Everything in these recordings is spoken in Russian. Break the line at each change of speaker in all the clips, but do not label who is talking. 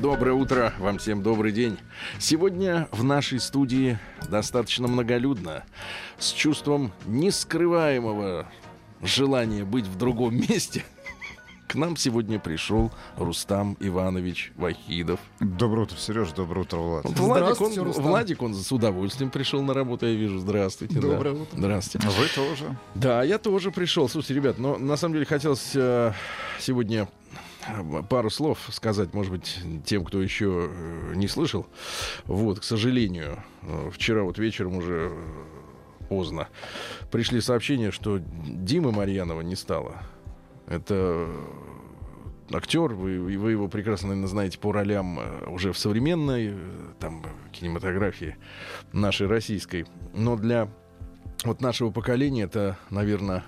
Доброе утро, вам всем добрый день. Сегодня в нашей студии достаточно многолюдно, с чувством нескрываемого желания быть в другом месте. К нам сегодня пришел Рустам Иванович Вахидов.
Доброе утро, Сереж, доброе утро, Влад.
Вот Владик, он,
Рустам.
Владик, он с удовольствием пришел на работу, я вижу. Здравствуйте. да.
Доброе утро.
Здравствуйте.
Вы тоже.
Да, я тоже пришел. Слушайте, ребят, но на самом деле хотелось э, сегодня пару слов сказать, может быть, тем, кто еще э, не слышал. Вот, к сожалению, э, вчера вот вечером уже э, поздно пришли сообщения, что Димы Марьянова не стало. Это актер, вы, вы его прекрасно, наверное, знаете по ролям э, уже в современной э, там, кинематографии нашей российской. Но для вот нашего поколения это, наверное,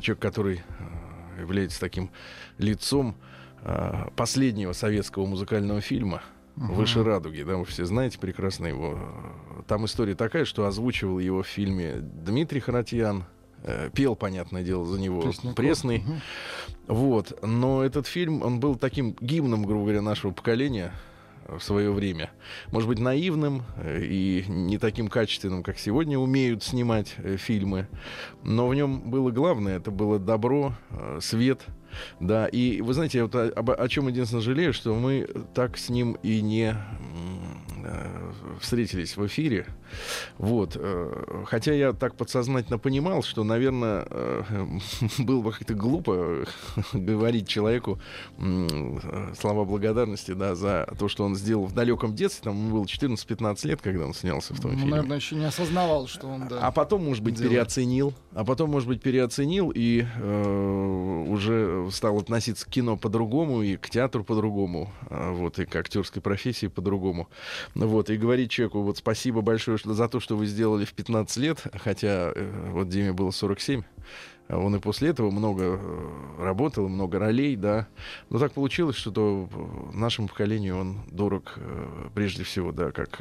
человек, который э, является таким лицом э, последнего советского музыкального фильма «Выше радуги». Да, вы все знаете прекрасно его. Там история такая, что озвучивал его в фильме Дмитрий Харатьян, э, пел, понятное дело, за него
Пресняков.
Пресный. Вот. Но этот фильм, он был таким гимном, грубо говоря, нашего поколения в свое время. Может быть, наивным э, и не таким качественным, как сегодня умеют снимать э, фильмы. Но в нем было главное, это было добро, э, свет. Да, и вы знаете, вот о, о чем единственное жалею, что мы так с ним и не встретились в эфире. Вот. э, Хотя я так подсознательно понимал, что, наверное, э, было бы как-то глупо говорить человеку э, слова благодарности да, за то, что он сделал в далеком детстве. Там ему было 14-15 лет, когда он снялся в том
Ну,
фильме.
наверное, еще не осознавал, что он, да.
А потом, может быть,
делает.
переоценил. А потом, может быть, переоценил и э, уже стал относиться к кино по-другому и к театру по-другому. а, вот, и к актерской профессии по-другому. Вот, и говорить человеку, вот спасибо большое что, за то, что вы сделали в 15 лет, хотя э, вот Диме было 47. а Он и после этого много э, работал, много ролей, да. Но так получилось, что то, э, нашему поколению он дорог прежде всего, да, как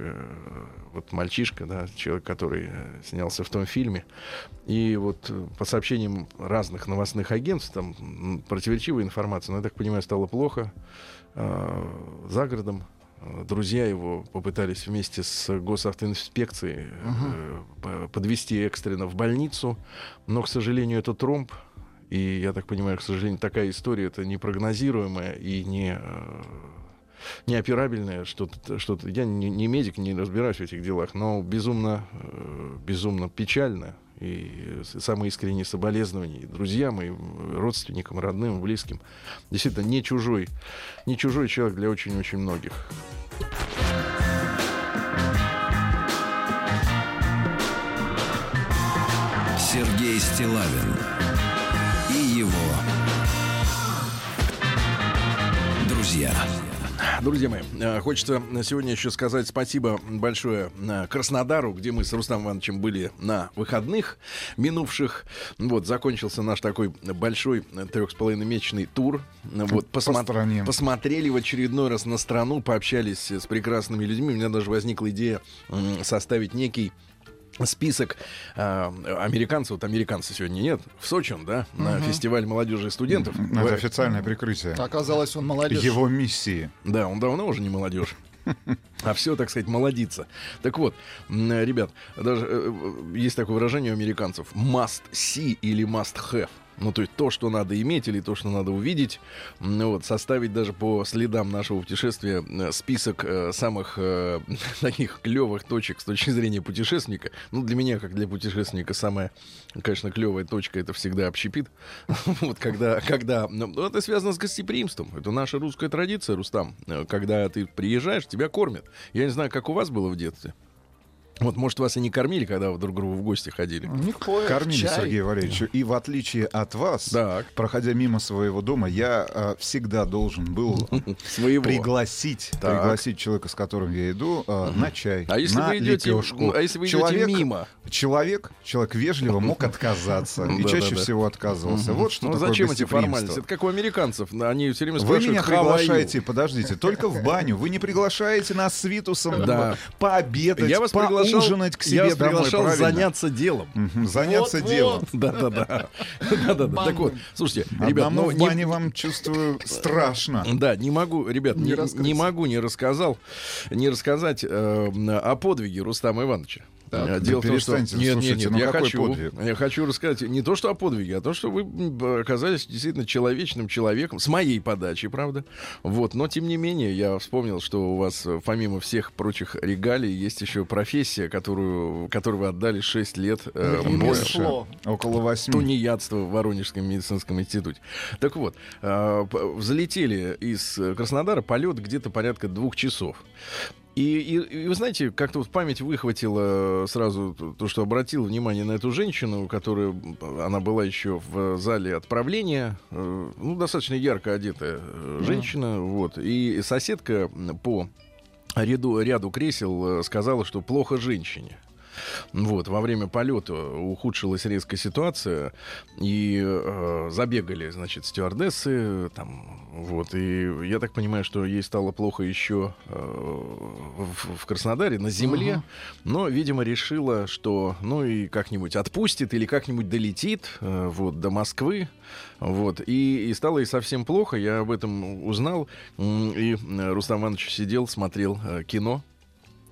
вот мальчишка, да, человек, который снялся в том фильме. И вот по сообщениям разных новостных агентств, там противоречивая информация, но я так понимаю, стало плохо за городом. Друзья его попытались вместе с госавтоинспекцией по- подвести экстренно в больницу, но, к сожалению, это тромб. И я так понимаю, к сожалению, такая история это непрогнозируемая и не э, неоперабельное что-то, что-то. Я не, не медик, не разбираюсь в этих делах, но безумно, э, безумно печально. И самые искренние соболезнования и друзьям, и родственникам, родным, близким. Действительно, не чужой, не чужой человек для очень-очень многих.
Сергей Стилавин и его друзья.
Друзья мои, э, хочется сегодня еще сказать спасибо большое э, Краснодару, где мы с Рустамом Ивановичем были на выходных минувших. Вот, закончился наш такой большой э, трех с половиной месячный тур. Вот,
По стране.
Посмотрели в очередной раз на страну, пообщались с прекрасными людьми. У меня даже возникла идея составить некий список э, американцев, вот американцы сегодня нет, в Сочи, он, да, на фестиваль молодежи и студентов.
Это
Вы-
официальное прикрытие.
Оказалось, он молодежь.
Его миссии.
да, он давно уже не молодежь. А все, так сказать, молодится. Так вот, ребят, даже э, есть такое выражение у американцев must see или must have. Ну, то есть то, что надо иметь или то, что надо увидеть. М, Вот, составить даже по следам нашего путешествия э, список э, самых э, таких клевых точек с точки зрения путешественника. Ну, для меня, как для путешественника, самая, конечно, клевая точка это всегда общепит. Вот когда, когда, ну, это связано с гостеприимством. Это наша русская традиция, Рустам. Э, Когда ты приезжаешь, тебя кормят. Я не знаю, как у вас было в детстве. Вот, может, вас и не кормили, когда вы друг другу в гости ходили.
Никто.
Кормили
чай.
Сергея Валерьевича. И в отличие от вас,
Так.
проходя мимо своего дома, я э, всегда должен был
Своего.
пригласить,
Так.
пригласить человека, с которым я иду, э, на чай,
А если
на
вы идете,
лепешку.
а если вы идете
человек,
мимо?
Человек, человек вежливо мог отказаться. И чаще всего отказывался. Вот что
Ну,
такое
зачем эти формальности? Это как у американцев. Они все время
Вы
спрашивают,
меня
«How are you?»
приглашаете, подождите, только в баню. Вы не приглашаете нас с Витусом
Да.
пообедать,
Я вас приглашал,
поужинать к
я
себе
вас
домой.
приглашал
правильно?
заняться делом.
Заняться
Вот-вот.
делом.
Да-да-да. Да-да-да. Так вот, слушайте, ребят, ну,
в
не-
бане вам чувствую страшно.
Да, не могу, ребят, не могу не рассказал, не рассказать э, о подвиге Рустама Ивановича. Э,
да перестаньте,
нет, нет,
слушайте,
нет,
ну
я
какой
хочу,
подвиг?
я хочу рассказать не то, что о подвиге, а то, что вы оказались действительно человечным человеком с моей подачи, правда. Вот, но тем не менее я вспомнил, что у вас э, помимо всех прочих регалий есть еще профессия, которую, которую вы отдали 6 лет э,
И
больше.
Около восьми.
Тунеядство в Воронежском медицинском институте. Так вот, э, взлетели из Краснодара полет где-то порядка двух часов. И, и- и вы знаете, как-то вот память выхватила сразу то, то, что обратил внимание на эту женщину, которая, она была еще в зале отправления, э, ну, достаточно ярко одетая э, женщина, вот, и соседка по ряду, ряду кресел э, сказала, что плохо женщине. Вот, во время полета ухудшилась резко ситуация, и э, забегали, значит, стюардессы, там, вот, и я так понимаю, что ей стало плохо еще э, в, в Краснодаре, на земле, но, видимо, решила, что, ну, и как-нибудь отпустит или как-нибудь долетит, э, вот, до Москвы, вот, и, и стало ей совсем плохо, я об этом узнал, и э, Рустам Иванович сидел, смотрел э, кино,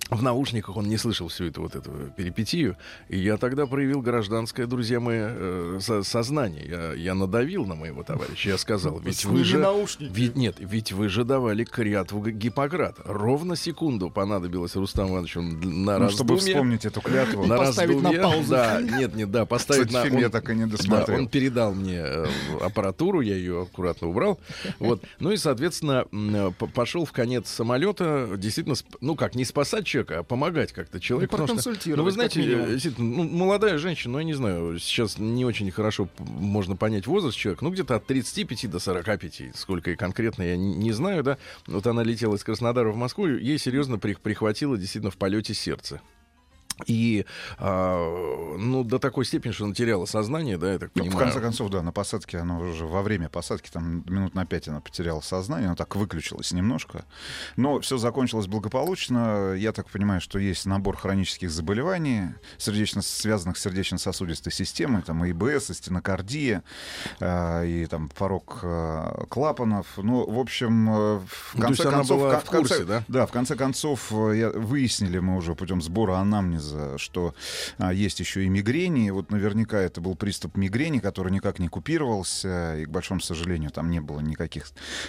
в наушниках он не слышал всю эту вот эту перипетию. И я тогда проявил гражданское, друзья мои, э, со- сознание. Я, я надавил на моего товарища. Я сказал, ведь вы же...
наушники.
Ведь нет, ведь вы же давали клятву Гиппократа. Ровно секунду понадобилось Рустаму Ивановичу на
Ну, чтобы
раздумье.
вспомнить эту клятву.
На
Поставить на
раздумье.
паузу
Да, нет, нет, да, поставить
Кстати,
на...
фильм я
он-
так и не
да,
досмотрел.
он передал мне э, аппаратуру, я ее аккуратно убрал. Вот. Ну и, соответственно, э, пошел в конец самолета, действительно, ну как, не спасать человека, а помогать как-то человеку.
Ну,
потому что, ну, вы знаете, э, ну, молодая женщина, ну, я не знаю, сейчас не очень хорошо можно понять возраст человека, ну, где-то от 35 до 45, сколько и конкретно, я не, не знаю, да. Вот она летела из Краснодара в Москву, ей серьезно при- прихватило действительно в полете сердце. И, а, ну, до такой степени, что она теряла сознание, да, я так
Ну,
понимаю.
в конце концов, да, на посадке она уже во время посадки, там минут на пять она потеряла сознание, она так выключилась немножко. Но все закончилось благополучно. Я так понимаю, что есть набор хронических заболеваний, сердечно связанных с сердечно-сосудистой системой, там ИБС, и стенокардия, э, и там порог э, клапанов. Ну, в общем, э, в
Ну, есть
конце
она
концов...
в курсе,
конце-
да?
Да, в конце концов, э, я, выяснили мы уже путем сбора анамнеза, что а, есть еще и мигрени. Вот наверняка это был приступ мигрени, который никак не купировался, и, к большому сожалению, там не было никаких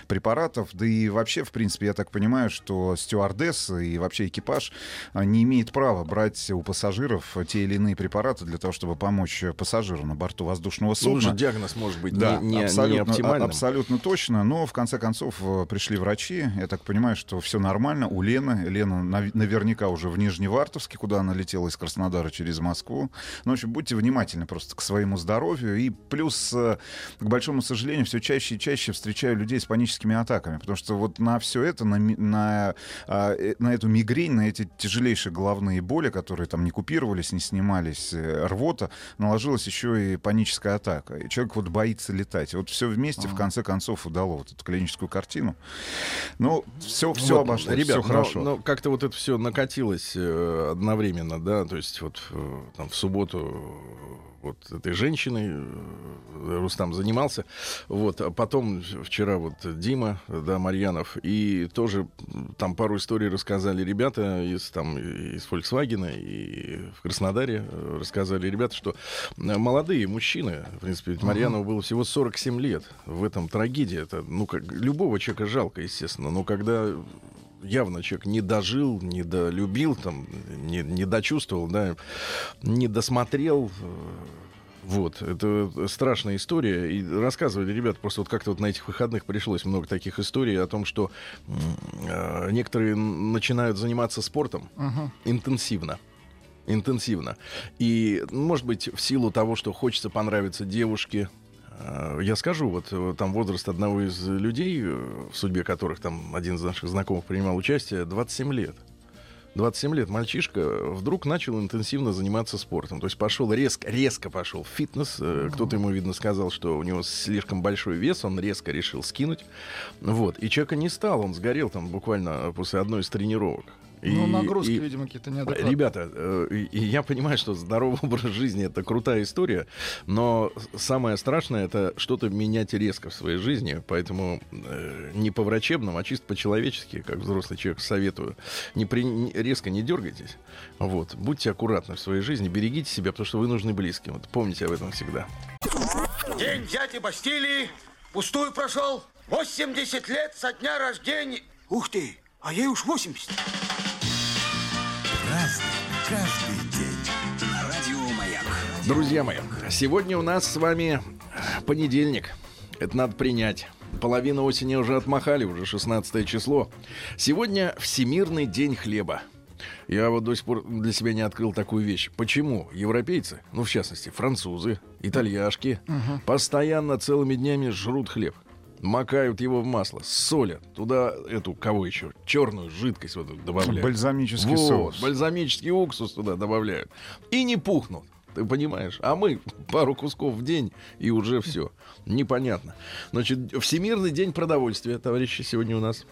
препаратов. Да и вообще, в принципе, я так понимаю, что стюардесса и вообще экипаж а, не имеет права брать у пассажиров те или иные препараты для того, чтобы помочь пассажиру на борту воздушного
Ну,
судна.
уже диагноз может быть
Да,
не, не, не
абсолютно, а-
оптимальным.
абсолютно точно. Но в конце концов э, пришли врачи. Я так понимаю, что все нормально. У Лены. Лена нав- наверняка уже в Нижневартовске, куда она летела из Краснодара через Москву. Ну, в общем, будьте внимательны просто к своему здоровью. И плюс, э, к большому сожалению, все чаще и чаще встречаю людей с паническими атаками. Потому что вот на все это, на, на, а, э, на эту мигрень, на эти тяжелейшие головные боли, которые там не купировались, не снимались, э, рвота, наложилась еще и паническая атака. И человек вот боится летать. И вот все вместе, в конце концов, удало вот эту клиническую картину. Ну, все, все
Вот,
обошлось,
Ребят,
все
но-
хорошо.
Но, как-то вот это все накатилось э, одновременно, да, то есть вот э, там в субботу э, вот этой женщиной э, Рустам занимался, вот, а потом вчера вот Дима, да, Марьянов, и тоже там пару историй рассказали ребята из там из Volkswagen и в Краснодаре рассказали ребята, что молодые мужчины, в принципе, ведь Марьянову было всего 47 лет, в этом трагедия, это, ну, как любого человека жалко, естественно, но когда явно человек не дожил, не долюбил, там, не, не дочувствовал, да, не досмотрел. э, Вот, это страшная история. И рассказывали ребята, просто вот как-то вот на этих выходных пришлось много таких историй о том, что э, некоторые начинают заниматься спортом
Ага.
интенсивно. интенсивно. И, может быть, в силу того, что хочется понравиться девушке, я скажу, вот э, там возраст одного из людей, э, в судьбе которых там один из наших знакомых принимал участие, 27 лет. 27 лет мальчишка вдруг начал интенсивно заниматься спортом. То есть пошел резко, резко пошел в фитнес. Э, Кто-то ему, видно, сказал, что у него слишком большой вес, он резко решил скинуть. Вот. И человека не стал, он сгорел там буквально после одной из тренировок.
Ну, нагрузки,
и-
видимо, какие-то неадекватные.
Ребята, э, и и я понимаю, что здоровый образ жизни это крутая история, но самое страшное это что-то менять резко в своей жизни, поэтому э, не по врачебному, а чисто по-человечески, как взрослый человек советую, не при- не- резко не дергайтесь, вот, будьте аккуратны в своей жизни, берегите себя, потому что вы нужны близким, вот, помните об этом всегда.
День взятия Бастилии пустую прошел. 80 лет со дня рождения. Ух ты, а ей уж 80.
Друзья мои, сегодня у нас с вами понедельник. Это надо принять. Половина осени уже отмахали, уже 16 число. Сегодня Всемирный день хлеба. Я вот до сих пор для себя не открыл такую вещь. Почему европейцы, ну в частности французы, итальяшки, постоянно целыми днями жрут хлеб? Макают его в масло, солят, туда эту, кого еще, черную жидкость вот добавляют.
Бальзамический
Вот,
соус.
бальзамический уксус туда добавляют. И не пухнут. Ты понимаешь? А мы пару кусков в день, и уже все. Непонятно. Значит, Всемирный день продовольствия, товарищи, сегодня у нас.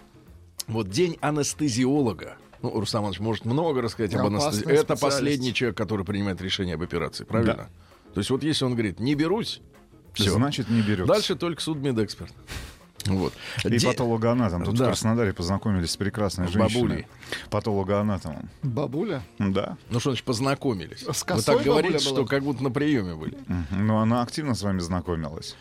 Вот день анестезиолога. Ну, Рустам Иванович может много рассказать об анестезии. Это последний человек, который принимает решение об операции, правильно? То есть вот если он говорит, не берусь, все.
Значит, не берется.
Дальше только судмедэксперт. Вот.
И
Де-
патологоанатом. Тут
Да.
в Краснодаре познакомились с прекрасной женщиной.
бабулей.
Патологоанатомом.
Бабуля?
Да.
Ну что значит познакомились?
С
Вы так говорите,
была?
что как будто на приеме были.
Но она активно с вами знакомилась.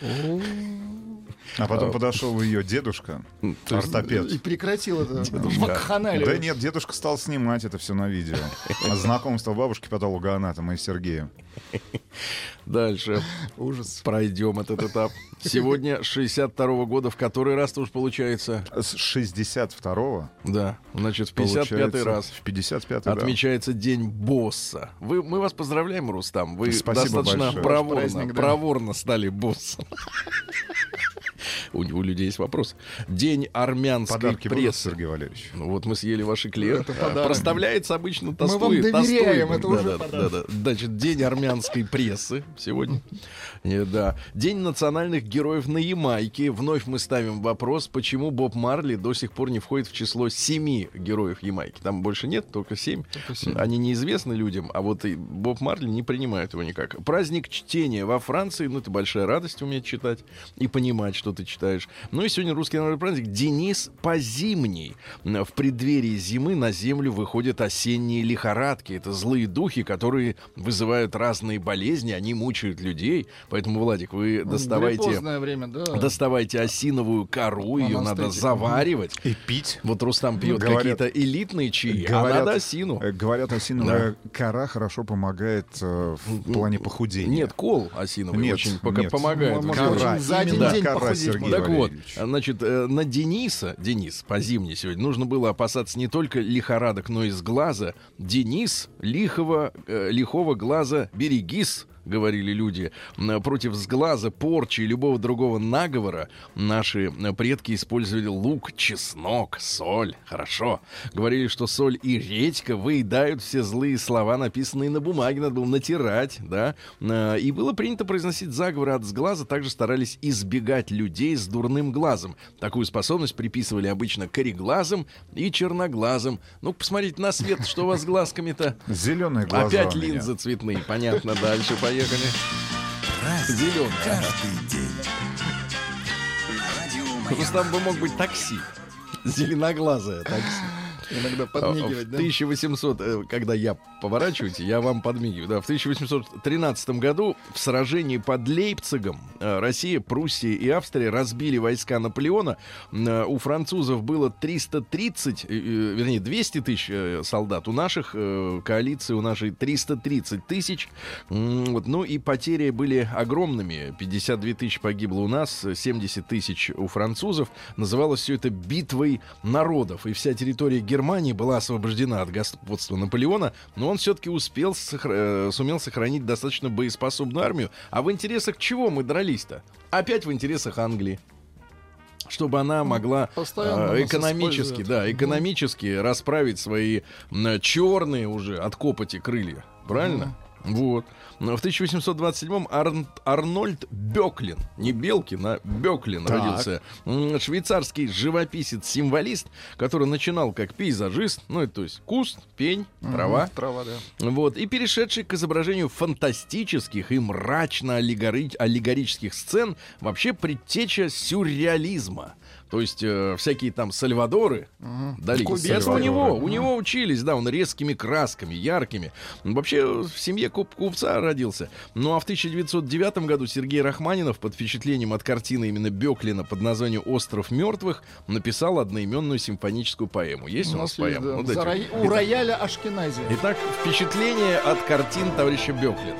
А потом подошел ее дедушка, ортопед.
И прекратил это вакханалию.
Да нет, дедушка стал снимать это все на видео. Знакомство бабушки патологоанатома и Сергея.
Дальше
Ужас.
пройдем этот этап. Сегодня 62 года, в который раз уж получается?
С 62-го
Да, значит, в 55
получается,
раз
В 55 да.
отмечается День босса. Вы, мы вас поздравляем, Рустам. Вы
Спасибо
достаточно
большое.
проворно,
Праздник, да.
проворно стали боссом. У, у людей есть вопрос. День армянской
Подарки будут,
прессы.
Сергей Валерьевич?
Ну вот мы съели ваш эклер.
Это подарок.
Проставляется обычно
Мы
Толстой.
вам доверяем,
Толстой.
это уже
Да, да,
подарок.
да, да. Значит, день армянской прессы сегодня. Э, Да. День национальных героев на Ямайке. Вновь мы ставим вопрос, почему Боб Марли до сих пор не входит в число семи героев Ямайки. Там больше нет, только семь.
семь.
Они неизвестны людям, а вот и Боб Марли не принимают его никак. Праздник чтения во Франции, ну это большая радость уметь читать и понимать, что ты читаешь. Ну и сегодня русский народный праздник Денис Позимний. В преддверии зимы на землю выходят осенние лихорадки. Это злые духи, которые вызывают разные болезни, они мучают людей. Поэтому, Владик, вы доставайте...
Гриппозное время, да.
Доставайте осиновую кору, ее надо заваривать.
И пить.
Вот Рустам пьет
Говорят-
какие-то элитные чаи, а надо осину.
э, Говорят, осиновая кора хорошо помогает э, в плане похудения.
Нет, кол осиновый
Нет,
очень
нет.
помогает.
Может,
Кора,
за один день
кора, Сергей.
Так вот, значит, э, на Дениса, Денис по зимней сегодня, нужно было опасаться не только лихорадок, но и с глаза. Денис, лихого, э, лихого глаза берегись, говорили люди. Против сглаза, порчи и любого другого наговора наши предки использовали лук, чеснок, соль. Хорошо. Говорили, что соль и редька выедают все злые слова, написанные на бумаге. Надо было натирать, да. Э, И было принято произносить заговоры от сглаза. Также старались избегать людей с дурным глазом. Такую способность приписывали обычно кореглазым и черноглазым. Ну, посмотрите на свет, что у вас с глазками-то.
Зеленые глаза
Опять линзы цветные. Понятно, дальше поехали. Зеленые. Рустам бы мог быть такси. Зеленоглазое такси.
Иногда
А,
подмигивать,
в
да?
1800, э, когда я поворачиваете, я вам подмигиваю. Да, в 1813 году в сражении под Лейпцигом э, Россия, Пруссия и Австрия разбили войска Наполеона. Э, У французов было 330, э, э, вернее, 200 тысяч солдат. У наших коалиции, у нашей 330 тысяч. Вот, ну и потери были огромными. 52 тысячи погибло у нас, 70 тысяч у французов. Называлось все это битвой народов. И вся территория Германии Германия была освобождена от господства Наполеона, но он все-таки успел, сохра- э, сумел сохранить достаточно боеспособную армию. А в интересах чего мы дрались-то? Опять в интересах Англии. Чтобы она могла
постоянно
э, экономически, да, экономически расправить свои черные уже от копоти крылья. Правильно? Вот. Но в 1827-м Арн- Арнольд Беклин, не Белкин, а Беклин
Так.
родился. Швейцарский живописец-символист, который начинал как пейзажист, ну, это то есть куст, пень, трава.
Трава, да.
Вот, и перешедший к изображению фантастических и мрачно-аллегорических сцен, вообще предтеча сюрреализма. То есть э, всякие там Сальвадоры, Дали.
Кубинские.
Это у него, у него учились, да, он резкими красками, яркими. Вообще в семье куп- купца родился. Ну а в 1909 году Сергей Рахманинов под впечатлением от картины именно Беклина под названием «Остров мертвых» написал одноименную симфоническую поэму. Есть у, нас,
есть,
поэма?
да.
Ну, дайте.
За У рояля Ашкенази.
Итак, впечатление от картин товарища Беклина.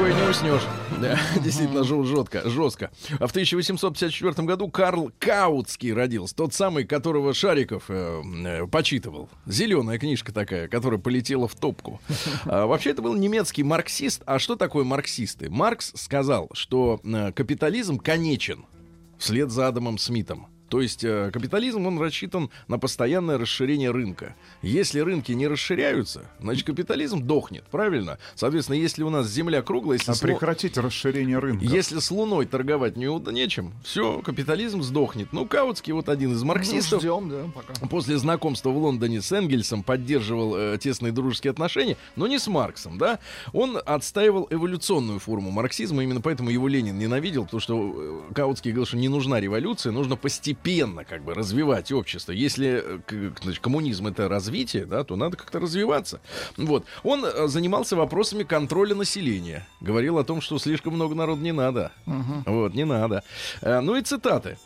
Такое не уснешь. Да, действительно, жестко, жестко. А в 1854 году Карл Каутский родился. Тот самый, которого Шариков э, э, почитывал. Зеленая книжка такая, которая полетела в топку. А, вообще, это был немецкий марксист. А что такое марксисты? Маркс сказал, что э, капитализм конечен вслед за Адамом Смитом. То есть э, капитализм, он рассчитан на постоянное расширение рынка. Если рынки не расширяются, значит капитализм дохнет, правильно? Соответственно, если у нас земля круглая, если,
А
сло-
прекратить расширение рынка.
если с Луной торговать не, нечем, все, капитализм сдохнет. Ну, Каутский, вот один из
Ну,
марксистов,
ждем, да, пока.
после знакомства в Лондоне с Энгельсом поддерживал э, тесные дружеские отношения, но не с Марксом, да. Он отстаивал эволюционную форму марксизма, именно поэтому его Ленин ненавидел, потому что э, Каутский говорил, что не нужна революция, нужно постепенно как бы развивать общество. Если э, значит, коммунизм это развитие, да, то надо как-то развиваться. Вот. Он э, занимался вопросами контроля населения. Говорил о том, что слишком много народу не надо. Вот, не надо. Э, Ну и цитаты.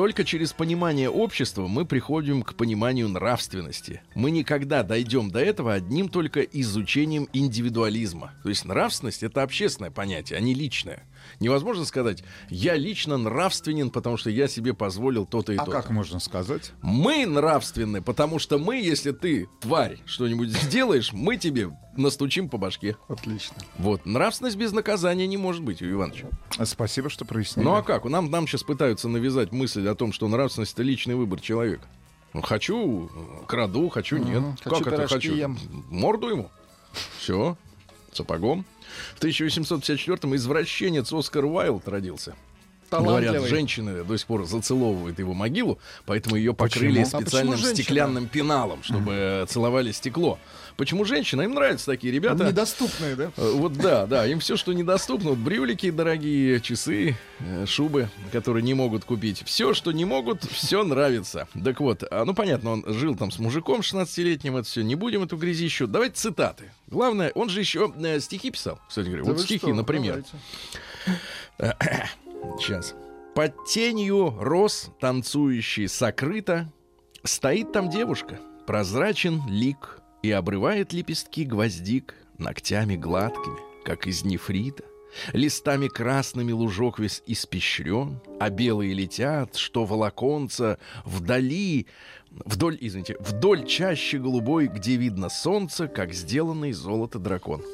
Только через понимание общества мы приходим к пониманию нравственности. Мы никогда дойдем до этого одним только изучением индивидуализма. То есть нравственность это общественное понятие, а не личное. Невозможно сказать, я лично нравственен, потому что я себе позволил то-то и
А
то-то.
как можно сказать?
Мы нравственны, потому что мы, если ты, тварь, что-нибудь сделаешь, мы тебе настучим по башке.
Отлично.
Вот. Нравственность без наказания не может быть, у Ивановича.
Спасибо, что прояснили.
Ну а как? Нам, нам сейчас пытаются навязать мысль о том, что нравственность это личный выбор человека. Ну, хочу, краду, хочу, нет.
Хочу
как это
пирожки
хочу?
ем.
Морду ему. Все. Сапогом. В 1854-м извращенец Оскар Уайлд родился. Говорят,
Талантливый.
женщины до сих пор зацеловывают его могилу, поэтому ее покрыли
А
специальным
почему женщина?
стеклянным пеналом, чтобы э, целовали стекло. Почему женщина? Им нравятся такие ребята.
Недоступные, да?
Э, Вот да, да, им все, что недоступно, вот брюлики дорогие, часы, э, шубы, которые не могут купить. Все, что не могут, все нравится. Так вот, а, ну понятно, он жил там с мужиком 16-летним, это все, не будем эту грязищу. Давайте цитаты. Главное, он же еще э, стихи писал, кстати говоря.
Да
вот стихи,
что,
например.
давайте.
Сейчас. Под тенью роз, танцующий сокрыто, стоит там девушка, прозрачен лик, и обрывает лепестки гвоздик ногтями гладкими, как из нефрита. Листами красными лужок весь испещрен, а белые летят, что волоконца вдали, вдоль, извините, вдоль чаще голубой, где видно солнце, как сделанный из золота дракон.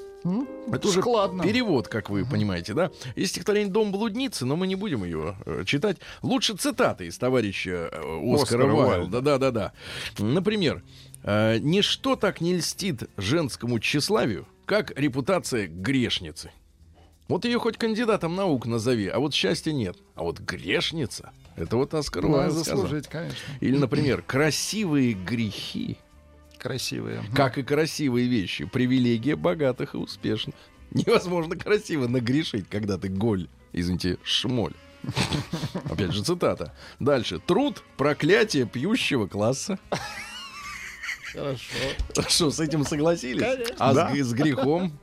Это уже
Складно.
перевод, как вы понимаете, да? Есть стихотворение «Дом блудницы», но мы не будем его э, читать. Лучше цитаты из товарища э, Оскара,
Оскара
Уайлда. Да-да-да. Например, э, «Ничто так не льстит женскому тщеславию, как репутация грешницы». Вот ее хоть кандидатом наук назови, а вот счастья нет. А вот грешница — это вот Оскар
Надо
Уайлд сказал.
заслужить, конечно.
Или, например, «Красивые грехи
Красивые.
как и красивые вещи, привилегия богатых и успешных. Невозможно красиво нагрешить, когда ты голь, извините, шмоль. Опять же цитата. Дальше. Труд — проклятие пьющего класса.
Хорошо.
Что, с этим согласились?
Конечно.
А с
Да.
г- с, грехом?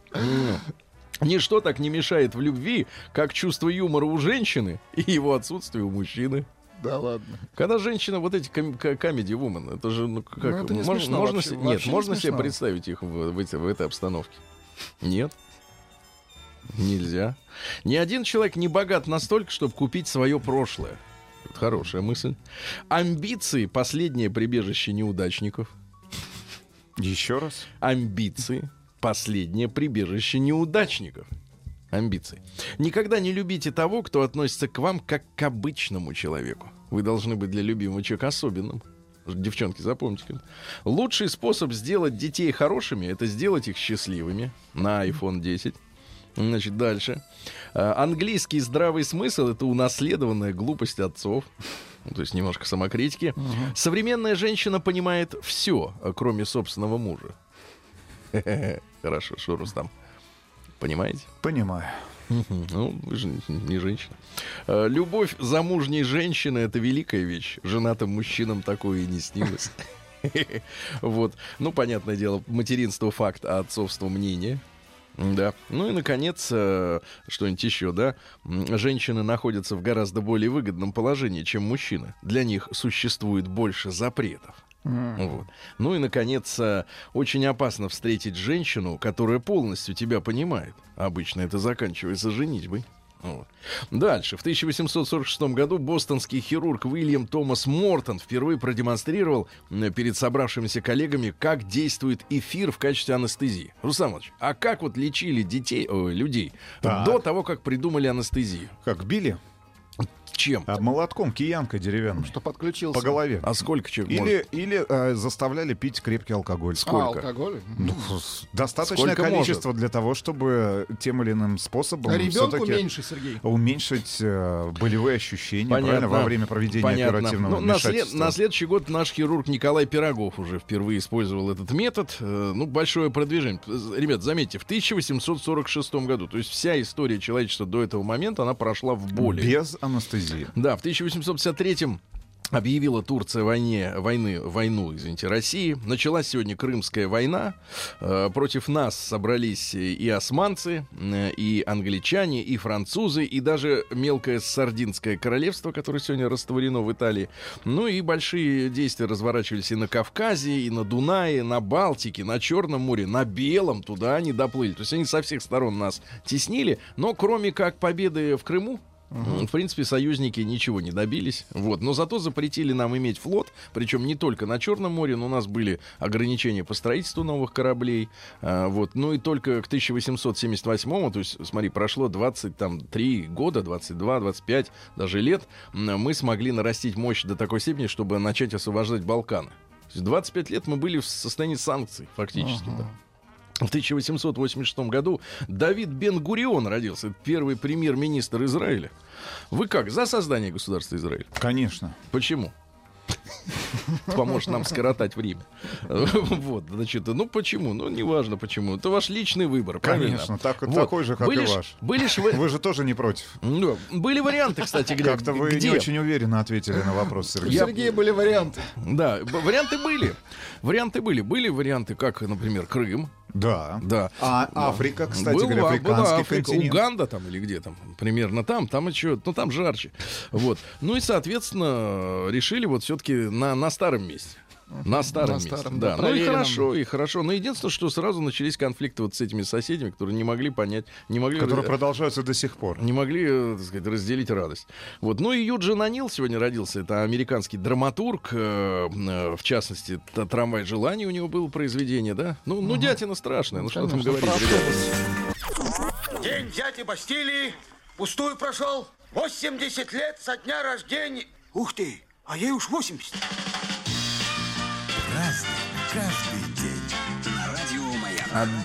Ничто так не мешает в любви, как чувство юмора у женщины и его отсутствие у мужчины.
Да ладно.
Когда женщина, вот эти ком- comedy woman, это же, ну, как,
Ну, это не
мож-
смешно
можно
вообще,
нет,
не
можно себе
смешно.
представить их в, в эти- в этой обстановке? Нет. Нельзя. Ни один человек не богат настолько, чтобы купить свое прошлое. Это хорошая мысль. Амбиции — последнее прибежище неудачников.
Еще раз.
Амбиции — последнее прибежище неудачников. Амбиции. Никогда не любите того, кто относится к вам как к обычному человеку. Вы должны быть для любимого человека особенным. Девчонки, запомните. Лучший способ сделать детей хорошими — это сделать их счастливыми. На iPhone 10. Значит, дальше. А, Английский здравый смысл — это унаследованная глупость отцов. То есть немножко самокритики. Современная женщина понимает все, кроме собственного мужа. Хорошо, что Рустам? Понимаете?
Понимаю.
Ну, вы же не женщина. Э, Любовь замужней женщины — это великая вещь. Женатым мужчинам такое и не снилось. Вот. Ну, понятное дело, материнство — факт, а отцовство — мнение. Да. Ну и, наконец, э, что-нибудь еще, да? Женщины находятся в гораздо более выгодном положении, чем мужчины. Для них существует больше запретов. Вот. Ну и, наконец, э, очень опасно встретить женщину, которая полностью тебя понимает. Обычно это заканчивается женитьбой. Вот. Дальше. В 1846 году бостонский хирург Уильям Томас Мортон впервые продемонстрировал перед собравшимися коллегами, как действует эфир в качестве анестезии. Руслан Иванович, а как вот лечили детей, ой, людей
Так.
до того, как придумали анестезию?
Как били?
Чем?
А молотком, киянкой деревянной.
Что подключился.
По голове.
А сколько человек может?
Или, или э, заставляли пить крепкий алкоголь.
А,
сколько?
алкоголь?
Ну, достаточное
Сколько
количество для того, чтобы тем или иным способом
А ребенку меньше, Сергей.
уменьшить э, болевые ощущения правильно, во время проведения
Понятно.
оперативного
Ну, на, след-
вмешательства.
на следующий год наш хирург Николай Пирогов уже впервые использовал этот метод. Э, Ну, большое продвижение. З- Ребят, заметьте, в 1846 году, то есть вся история человечества до этого момента, она прошла в боли.
Без анестезии.
Да, в 1853 объявила Турция войне, войны, войну, извините, России. Началась сегодня Крымская война. Э, против нас собрались и османцы, э, и англичане, и французы, и даже мелкое Сардинское королевство, которое сегодня растворено в Италии. Ну и большие действия разворачивались и на Кавказе, и на Дунае, на Балтике, на Черном море, на Белом. Туда они доплыли. То есть они со всех сторон нас теснили. Но кроме как победы в Крыму, В принципе, союзники ничего не добились. Вот. Но зато запретили нам иметь флот, причем не только на Черном море, но у нас были ограничения по строительству новых кораблей. А, вот. Ну и только к 1878, то есть, смотри, прошло 23 года, 22, 25 даже лет, мы смогли нарастить мощь до такой степени, чтобы начать освобождать Балканы. То есть 25 лет мы были в состоянии санкций, фактически. да. В 1886 году Давид Бен-Гурион родился, первый премьер-министр Израиля. Вы как, за создание государства Израиль?
Конечно.
Почему? Поможет нам скоротать время. Вот, значит, ну почему? Ну, неважно почему. Это ваш личный выбор, правильно?
Конечно, так-
Вот.
такой же, как
Были
и
ж-
ваш.
Были ж вы...
Вы же тоже не против.
Ну, Были варианты, кстати говоря.
Как-то вы
где?
не очень уверенно ответили на вопрос,
У
Сергей.
Сергея были варианты.
Да, варианты были. Варианты были. Были варианты, как, например, Крым.
Да.
Да.
А Африка, кстати
Был,
говоря, африканский
была Африка,
континент.
Уганда там или где там, примерно там, там еще, ну там жарче. Вот. Ну и, соответственно, решили вот все-таки на, на старом месте. На старом
На
месте.
старом,
да.
да,
ну и хорошо, и хорошо. Но единственное, что сразу начались конфликты вот с этими соседями, которые не могли понять, не могли...
Которые
э,
продолжаются до сих пор.
не могли, э, так сказать, разделить радость. Вот. Ну и Юджин Анил сегодня родился. Это американский драматург. э, э, в частности, «Трамвай желаний» у него было произведение, да? Ну, ну дятина страшная. Ну, что там
Конечно,
говорить, ребята?
День дяди Бастилии пустую прошел. 80 лет со дня рождения. Ух ты, а ей уж 80.
Разный, каждый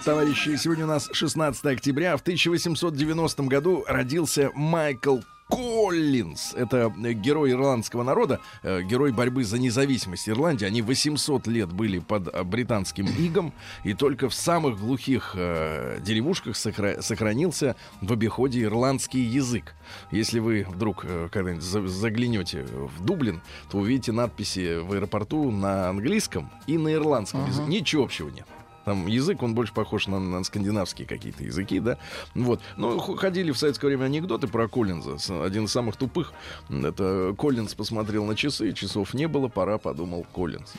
товарищи, сегодня у нас 16 октября. В 1890 году родился Майкл Коллинз. Это герой ирландского народа, э, герой борьбы за независимость Ирландии. Они 800 лет были под э, британским игом, и только в самых глухих э, деревушках сохра- сохранился в обиходе ирландский язык. Если вы вдруг э, когда-нибудь за- заглянете в Дублин, то увидите надписи в аэропорту на английском и на ирландском языке. Ничего общего нет. Там язык, он больше похож на, на скандинавские какие-то языки, да. Вот. Ну, х- ходили в советское время анекдоты про Коллинза. Один из самых тупых. Это Коллинз посмотрел на часы, часов не было, пора, подумал Коллинз.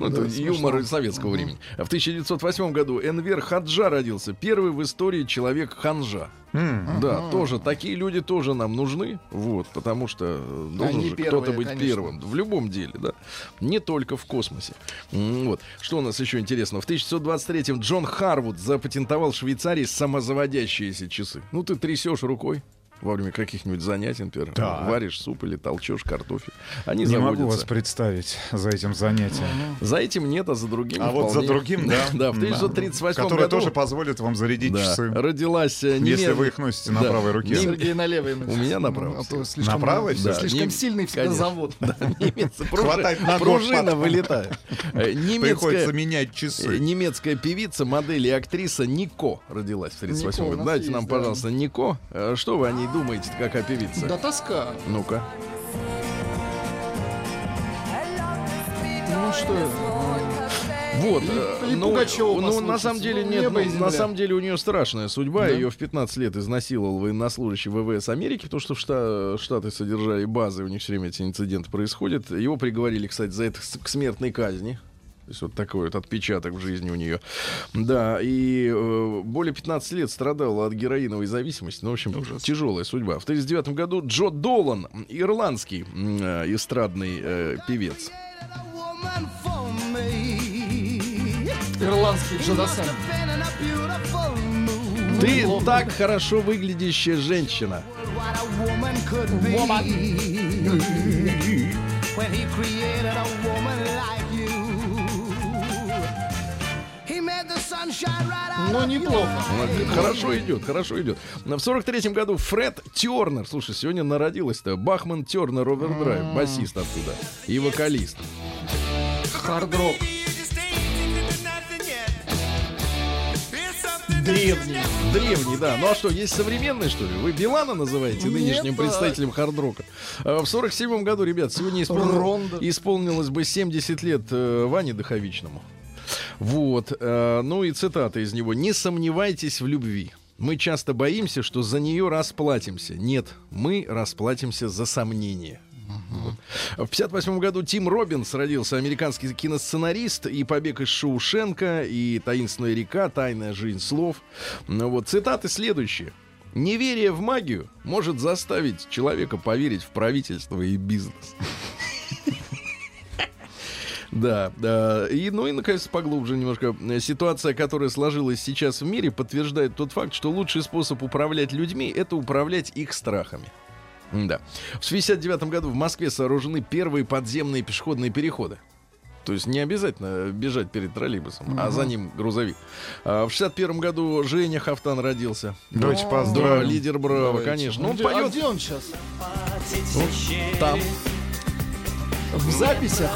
Ну, это
Да,
юмор
смешно.
советского времени. А В 1908 году Энвер Хаджа родился. Первый в истории человек ханжа.
М.
Да, тоже такие люди тоже нам нужны, вот, потому что э, должен
Они
же
первые,
кто-то быть
конечно.
первым в любом деле, да, не только в космосе. Вот, что у нас еще интересного? В 1923-м Джон Харвуд запатентовал в Швейцарии самозаводящиеся часы. Ну, ты трясешь рукой во время каких-нибудь занятий, например,
Да.
варишь суп или толчешь картофель. Они
Не
заводятся.
могу вас представить за этим занятием.
За этим нет, а за другим
А вот за
вполне.
другим, да.
Да, в 1938
Который
году
тоже позволит вам зарядить
да,
часы.
родилась э,
Если вы их носите на
Да.
правой руке.
Сергей на левой.
У меня направо
А то
всегда.
слишком,
На правой
Да,
слишком
нем-
сильный всегда
конечно.
завод.
Да, немец,
Хватает на
пружина вылетает. Э,
Приходится менять
э,
часы.
немецкая певица, модель и актриса Нико родилась в 38
Нико у
году.
нас
Дайте нам, пожалуйста, Нико. Э, Что вы о ней думаете, какая певица?
Да тоска.
Ну-ка.
Ну что,
Вот,
И- и
ну, ну, на самом деле
Ну,
нет,
небо и
ну, на самом деле у нее страшная судьба.
Да?
Ее в 15 лет изнасиловал военнослужащий ВВС Америки, потому что в Шта- Штаты содержали базы, у них все время эти инциденты происходят. Его приговорили, кстати, за это к смертной казни. То есть вот такой вот отпечаток в жизни у нее. Да, и э, более 15 лет страдала от героиновой зависимости. Ну, в общем, тяжелая судьба. В 1939 году Джо Долан, ирландский э, эстрадный э, певец.
ирландский Джадасан.
Ты
Неплохо.
так хорошо выглядящая женщина.
Ну, неплохо.
Хорошо идет, хорошо идет. В сорок третьем году Фред Тернер, слушай, сегодня народилась-то Бахман Тернер Овердрайв, басист оттуда и вокалист.
Хард-рок. Древний.
Древний, да. Ну а что, есть современный, что ли? Вы Билана называете
Нет,
нынешним
да.
представителем хардрока? А В сорок седьмом году, ребят, сегодня исполнил-
Рондо.
исполнилось бы 70 лет э, Ване Доховичному. Вот. э, ну и цитата из него. «Не сомневайтесь в любви. Мы часто боимся, что за нее расплатимся. Нет, мы расплатимся за сомнение». В 58 году Тим Робинс родился, американский киносценарист, и «Побег из Шоушенка», и «Таинственная река», «Тайная жизнь слов». Ну вот, цитаты следующие. «Неверие в магию может заставить человека поверить в правительство и бизнес». Да, да. И, ну и, наконец, поглубже немножко. Ситуация, которая сложилась сейчас в мире, подтверждает тот факт, что лучший способ управлять людьми — это управлять их страхами. Да. В 69 году в Москве сооружены первые подземные пешеходные переходы. То есть не обязательно бежать перед троллейбусом, а за ним грузовик. А в 61 году Женя Хафтан родился.
Давайте
Да,
поздравим.
лидер Браво,
Давайте.
конечно. Ну, он
Где- а
поет
где он сейчас?
там.
В записях?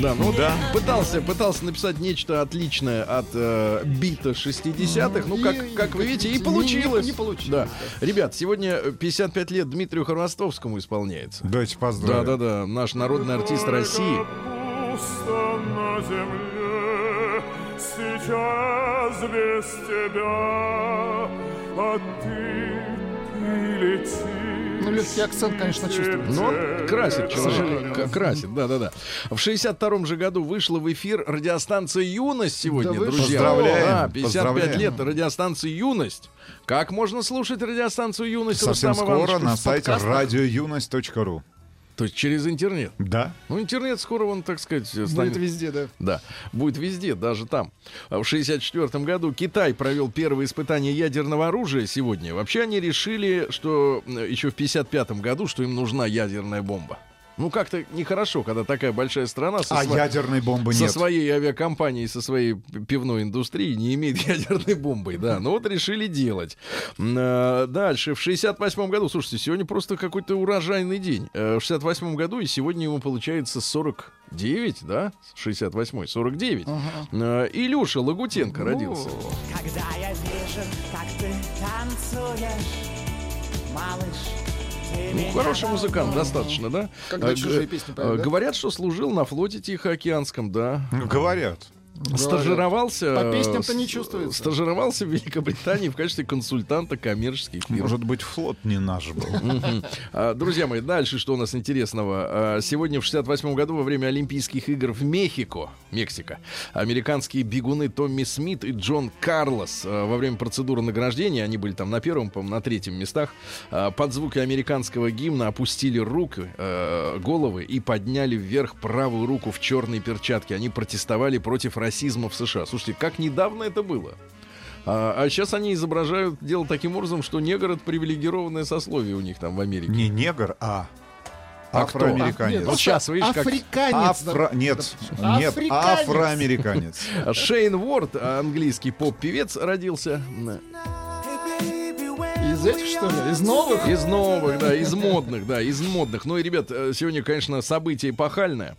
Да, ну
Да.
пытался, пытался написать нечто отличное от э, бита 60-х. Ну, как, как вы видите, и получилось.
не- не получилось,
Да.
да.
Ребят, сегодня э, 55 лет Дмитрию Хоростовскому исполняется.
Давайте поздравим.
Да-да-да, наш народный артист России.
Пусто на земле, сейчас без тебя, а ты, ты лети.
Ну, легкий акцент, конечно, чувствуется.
Но он красит человека.
сожалению.
К- Красит, да-да-да. В 62 же году вышла в эфир радиостанция «Юность» сегодня,
Да
друзья.
Поздравляем,
Да, 55
поздравляем.
лет радиостанции «Юность». Как можно слушать радиостанцию «Юность»
Совсем
Рустам
скоро
Иванович?
на сайте радиоюность.ру.
То есть через интернет.
Да.
Ну, интернет скоро, он, так сказать,
Будет
станет...
везде, да.
Да, будет везде, даже там. А В 1964 году Китай провел первые испытания ядерного оружия сегодня. Вообще они решили, что э, еще в 1955 году, что им нужна ядерная бомба. Ну, как-то нехорошо, когда такая большая страна со,
А
сва-
ядерной бомбы
со
нет.
своей авиакомпанией, со своей пивной индустрией не имеет ядерной бомбы. Да, ну вот решили делать. А, Дальше, в 68 году, слушайте, сегодня просто какой-то урожайный день. Э, В 68 году, и сегодня ему получается 49, да? 68 49. Э, Илюша Лагутенко родился.
Когда я вижу, как ты танцуешь, малыш,
Ну, хороший музыкант, достаточно, да?
Когда
Э,
чужие
г-
песни
э,
поют, да?
Говорят, что служил на флоте Тихоокеанском, да.
Ну, Говорят.
Стажировался...
По песням-то
э,
не чувствуется.
Стажировался в Великобритании в качестве консультанта коммерческих фирм.
Может быть, флот не наш был.
А, Друзья мои, дальше что у нас интересного? А, Сегодня в 68 году во время Олимпийских игр в Мехико, Мексика, американские бегуны Томми Смит и Джон Карлос а, во время процедуры награждения, они были там на первом, по-моему, на третьем местах, под звуки американского гимна опустили руки, головы и подняли вверх правую руку в черной перчатке. Они протестовали против расизма в США. Слушайте, как недавно это было? А, сейчас они изображают дело таким образом, что негр это привилегированное сословие у них там в Америке.
Не негр, а
А кто?
афроамериканец.
Нет,
Вот сейчас, видишь, как-
Африканец.
Афро... Нет, нет,
Африканец.
афроамериканец.
Шейн Уорд, английский поп-певец, родился
Из этих, что ли? Из новых?
из новых, да, из модных, да, из модных. Ну и, ребят, э, сегодня, конечно, событие эпохальное.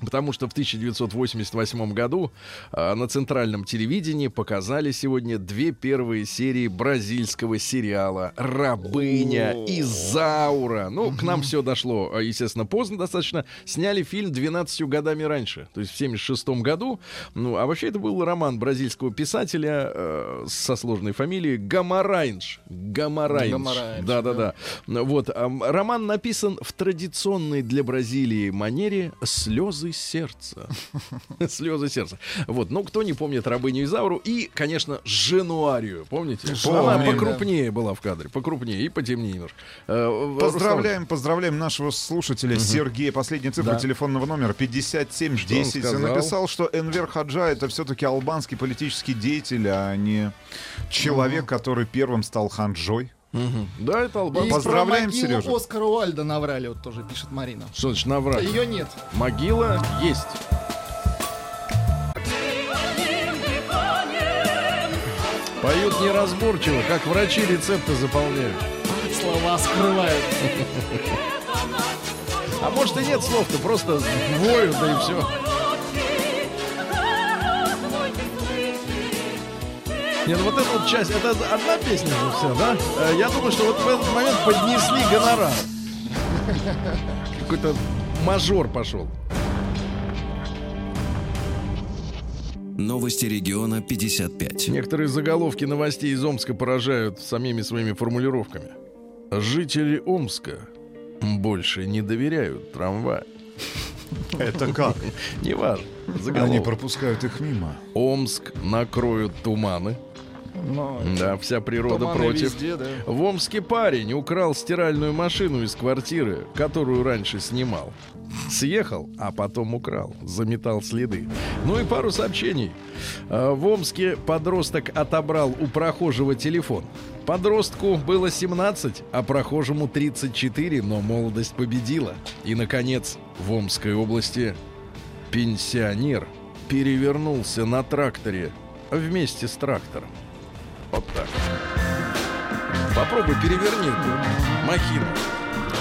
Потому что в 1988 году а, на центральном телевидении показали сегодня две первые серии бразильского сериала «Рабыня Изаура». Ну, к нам все дошло, а, естественно, поздно достаточно. Сняли фильм 12 годами раньше, то есть в 76 году. Ну, а вообще это был роман бразильского писателя э, со сложной фамилией Гамарайнш. Гамарайнш. Да-да-да. Вот, ам, роман написан в традиционной для Бразилии манере «Слезы сердца». «Слезы сердца». Вот, ну, кто не помнит «Рабыню Изауру» и, конечно, «Женуарию». Помните? Она покрупнее была в кадре, покрупнее и потемнее немножко. Э,
Поздравляем, поздравляем нашего слушателя Сергея. Последняя цифра телефонного номера 5710.
сказал?
Написал, что Энвер Хаджа это все-таки албанский политический деятель, а не человек, который первым стал ханджой.
Рустам. Да, это албан.
И
Поздравляем,
про
Сережа.
Оскара Уальда наврали, вот тоже пишет Марина.
Что значит наврать?
Ее нет.
Могила есть. Поют неразборчиво, как врачи рецепты заполняют.
Слова скрывают.
А может и нет слов-то, просто воют, да и все. Нет, ну вот эта вот часть, это одна песня же вся, да? Э, Я думаю, что вот в этот момент поднесли гонорар. Какой-то мажор пошел.
Новости региона 55.
Некоторые заголовки новостей из Омска поражают самими своими формулировками. Жители Омска больше не доверяют трамваю.
Это как?
Неважно.
Они
Заголовок.
пропускают их мимо.
Омск накроют туманы.
Но
Да, вся природа против.
везде, да.
В Омске парень украл стиральную машину из квартиры, которую раньше снимал. Съехал, а потом украл, заметал следы. Ну и пару сообщений. А, В Омске подросток отобрал у прохожего телефон. Подростку было 17, а прохожему 34, но молодость победила. И, наконец, в Омской области пенсионер перевернулся на тракторе вместе с трактором. Вот так. Попробуй переверни махину.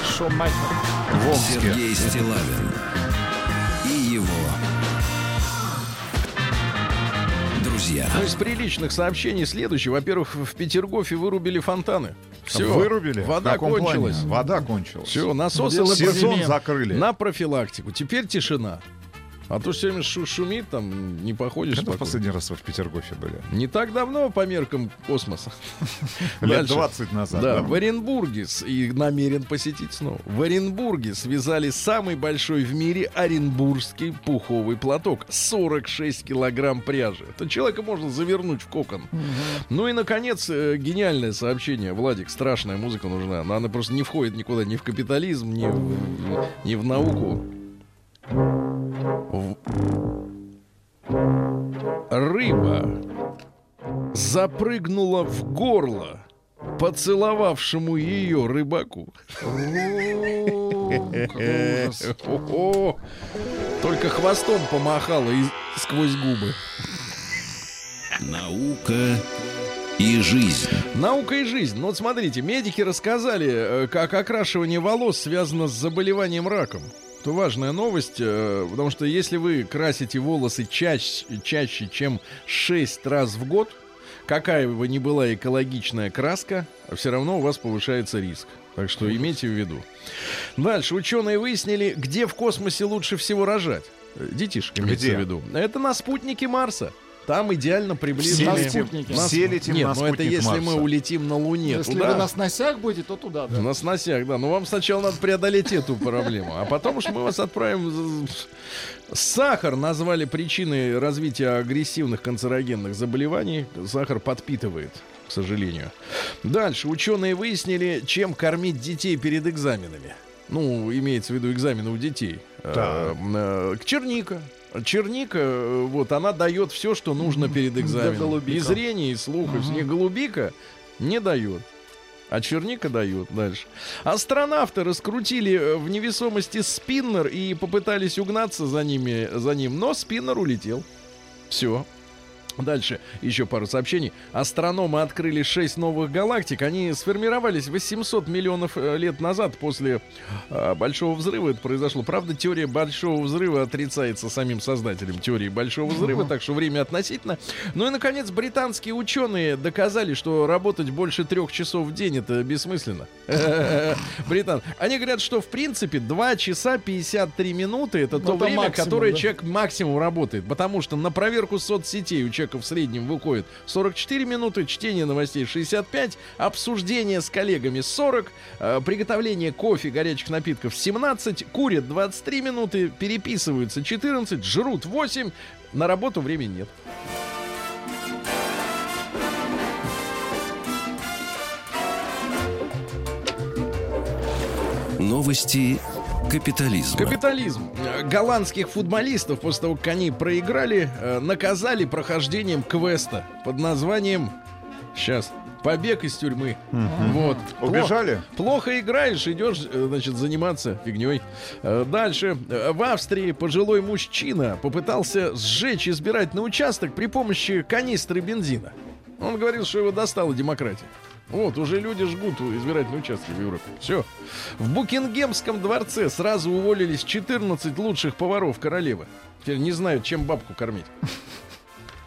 Шо.
В Омске.
Сергей Стилавин и его друзья.
Ну, из приличных сообщений следующее. Во-первых, в Петергофе вырубили фонтаны. Все.
Вырубили?
Вода
каком плане?
кончилась.
Вода кончилась.
Все, насосы
Сезон закрыли.
на профилактику. Теперь тишина. А то все время шу- шумит, там не походишь.
Когда в
спокойно.
последний раз вы в Петергофе были?
Не так давно по меркам космоса.
Лет
Дальше.
20 назад.
Да,
да?
в Оренбурге, и намерен посетить снова. В Оренбурге связали самый большой в мире оренбургский пуховый платок. 46 килограмм пряжи. Это человека можно завернуть в кокон. Ну и, наконец, э, гениальное сообщение. Владик, страшная музыка нужна. Но она просто не входит никуда, ни в капитализм, ни в, ни в науку. В- Рыба запрыгнула в горло поцеловавшему ее рыбаку. Только хвостом помахала и сквозь губы.
Наука и жизнь.
Наука и жизнь. Ну вот смотрите, медики рассказали, э, как окрашивание волос связано с заболеванием раком. Это важная новость, э, потому что если вы красите волосы чаще, чаще чем 6 раз в год, какая бы ни была экологичная краска, все равно у вас повышается риск. Так что имейте в виду. Дальше ученые выяснили, где в космосе лучше всего рожать. Э, Детишек имеется
Где?
в виду. Это на спутнике Марса. Там идеально приближены...
На спутнике.
На
Все летим
Нет,
на
ну это если мы
Марса.
улетим на Луне
Если
туда.
вы на сносях будете, то туда, да.
На сносях, да. Но вам сначала надо преодолеть эту проблему. А потом уж мы вас отправим... Сахар назвали причиной развития агрессивных канцерогенных заболеваний. Сахар подпитывает, к сожалению. Дальше. Ученые выяснили, чем кормить детей перед экзаменами. Ну, имеется в виду экзамены у детей.
Так.
Э, э, Черника. Черника, э, вот, она дает все, что нужно перед экзаменом. И зрение, и слух. и всё. Не голубика не дает. А черника дает дальше. Астронавты раскрутили э, в невесомости спиннер и попытались угнаться за, ними, за ним, но спиннер улетел. Все. Дальше еще пару сообщений. Астрономы открыли 6 новых галактик. Они сформировались 800 миллионов э, лет назад после э, Большого взрыва. Это произошло. Правда, теория Большого взрыва отрицается самим создателем теории Большого взрыва, так что время относительно. Ну и, наконец, британские ученые доказали, что работать больше трех часов в день это бессмысленно. Британ. Они говорят, что в принципе 2 часа 53 минуты это то
Ну, это
время, которое человек максимум работает. Потому что на проверку соцсетей у человека в среднем выходит 44 минуты, чтение новостей 65, обсуждение с коллегами 40, э, приготовление кофе, горячих напитков 17, курят 23 минуты, переписываются 14, жрут 8, на работу времени нет.
Новости капитализма.
Капитализм. Э, Голландских футболистов после того, как они проиграли, э, наказали прохождением квеста под названием сейчас побег из тюрьмы. Вот.
Убежали?
Плохо, плохо играешь, идешь, э, значит, заниматься фигней. Э, Дальше. В Австрии пожилой мужчина попытался сжечь избирательный участок при помощи канистры бензина. Он говорил, что его достала демократия. Вот, уже люди жгут избирательные участки в Европе. Все. В Букингемском дворце сразу уволились 14 лучших поваров королевы. Теперь не знают, чем бабку кормить.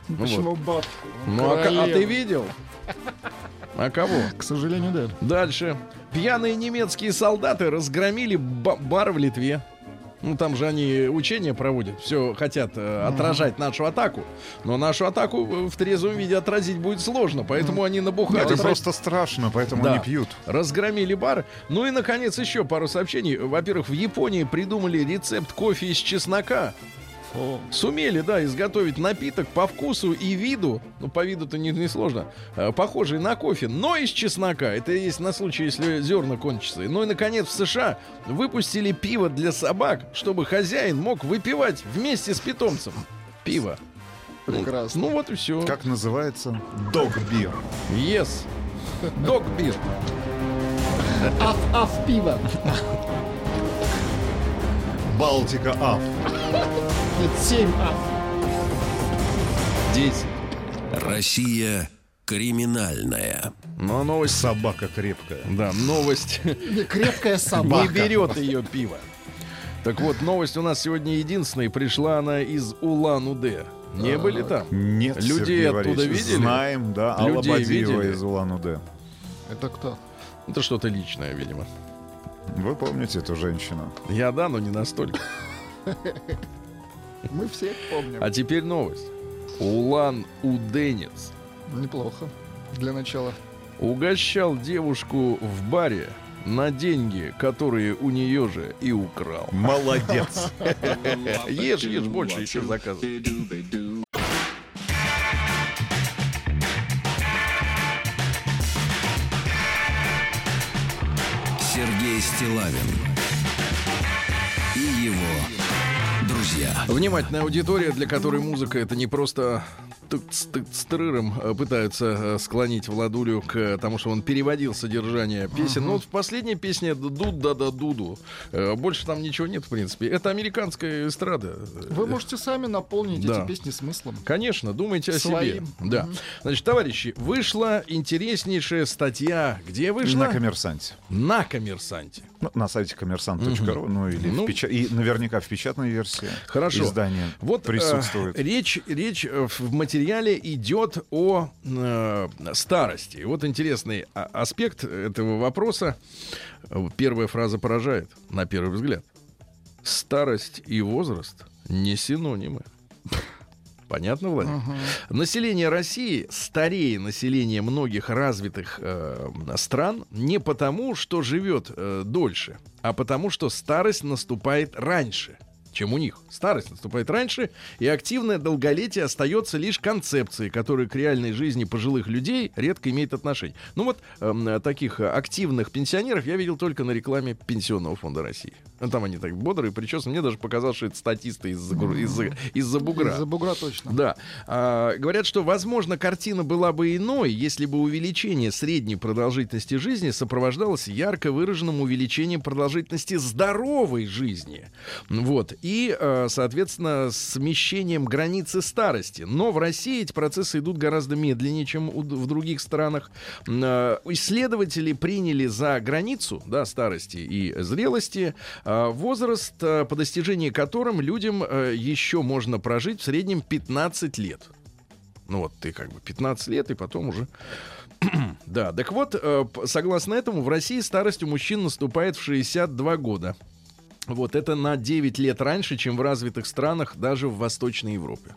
Ну.
Почему баб?
Ну, а, а ты видел? А кого?
К сожалению, да.
Дальше. Пьяные немецкие солдаты разгромили ба- бар в Литве. Ну, там же они учения проводят, все хотят э, отражать нашу атаку. Но нашу атаку э, в трезвом виде отразить будет сложно, поэтому они набухали.
Это просто страшно, поэтому
Да.
они пьют.
Разгромили бар. Ну и, наконец, еще пару сообщений. Во-первых, в Японии придумали рецепт кофе из чеснока. Сумели, да, изготовить напиток по вкусу и виду, ну, по виду-то не, не сложно, э, похожий на кофе, но из чеснока. Это есть на случай, если зерна кончатся. Ну и, наконец, в США выпустили пиво для собак, чтобы хозяин мог выпивать вместе с питомцем. Пиво. Ну,
Прекрасно.
Ну, вот и все.
Как называется? Догбир.
Yes. Dog beer.
Аф, аф, пиво.
Балтика Аф.
Нет, семь аф.
10.
Россия криминальная.
Ну, а новость...
Собака крепкая.
Да, новость
Не, Крепкая
не
собака.
берет ее пиво. Так вот, новость у нас сегодня единственная. Пришла она из Улан-Удэ. Не были там?
Нет,
Людей
Сергей
оттуда видели?
Знаем, да. Алла
Людей
Бадиева
видели?
из Улан-Удэ.
Это кто?
Это что-то личное, видимо.
Вы помните эту женщину?
Я да, но не настолько.
Мы все помним.
А теперь новость. Улан-Уденец
Неплохо. Для начала.
угощал девушку в баре на деньги, которые у нее же и украл.
Молодец.
Ешь, ешь больше, еще заказывай.
Сергей Стилавин и его друзья.
Внимательная аудитория, для которой музыка это не просто тык-тык-тырыром э, пытаются э, склонить Владулю к тому, что он переводил содержание песен. Ну, вот в последней песне дуд да да дуду. Э, Больше там ничего нет, в принципе. Это американская эстрада.
Вы можете сами наполнить эти песни смыслом.
Конечно, думайте о себе. Да. Значит, товарищи, вышла интереснейшая статья. Где вышла?
На коммерсанте.
На коммерсанте.
Ну, на сайте коммерсант.ру, ну или в
Ну,
и наверняка в печатной версии
Хорошо.
издания
Вот
присутствует.
речь, речь в материале идет о э, старости. И Вот интересный а- аспект этого вопроса. Первая фраза поражает, на первый взгляд. Старость и возраст не синонимы. Понятно, Владимир? Население России старее населения многих развитых э, стран не потому, что живет э, дольше, а потому, что старость наступает раньше чем у них. Старость наступает раньше, и активное долголетие остается лишь концепцией, которая к реальной жизни пожилых людей редко имеет отношение. Ну вот эм, таких активных пенсионеров я видел только на рекламе Пенсионного фонда России. Ну, там они так бодрые, причесаны. Мне даже показалось, что это статисты из-за, гру- из-за, из-за бугра.
Из-за бугра точно.
Да. А, говорят, что, возможно, картина была бы иной, если бы увеличение средней продолжительности жизни сопровождалось ярко выраженным увеличением продолжительности здоровой жизни. Вот. И, э, соответственно, смещением границы старости. Но в России эти процессы идут гораздо медленнее, чем в других странах. Э, Исследователи приняли за границу да, старости и зрелости э, возраст, по достижении которым людям еще можно прожить в среднем 15 лет. Ну вот ты как бы 15 лет, и потом уже... да, так вот, согласно этому, в России старость у мужчин наступает в 62 года. Вот это на 9 лет раньше, чем в развитых странах, даже в Восточной Европе.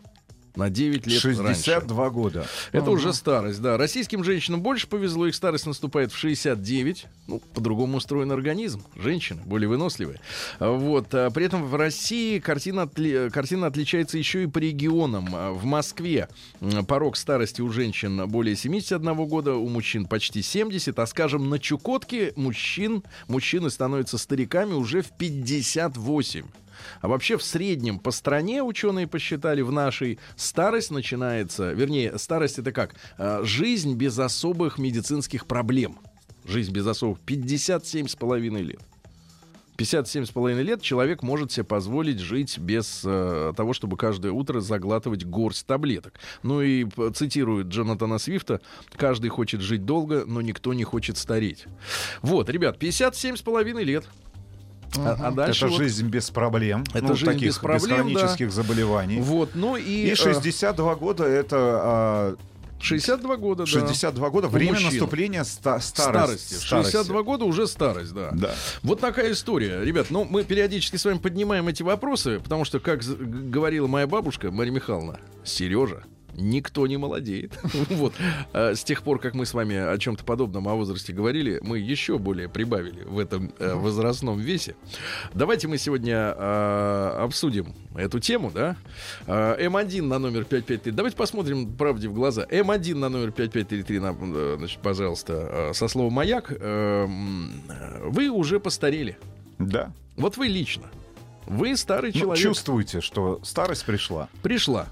На 9 лет раньше.
62 года.
Это уже старость, да. Российским женщинам больше повезло, их старость наступает в 69. Ну, по-другому устроен организм. Женщины более выносливые. Вот. а При этом в России картина, отли- картина отличается еще и по регионам. А В Москве порог старости у женщин более 71 года, у мужчин почти 70, а, скажем, на Чукотке мужчин, мужчины становятся стариками уже в 58. А вообще в среднем по стране ученые посчитали в нашей старость начинается, вернее, старость это как? А, Жизнь без особых медицинских проблем. Жизнь без особых 57 с половиной лет. 57 с половиной лет человек может себе позволить жить без э, того, чтобы каждое утро заглатывать горсть таблеток. Ну и цитирует Джонатана Свифта, каждый хочет жить долго, но никто не хочет стареть. Вот, ребят, 57 с половиной лет. А, а дальше
это
вот-
жизнь без проблем.
Это
ну,
жизнь
таких
без проблем, да.
хронических заболеваний.
Вот, ну и,
И
э,
62 года это а,
62 года, да.
62 года
У
время
мужчин.
наступления ста-
старости.
старости.
62 года уже старость, да.
Да.
Вот такая история. Ребят, ну мы периодически с вами поднимаем эти вопросы, потому что, как говорила моя бабушка Мария Михайловна, Сережа, никто не молодеет. Вот. А С тех пор, как мы с вами о чем-то подобном о возрасте говорили, мы еще более прибавили в этом э, возрастном весе. Давайте мы сегодня э, обсудим эту тему, да? Э, М1 на номер 553. Давайте посмотрим правде в глаза. М1 на номер 5533, на, э, значит, пожалуйста, э, со словом «маяк». Э, Вы уже постарели.
Да.
Вот вы лично. Вы старый
Ну,
человек.
чувствуете, что старость пришла.
Пришла.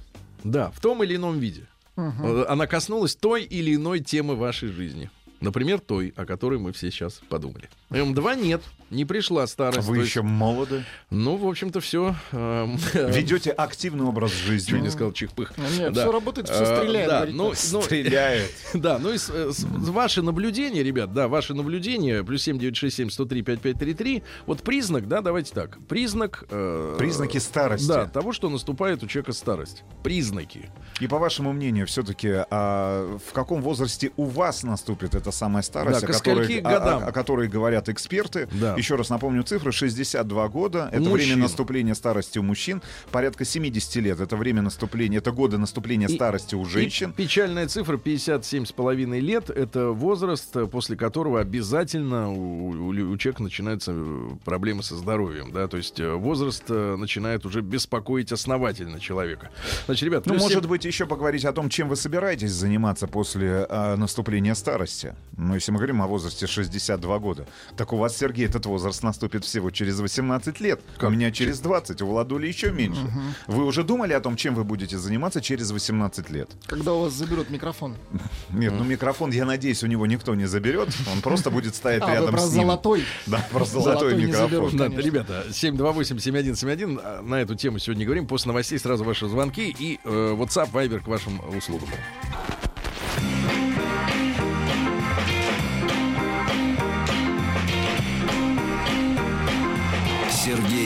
Да, в том или ином виде. Э, Она коснулась той или иной темы вашей жизни. Например, той, о которой мы все сейчас подумали. М2 нет, не пришла старость.
Вы
То есть,
еще молоды.
Ну, в общем-то, все.
Ведете активный образ жизни.
не сказал чихпых.
Нет,
Да.
все работает, все
Э,
стреляет.
да, ну, ну,
Стреляет.
Да, ну и с- э, с- ваши наблюдения, ребят, да, ваши наблюдения, плюс 7967 103 5533, вот признак, да, давайте так, признак... э,
Признаки старости.
Да, того, что наступает у человека старость. Признаки.
И по вашему мнению, все-таки в каком возрасте у вас наступит эта самая старость,
Да,
о,
ко
которой, о-
годам?
о- о которой говорят эксперты?
Да.
Еще раз напомню цифры: 62 года. Это
мужчин.
время наступления старости у мужчин. Порядка 70 лет. Это время наступления, это годы наступления
И-
старости у женщин.
Печальная цифра 57,5 лет это возраст, э, после которого обязательно у, у у человека начинаются э, проблемы со здоровьем. Да? То есть э, возраст э, начинает уже беспокоить основательно человека. Значит, ребят,
Ну, может
семь-
быть, еще поговорить о том, чем вы собираетесь заниматься после а, наступления старости. Ну, если мы говорим о возрасте 62 года. Так у вас, Сергей, этот возраст наступит всего через 18 лет. У меня через 20, у Владули еще меньше. Вы уже думали о том, чем вы будете заниматься через 18 лет?
Когда у вас заберут микрофон.
Нет, ну микрофон, я надеюсь, у него никто не заберет. Он просто будет стоять
А,
рядом с ним.
золотой.
Да, про
Золотой
золотой микрофон.
Да, ребята, 728-7171, а, на эту тему сегодня говорим. После новостей сразу ваши звонки и э, WhatsApp, Viber к вашим услугам.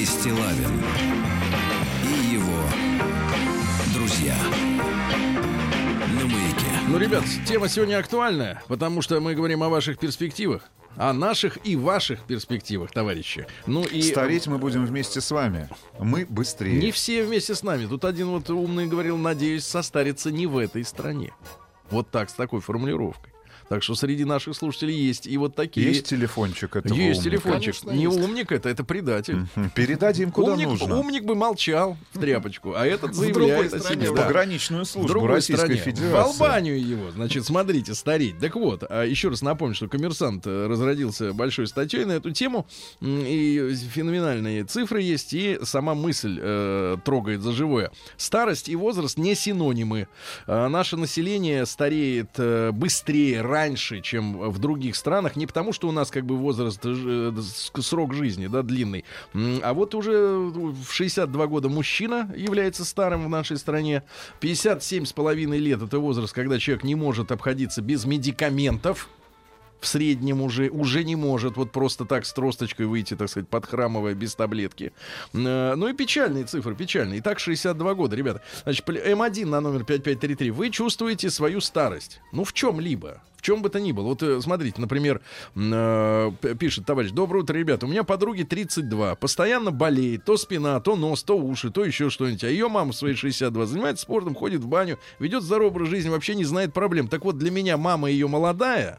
Стилавин и его друзья. На маяке.
Ну, ребят, тема сегодня актуальная, потому что мы говорим о ваших перспективах. о наших и ваших перспективах, товарищи. Ну и
Стареть мы будем вместе с вами. Мы быстрее.
не все вместе с нами. Тут один вот умный говорил, надеюсь, состариться не в этой стране. Вот так, с такой формулировкой. Так что среди наших слушателей есть и вот такие.
Есть телефончик этого
Есть
умника?
телефончик.
Конечно,
не
есть.
умник это, это предатель.
Мгм. Передадим куда
умник,
нужно.
умник бы молчал в тряпочку, а этот заявляет о себе.
В пограничную службу Российской. Федерации.
В Албанию его. Значит, смотрите, стареть. Так вот, а еще раз напомню, что коммерсант э, разродился большой статьей на эту тему. И феноменальные цифры есть, и сама мысль э, трогает за живое. Старость и возраст не синонимы. А Наше население стареет э, быстрее, раньше, чем в других странах. Не потому, что у нас как бы возраст, э, срок жизни да, длинный. А вот уже в 62 года мужчина является старым в нашей стране. 57 с половиной лет это возраст, когда человек не может обходиться без медикаментов. В среднем уже, уже не может вот просто так с тросточкой выйти, так сказать, подхрамывая без таблетки. Э, Ну и печальные цифры, печальные. Итак, 62 года, ребята. Значит, пл- М1 на номер 5533. Вы чувствуете свою старость. Ну, в чем-либо. В чем бы то ни было. Вот э, смотрите, например, э, пишет товарищ, доброе утро, ребята. У меня подруге 32. Постоянно болеет. То спина, то нос, то уши, то еще что-нибудь. А ее мама свои 62 занимается спортом, ходит в баню, ведет здоровый образ жизни, вообще не знает проблем. Так вот, для меня мама ее молодая,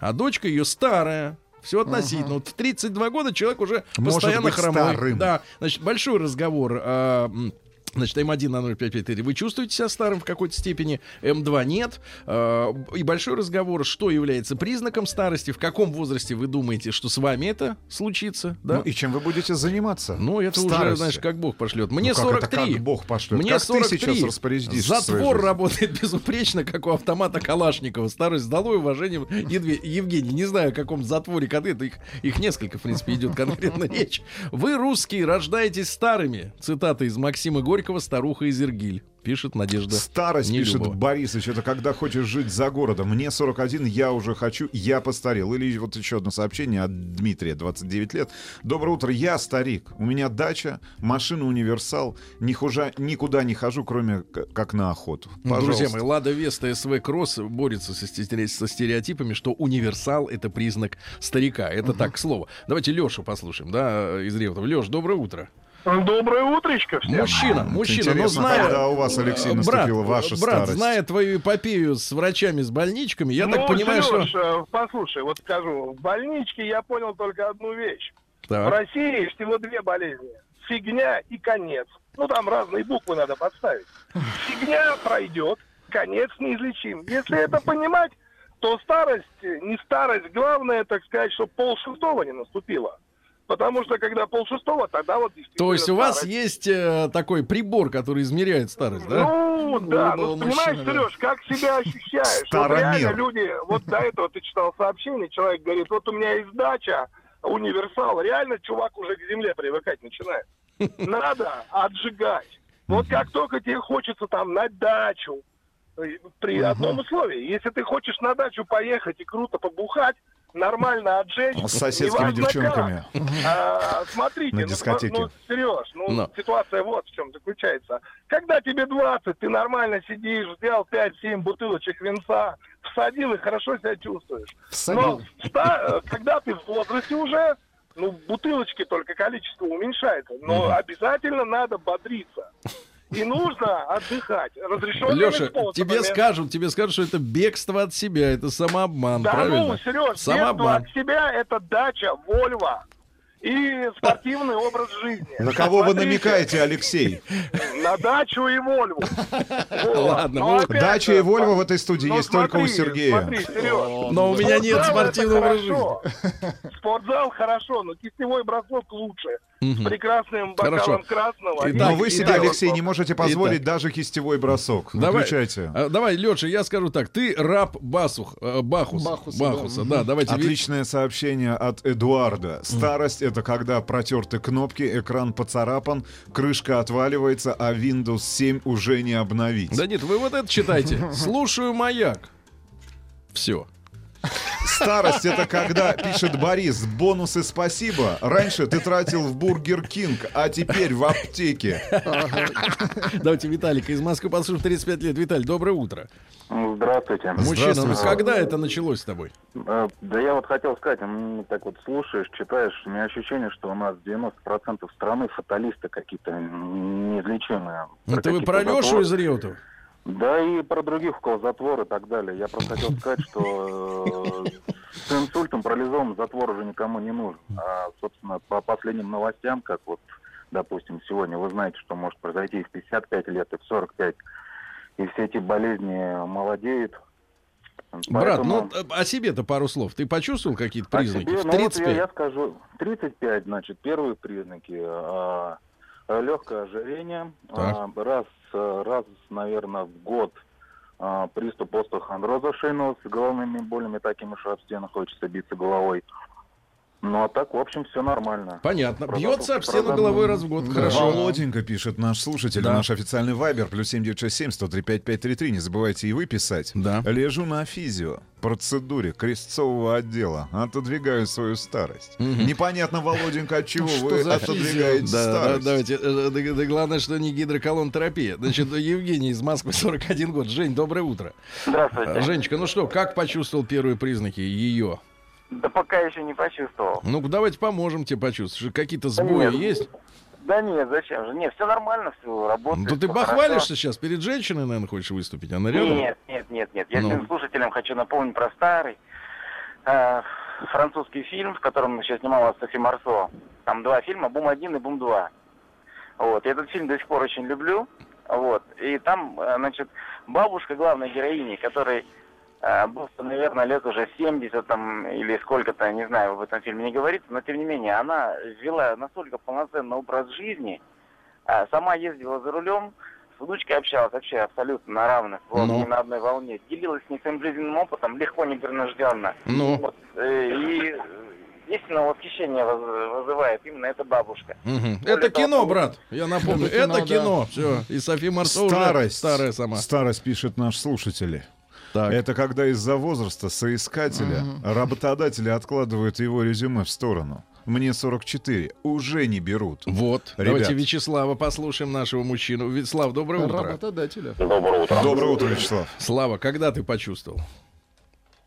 а дочка ее старая. Все относительно. Вот в 32 года человек уже
Может
постоянно хромой.
старым.
Да, значит, большой разговор. м, Значит, М1 на 0,553. Вы чувствуете себя старым в какой-то степени? М2 нет. А, И большой разговор, что является признаком старости, в каком возрасте вы думаете, что с вами это случится? Да?
Ну и чем вы будете заниматься?
Ну, это
в
уже,
старости?
знаешь, как Бог пошлет. Мне
Ну, как это
43.
как Бог пошлет?
Мне
Как ты
43.
сейчас распорядишься
Затвор работает безупречно, как у автомата Калашникова. Старость сдалой уважением Евгений. Не знаю, о каком затворе конкретно. Их, их несколько, в принципе, идет конкретно речь. Вы, русские, рождаетесь старыми. Цитата из Максима Горького «Старуха из Иргиль». Пишет Надежда
Старость, пишет
Нелюбова.
Борисович, это когда хочешь жить за городом. Мне 41, я уже хочу, я постарел. Или вот еще одно сообщение от Дмитрия, 29 лет. Доброе утро, я старик. У меня дача, машина универсал. Ни хуже, никуда не хожу, кроме как на охоту.
Ну, Друзья
Пожалуйста.
мои, Лада Веста СВ Кросс борется со, стере- со стереотипами, что универсал это признак старика. Это так, к слову. Давайте Лешу послушаем, да, из Реутова. Леш, доброе утро.
Доброе утречко всем.
Мужчина, мужчина, но
Интересно,
зная...
когда у вас, Алексей, наступила
брат,
ваша
брат,
старость?
зная твою эпопею с врачами, с больничками, я
ну,
так понимаю,
Серёж,
что...
э, послушай, вот скажу, в больничке я понял только одну вещь. В
Так.
России всего две болезни. Фигня и конец. Ну, там разные буквы надо подставить. Фигня пройдет, конец неизлечим. Если это понимать, то старость, э, не старость, главное, так сказать, чтобы пол шестого не наступило. Потому что когда пол шестого, тогда вот
То есть у вас есть э, такой прибор, который измеряет старость, да?
Ну, да, ну, понимаешь,
мужчина, да.
Сереж, как себя ощущаешь? Вот
Старомир.
реально люди, вот до этого ты читал сообщение, человек говорит, вот у меня есть дача, универсал, реально чувак уже к земле привыкать начинает. Надо отжигать. Вот как только тебе хочется там на дачу, э, при одном условии, если ты хочешь на дачу поехать и круто побухать, нормально отжечь.
С соседскими девчонками.
А, смотрите,
На
ну,
дискотеке.
ну, Сереж, ну,
Но.
ситуация вот в чем заключается. Когда тебе 20, ты нормально сидишь, взял 5-7 бутылочек винца, всадил и хорошо себя чувствуешь. Но
Всадил.
ста- э, когда ты в возрасте уже, ну, бутылочки только количество уменьшается. Но обязательно надо бодриться. И нужно отдыхать. Разрешенными
Леша,
способами.
тебе скажут, тебе скажут, что это бегство от себя, это самообман,
Да
правильно?
ну, Сереж,
Самообман.
от себя это дача, Вольва и спортивный образ жизни.
На кого вы
Смотрите,
намекаете, Алексей?
На дачу и Вольву.
Ладно,
Но
ну,
Дача и Вольво в этой студии
ну,
есть только у Сергея.
Но у меня нет спортивного образа жизни.
Спортзал хорошо, но кистевой бросок лучше. С прекрасным
Хорошо.
бокалом красного.
Итак,
Но вы себе,
итак,
Алексей, не можете позволить даже кистевой бросок.
А, давай, Леша, я скажу так. Ты раб Басух, э, Бахуса.
Бахуса, да.
да. давайте.
Отличное сообщение от Эдуарда. Старость — это когда протерты кнопки, экран поцарапан, крышка отваливается, а Windows 7 уже не обновить.
Да нет, вы вот это читайте. Слушаю маяк. Все.
Старость это когда, пишет Борис, бонусы спасибо. Раньше ты тратил в Бургер Кинг, а теперь в аптеке.
Давайте Виталика из Москвы послушаем 35 лет. Виталий, доброе утро.
Здравствуйте.
Мужчина, ну
Здравствуйте.
когда это началось с тобой?
Э, Да я вот хотел сказать, так вот слушаешь, читаешь, у меня ощущение, что у нас 90% страны фаталисты какие-то неизлечимые.
Ну, Это вы
какие-то
про Лешу из Реутова?
Да и про других, у кого затвор и так далее. Я просто хотел сказать, что э, с инсультом парализованным затвор уже никому не нужен. А, собственно, по последним новостям, как вот, допустим, сегодня, вы знаете, что может произойти и в 55 лет, и в 45, и все эти болезни молодеют.
Брат,
Поэтому-
ну о себе-то пару слов. Ты почувствовал какие-то
а
признаки?
себе, ну вот
35?
я, я скажу, 35, значит, первые признаки. а, легкое ожирение, а, раз, а, раз, наверное, в год а, приступ остеохондроза шейного с головными болями, такими, что об стену хочется биться головой. Ну, а так, в общем, все нормально.
Понятно. Бьется об стену головой раз в год.
Да.
Хорошо.
Володенька пишет наш слушатель,
Да.
наш официальный вайбер, плюс 7967 103 5533. Не забывайте и вы писать.
Да.
Лежу на физио, процедуре крестцового отдела, отодвигаю свою старость. Непонятно, Володенька, от чего
Что
вы отодвигаете
Да, да,
старость.
давайте. э, Да, да главное, что не гидроколонотерапия. Значит, Евгений из Москвы, 41 год. Жень, доброе утро.
Здравствуйте.
Женечка, ну что, как почувствовал первые признаки ее?
Да пока еще не почувствовал.
Ну, давайте поможем тебе почувствовать. Какие-то сбои
Нет.
есть?
Да нет, зачем же? Нет, все нормально, все работает.
Ну, ты
всё
похвалишься сейчас перед женщиной, наверное, хочешь выступить. Она
хорошо.
рядом?
Нет, нет, нет, нет. Я
Ну.
всем слушателям хочу напомнить про старый э, французский фильм, в котором еще снималась Софи Марсо. Там два фильма, «Бум-1» и «Бум-2». Вот. Я этот фильм до сих пор очень люблю. Вот. И там, э, значит, бабушка главной героини, которой э, был, наверное, лет уже 70 там, или сколько-то, не знаю, в этом фильме не говорится, но тем не менее, она вела настолько полноценный образ жизни, а сама ездила за рулем, с внучкой общалась вообще абсолютно на равных, вот,
Ну.
не на одной волне, делилась с ней своим жизненным опытом, легко, непринужденно.
Ну.
Вот, э, и э, истинное восхищение вызывает именно эта бабушка. Более
Это
того,
кино, брат. Я напомню.
Это кино, да.
кино. Все. И Софи Марсо уже
Старость.
старая сама.
Старость, пишет наш слушатель.
Так.
Это когда из-за возраста соискателя работодатели откладывают его резюме в сторону. Мне 44. Уже не берут.
Вот.
Ребят.
Давайте Вячеслава послушаем, нашего мужчину. Вячеслав, доброе утро.
Работодателя.
Доброе утро.
Доброе утро, Вячеслав.
Слава, когда ты почувствовал?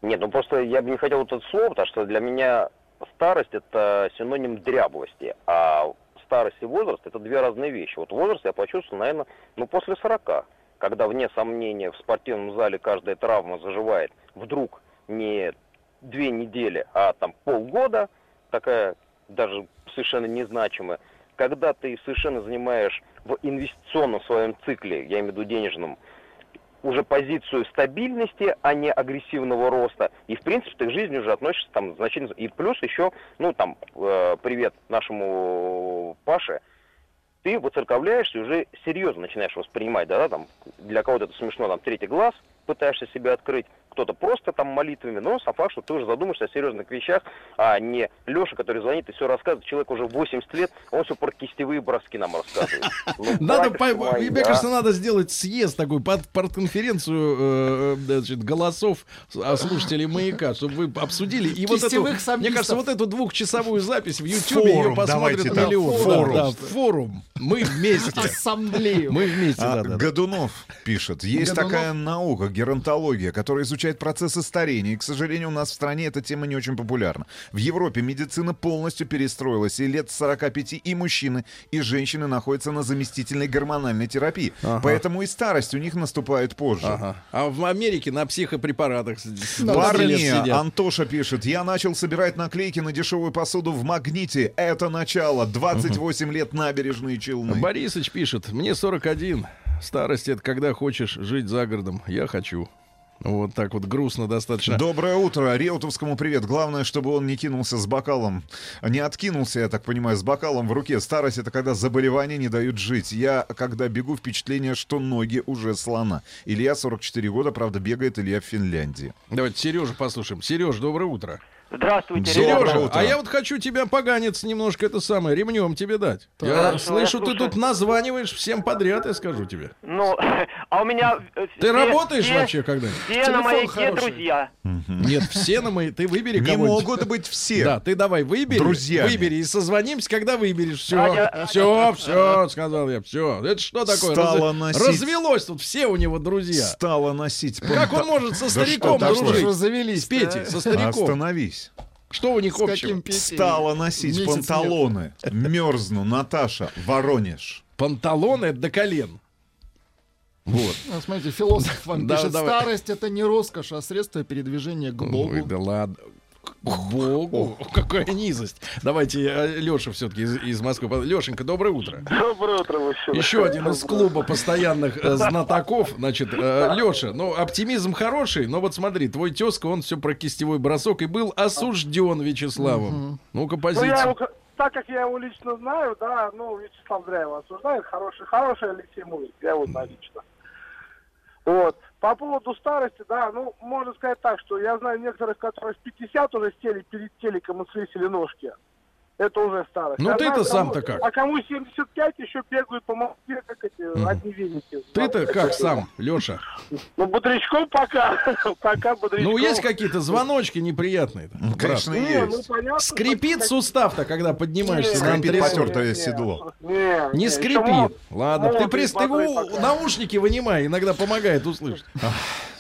Нет, ну просто я бы не хотел вот это слово, потому что для меня старость это синоним дряблости, а старость и возраст это две разные вещи. Вот возраст я почувствовал, наверное, ну после 40, когда вне сомнения в спортивном зале каждая травма заживает вдруг не две недели, а там полгода, такая даже совершенно незначимая. Когда ты совершенно занимаешь в инвестиционном своем цикле, я имею в виду денежном, уже позицию стабильности, а не агрессивного роста. И, в принципе, ты к жизни уже относишься там значительно... И плюс еще, ну, там, э, привет нашему Паше, ты воцерковляешься уже серьезно начинаешь воспринимать, да, да, там, для кого-то это смешно, там, третий глаз пытаешься себя открыть, кто-то просто там молитвами, но сам факт, что ты уже задумаешься о серьезных вещах, а не Леша, который звонит и все рассказывает, человек уже 80 лет, он все про кистевые броски нам рассказывает. Ну,
Надо, мне кажется, надо сделать съезд такой, под, подконференцию э, э, значит, голосов а, слушателей «Маяка», чтобы вы обсудили. И вот эту, мне кажется, вот эту двухчасовую запись в Ютьюбе ее посмотрят миллион.
форум.
Форум. Мы вместе.
Ассамблею.
Мы вместе,
А. Годунов пишет, есть такая наука, геронтология, которая изучает процессы старения. И, к сожалению, у нас в стране эта тема не очень популярна. В Европе медицина полностью перестроилась, и лет с 45 и мужчины, и женщины находятся на заместительной гормональной терапии. Поэтому и старость у них наступает позже.
Ага. А в Америке на психопрепаратах с- с 20 лет
Парни. Антоша пишет, я начал собирать наклейки на дешевую посуду в Магните. Это начало. 28 лет набережные Челны.
Борисыч пишет, мне 41. Старость это когда хочешь жить за городом. Я хочу. Вот так вот грустно достаточно.
Доброе утро. Реутовскому привет. Главное, чтобы он не кинулся с бокалом. Не откинулся, я так понимаю, с бокалом в руке. Старость — это когда заболевания не дают жить. Я, когда бегу, впечатление, что ноги уже слона. Илья, 44 года, правда, бегает Илья в Финляндии.
Давайте Сережу послушаем. Сереж, доброе утро.
Здравствуйте,
Сережа, а я вот хочу тебя, поганец, немножко это самое, ремнем тебе дать. Я
Хорошо,
слышу,
я
ты тут названиваешь всем подряд, я скажу тебе.
Ну, а у меня... э,
Ты
все-
работаешь
все-
вообще когда-нибудь?
Все на
Телефон
маяке
хороший.
друзья.
Нет, все на мои. Ты выбери
Не
кого-нибудь.
могут быть все.
Да, ты давай выбери.
Друзьями.
Выбери и созвонимся, когда выберешь. Все,
Радио-
все, все, сказал я. Все. Это что такое?
Стало
Раз-
носить-
Развелось тут все у него друзья.
Стала носить
Как он может со стариком
что такое?
дружить?
Уже завелись,
С Петей,
да?
со стариком.
Остановись.
Что у них
С
общего?
Стала носить
Месяц
панталоны. Мерзну, Наташа, Воронеж.
Панталоны это до колен. Вот.
Ну, смотрите, философ вам
Да,
пишет,
давай.
старость это не роскошь, а средство передвижения к
Ой,
Богу.
да ладно. К Богу, какая низость. Давайте Леша все-таки из, из Москвы. Лешенька, доброе утро.
Доброе утро, мужчина.
Еще один из клуба постоянных э, знатоков. Значит, Леша, ну, оптимизм хороший, но вот смотри, твой тезка, он все про кистевой бросок и был осужден Вячеславом. Ну-ка,
Ну, я
позицию.
его, так как я его лично знаю, да, ну, Вячеслав зря его осуждает, хороший, хороший Алексей Мулик, я его знаю лично. Вот. По поводу старости, да, ну, можно сказать так, что я знаю некоторых, которые в 50 уже сели перед телеком и свесили ножки. Это уже старость.
Ну, ты-то сам-то как?
А кому 75 еще бегают по Москве, как эти одни веники.
Ты-то как сам, Леша?
Ну, бодрячком пока. пока бодрячком.
Ну, есть какие-то звоночки неприятные?
Ну, конечно,
Не,
есть.
ну, понятно,
Скрипит
что-
сустав-то, когда поднимаешься на
Скрипит потертое седло.
Не,
Не скрипит. Ладно, ты у-
пока.
наушники вынимай, иногда помогает услышать.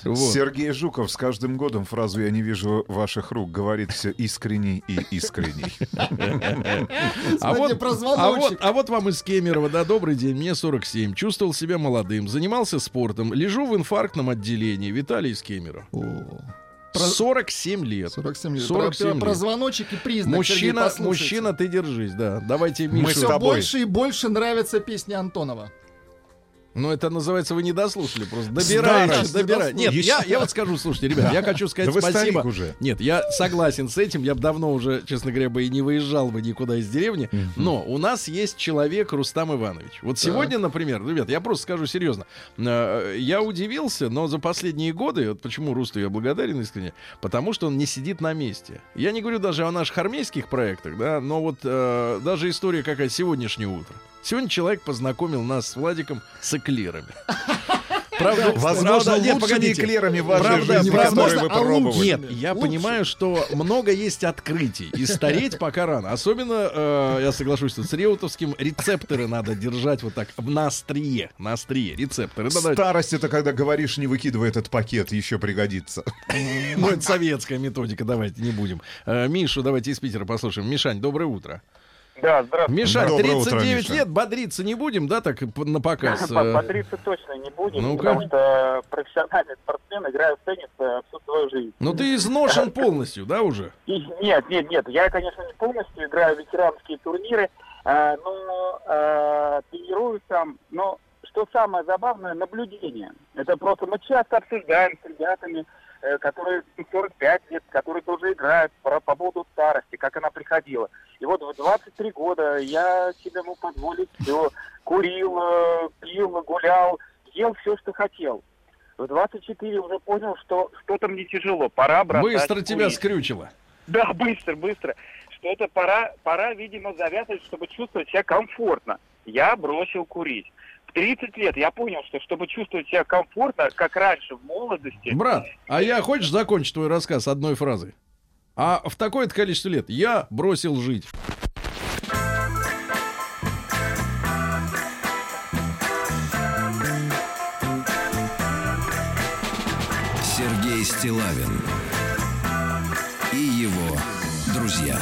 Вот.
Сергей Жуков с каждым годом фразу «Я не вижу ваших рук» говорит все искренней и искренней.
А вот,
про
а, вот,
звоночек.
а вот вам из Кемерово, да, добрый день, мне 47, чувствовал себя молодым, занимался спортом, лежу в инфарктном отделении, Виталий из Кемерово.
Про-
47 лет.
47 лет.
47
про, про
лет.
звоночек и признак. Сергей,
Мужчина, мужчина, ты держись, да. Давайте
Мы
Мишу.
с
Все
тобой.
больше и больше нравятся песни Антонова.
Ну, это называется, вы не дослушали, просто
Знаете,
добираете. Нет, я, я вот скажу, слушайте, ребят, я хочу сказать
Да
спасибо.
уже.
Нет, я согласен с этим, я бы давно уже, честно говоря, бы и не выезжал бы никуда из деревни, но у нас есть человек Рустам Иванович. Вот сегодня, например, ребят, я просто скажу серьезно, э, я удивился, но за последние годы, вот почему Русту я благодарен искренне, потому что он не сидит на месте. Я не говорю даже о наших армейских проектах, да, но вот э, даже история какая сегодняшнее утро. Сегодня человек познакомил нас с Владиком с эклерами. Правда,
Возможно,
правда- нет, погодите.
эклерами в вашей
Правда,
жизни,
правда,
которые вы
а
пробовали.
Нет, я
Лучше.
понимаю, что много есть открытий. И стареть пока рано. Особенно, э, я соглашусь с Реутовским, рецепторы надо держать вот так на острие. На острие. Рецепторы. Да, давайте.
Старость это когда говоришь, не выкидывай этот пакет, еще пригодится.
Ну, это советская методика, давайте не будем. Э, Мишу давайте из Питера послушаем. Мишань, доброе утро.
Да, здравствуйте.
Мишань,
Доброе утро,
39
Миша.
лет, бодриться не будем, да, так на показ?
По-
Э,
Бодриться точно не будем,
Ну-ка.
потому что профессиональный спортсмен, играю в теннис э, всю свою жизнь.
Ну, ты изношен полностью, да, уже?
И- нет, нет, нет, я, конечно, не полностью играю в ветеранские турниры, э, но э, тренируюсь там, но что самое забавное, наблюдение. Это просто мы часто обсуждаем с ребятами, которые 45 лет, которые тоже играют про, по поводу старости, как она приходила. И вот в 23 года я себе мог позволить все. Курил, э, пил, гулял, ел все, что хотел. В 24 уже понял, что что-то мне тяжело, пора бросать
Быстро тебя
курить.
скрючило.
Да, быстро, быстро. Что это пора, пора, видимо, завязывать, чтобы чувствовать себя комфортно. Я бросил курить. В 30 лет я понял, что чтобы чувствовать себя комфортно, как раньше, в молодости,
Брат, а я хочешь закончить твой рассказ одной фразой? А в такое-то количество лет я бросил жить.
Сергей Стилавин и его друзья.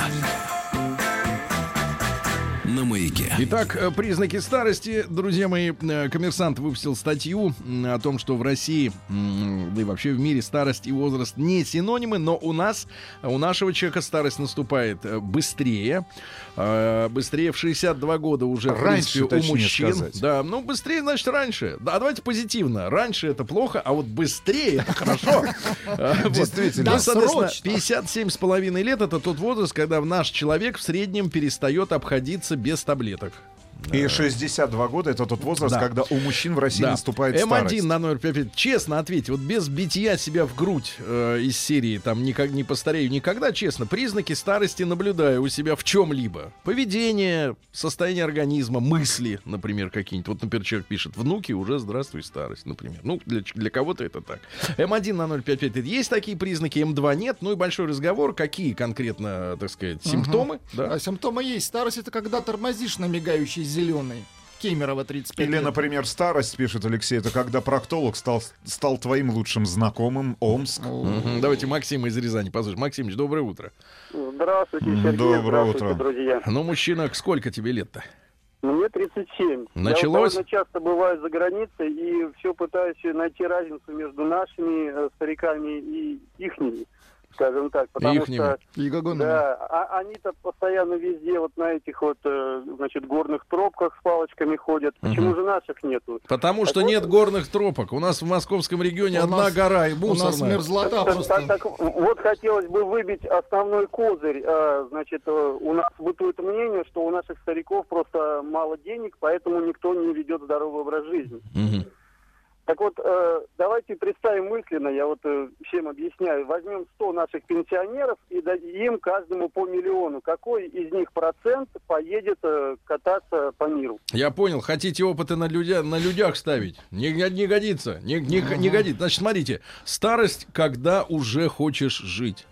Маяке.
Итак, э, признаки старости, друзья мои. Э, Коммерсант выпустил статью о том, что в России, да и вообще в мире старость и возраст не синонимы, но у нас, у нашего человека старость наступает э, быстрее. Быстрее в 62 года уже, в
Раньше,
принципе, у мужчин.
сказать.
Да, ну быстрее, значит, раньше. Да, давайте позитивно. Раньше это плохо, а вот быстрее это хорошо.
Действительно.
Ну, соответственно,
Досрочно.
57 с половиной лет это тот возраст, когда наш человек в среднем перестает обходиться без таблеток.
И 62 года это тот возраст,
Да.
когда у мужчин в России
Да.
наступает
М1
старость.
на номер 55. Честно ответьте, вот без битья себя в грудь э, из серии там никак не постарею никогда, честно, признаки старости наблюдаю у себя в чем-либо. Поведение, состояние организма, мысли, например, какие-нибудь. Вот, например, человек пишет, внуки уже здравствуй, старость, например. Ну, для, для кого-то это так. М1 на 055. Есть такие признаки, М2 нет. Ну и большой разговор. Какие конкретно, так сказать, симптомы? Да.
А симптомы есть. Старость это когда тормозишь на мигающий зеленый. Кемерово 35
Или,
лет.
например, старость, пишет Алексей, это когда проктолог стал, стал твоим лучшим знакомым, Омск.
Давайте Максима из Рязани послушаем. Максимович, доброе утро.
Здравствуйте, Сергей.
доброе
Здравствуйте,
утро.
друзья.
Ну, мужчина, сколько тебе лет-то?
Мне 37. Я
Началось?
довольно часто бываю за границей и все пытаюсь найти разницу между нашими э, стариками и ихними, скажем так. Потому
Ихними.
что да, а- они-то постоянно везде вот на этих вот, э, значит, горных тропках с палочками ходят. Почему
Мгм.
же наших нету?
Потому
Так
что
вот-
нет горных тропок. У нас в московском регионе
У
одна
нас-
гора и
У нас
мусорная.
мерзлота
Так,
просто.
так- так вот хотелось бы выбить основной козырь. Э, Значит, э, у нас бытует мнение, что у наших стариков просто мало денег, поэтому никто не ведет здоровый образ жизни.
Мгм.
Так вот, э, давайте представим мысленно, я вот э, всем объясняю, возьмем 100 наших пенсионеров и дадим каждому по миллиону. Какой из них процент поедет э, кататься по миру?
Я понял, хотите опыты на, людя, на людях ставить? Не, не- годится. Не, не, не годится. Значит, смотрите, старость, когда уже хочешь жить.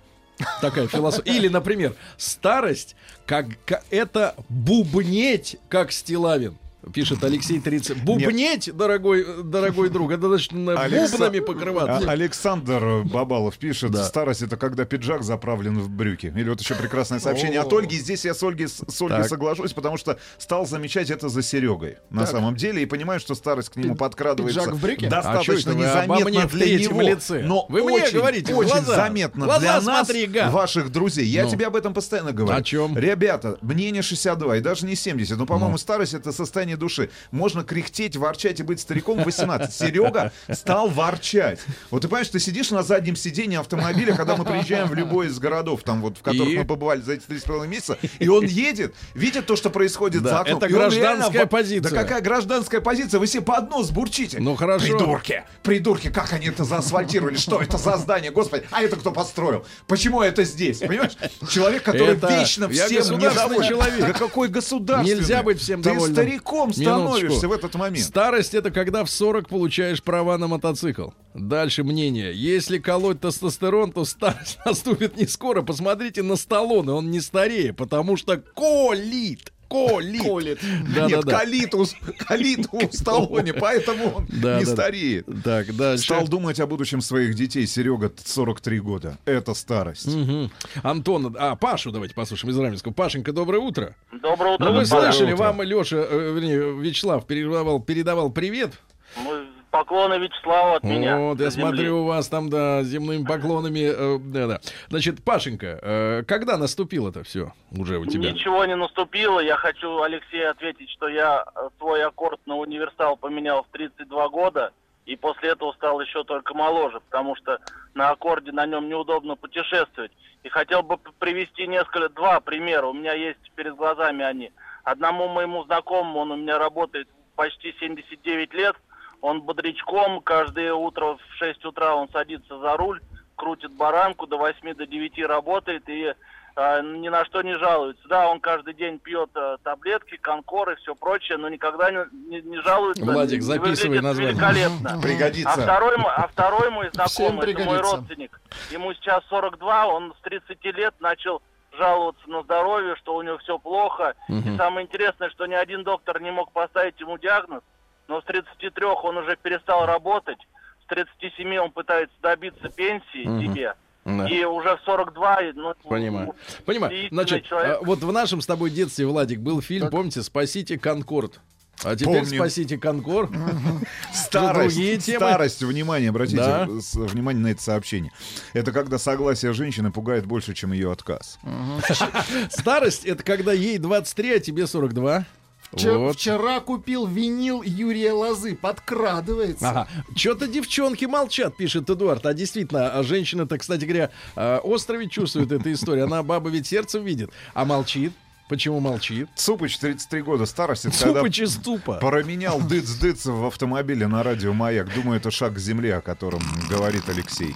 Такая философия. Или, например, старость, как, ка- это бубнеть, как Стилавин. Пишет Алексей 30. Бубнеть, дорогой, дорогой друг, это значит на
Алекса-
бубнами покрываться.
А- Александр Бабалов пишет,
Да.
старость это когда пиджак заправлен в брюки. Или вот еще прекрасное сообщение от
О.
Ольги. Здесь я с Ольгой, с Ольгой
Так.
соглашусь, потому что стал замечать это за Серегой. На
Так.
самом деле, и понимаю, что старость к нему
Пи-
подкрадывается
пиджак в брюки?
А
достаточно
обо
незаметно
мне в
для него.
лице?
Но
Вы мне
очень,
говорите в
очень
глаза.
заметно
Глаза
для нас,
смотри,
ваших друзей. Я
Ну.
тебе об этом постоянно говорю.
О чем?
Ребята, мне не 62 и даже не 70, но, по-моему, старость это состояние души. Можно кряхтеть, ворчать и быть стариком в 18. Серега стал ворчать. Вот ты понимаешь, ты сидишь на заднем сиденье автомобиля, когда мы приезжаем в любой из городов, там вот, в которых
И?
мы побывали за эти 3,5 месяца, и он едет, видит то, что происходит
Да,
за окном.
это гражданская
реально
позиция.
Да какая гражданская позиция? Вы себе под нос бурчите.
Ну, хорошо.
Придурки, придурки, как они это заасфальтировали? Что это за здание? Господи, а это кто построил? Почему это здесь? Понимаешь? Человек, который
Это-
вечно всем недоволен.
человек.
Да какой государственный?
Нельзя быть всем
Ты
довольным.
стариком
Минуточку.
становишься в этот момент.
Старость это когда в 40 получаешь права на мотоцикл. Дальше мнение. Если колоть тестостерон, то старость наступит не скоро. Посмотрите на Сталлоне, он не старее, потому что колит. Колит.
Колит.
Да,
Нет,
да, да.
калиту, калиту в Сталлоне, поэтому он
Да,
не
да,
стареет.
Так, дальше.
Стал думать о будущем своих детей. Серега, 43 года. Это старость.
Мгм. Антон, а, Пашу давайте послушаем из Раменского. Пашенька, доброе утро.
Доброе утро.
Ну, вы слышали,
утро.
вам Леша, вернее, Вячеслав передавал, передавал привет.
Ну, Поклоны Вячеславу от меня.
Вот, я
земли.
смотрю, у вас там, да, земными поклонами. э, да, да. Значит, Пашенька, э, когда наступило это все уже у тебя?
Ничего не наступило. Я хочу Алексею ответить, что я э, свой аккорд на универсал поменял в 32 года. И после этого стал еще только моложе, потому что на аккорде на нем неудобно путешествовать. И хотел бы привести несколько, два примера. У меня есть перед глазами они. Одному моему знакомому, он у меня работает почти 79 лет, он бодрячком, каждое утро в 6 утра он садится за руль, крутит баранку, до 8 до 9 работает и э, ни на что не жалуется. Да, он каждый день пьет э, таблетки, конкоры, все прочее, но никогда не, не- не жалуется.
Владик,
И
записывай название.
Великолепно.
Пригодится.
А второй, а второй мой знакомый, это мой родственник. Ему сейчас 42, он с 30 лет начал жаловаться на здоровье, что у него все плохо. И самое интересное, что ни один доктор не мог поставить ему диагноз, но с 33 он уже перестал работать, с 37 он пытается добиться пенсии
Мгм.
себе.
Да.
И уже в 42, ну,
Понимаю. Понимаю.
Действительно,
Значит,
человек-
а, вот в нашем с тобой детстве, Владик, был фильм, помните, «Спасите Конкорд». А теперь
Помним.
«Спасите Конкорд».
Старость,
другие темы.
старость, внимание, обратите
Да.
внимание на это сообщение. Это когда согласие женщины пугает больше, чем ее отказ.
Старость — это когда ей 23, а тебе 42.
Вчера,
Вот.
вчера купил винил Юрия Лозы. Подкрадывается.
Ага. Что-то девчонки молчат, пишет Эдуард. А действительно, а женщина-то, кстати говоря, а, остро ведь чувствует эту историю. Она баба ведь сердцем видит, а молчит. Почему молчит?
Цупыч, 33 года старости.
Цупыч из тупа.
Променял дыц-дыц в автомобиле на радио «Маяк». Думаю, это шаг к земле, о котором говорит Алексей.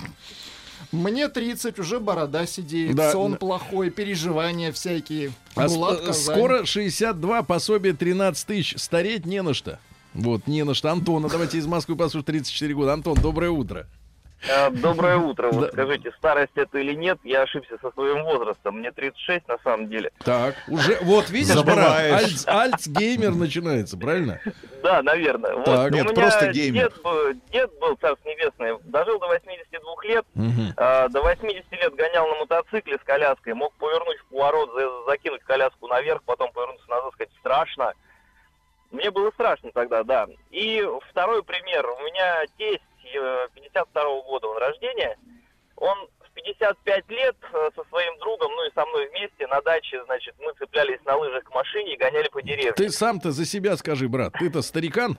Мне 30, уже борода сидеет,
Да,
сон плохой, переживания всякие.
А
Булат
скоро 62, пособие 13 тысяч. Стареть не на что. Вот, не на что. Антона, давайте из Москвы послушаем 34 года. Антон, доброе утро.
Э, Доброе утро. Вот
Да.
скажите, старость это или нет? Я ошибся со своим возрастом. Мне 36 на самом деле.
Так, уже, вот, видишь, брат, альц, альцгеймер начинается, правильно?
Да, наверное. Вот.
Так.
У
Нет,
меня
просто геймер.
Дед был, дед был, царство небесное, дожил до 82 лет.
Мгм.
а, до 80 лет гонял на мотоцикле с коляской. Мог повернуть в поворот, за- закинуть коляску наверх, потом повернуться назад, сказать, страшно. Мне было страшно тогда, да. И второй пример. У меня тесть э, 52 года он рождения. Он в 55 лет э, со своим другом, ну и со мной вместе на даче, значит, мы цеплялись на лыжах к машине и гоняли по деревне.
Ты сам-то за себя скажи, брат. Ты-то старикан?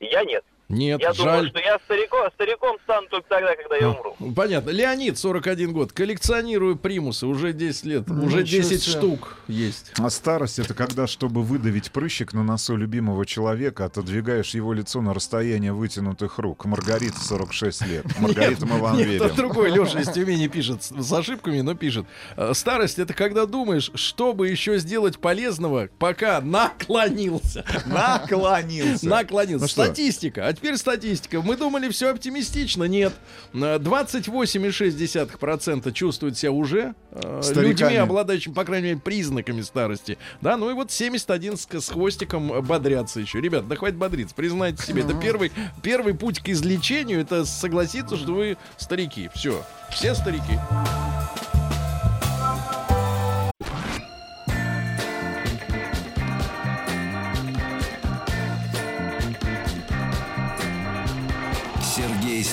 Я нет.
Нет,
я думаю,
жаль.
что я стариком, стариком стану только тогда, когда я умру.
Понятно. Леонид, 41 год. Коллекционирую примусы. Уже 10 лет. Уже
Ничего
10
себе.
штук есть.
А старость это когда, чтобы выдавить прыщик на носу любимого человека, отодвигаешь его лицо на расстояние вытянутых рук. Маргарита, 46 лет. Маргарита, мы вам верим.
это другой Леша из Тюмени пишет с ошибками, но пишет. «Э, Старость это когда думаешь, чтобы еще сделать полезного, пока наклонился.
Наклонился.
Наклонился.
Ну?
Статистика. Теперь статистика. Мы думали, все оптимистично. Нет. Э, 28,6% чувствуют себя уже э, людьми, обладающими, по крайней мере, признаками старости. Да, ну и вот 71 с, с хвостиком э, бодрятся еще. Ребят, да хватит бодриться. Признайте себе, это первый, первый путь к излечению, это согласиться, что вы старики. Все. Все старики.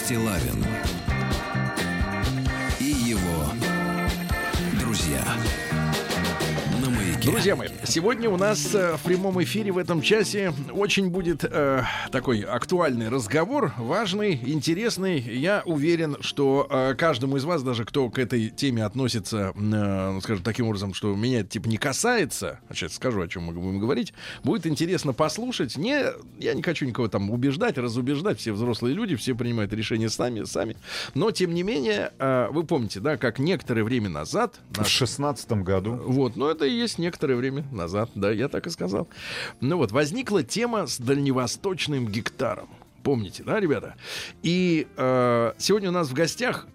Стилавин Друзья
мои, сегодня у нас э, в прямом эфире в этом часе очень будет э, такой актуальный разговор, важный, интересный. Я уверен, что э, каждому из вас, даже кто к этой теме относится, э, ну, скажем, таким образом, что меня это типа не касается, а сейчас скажу, о чем мы будем говорить, будет интересно послушать. Не, я не хочу никого там убеждать, разубеждать, все взрослые люди, все принимают решения сами, сами. Но, тем не менее, э, вы помните, да, как некоторое время назад...
В шестнадцатом году.
вот, но это и есть некоторое время назад, да, я так и сказал. Ну вот, возникла тема с дальневосточным гектаром. Помните, да, ребята? И э, сегодня у нас в гостях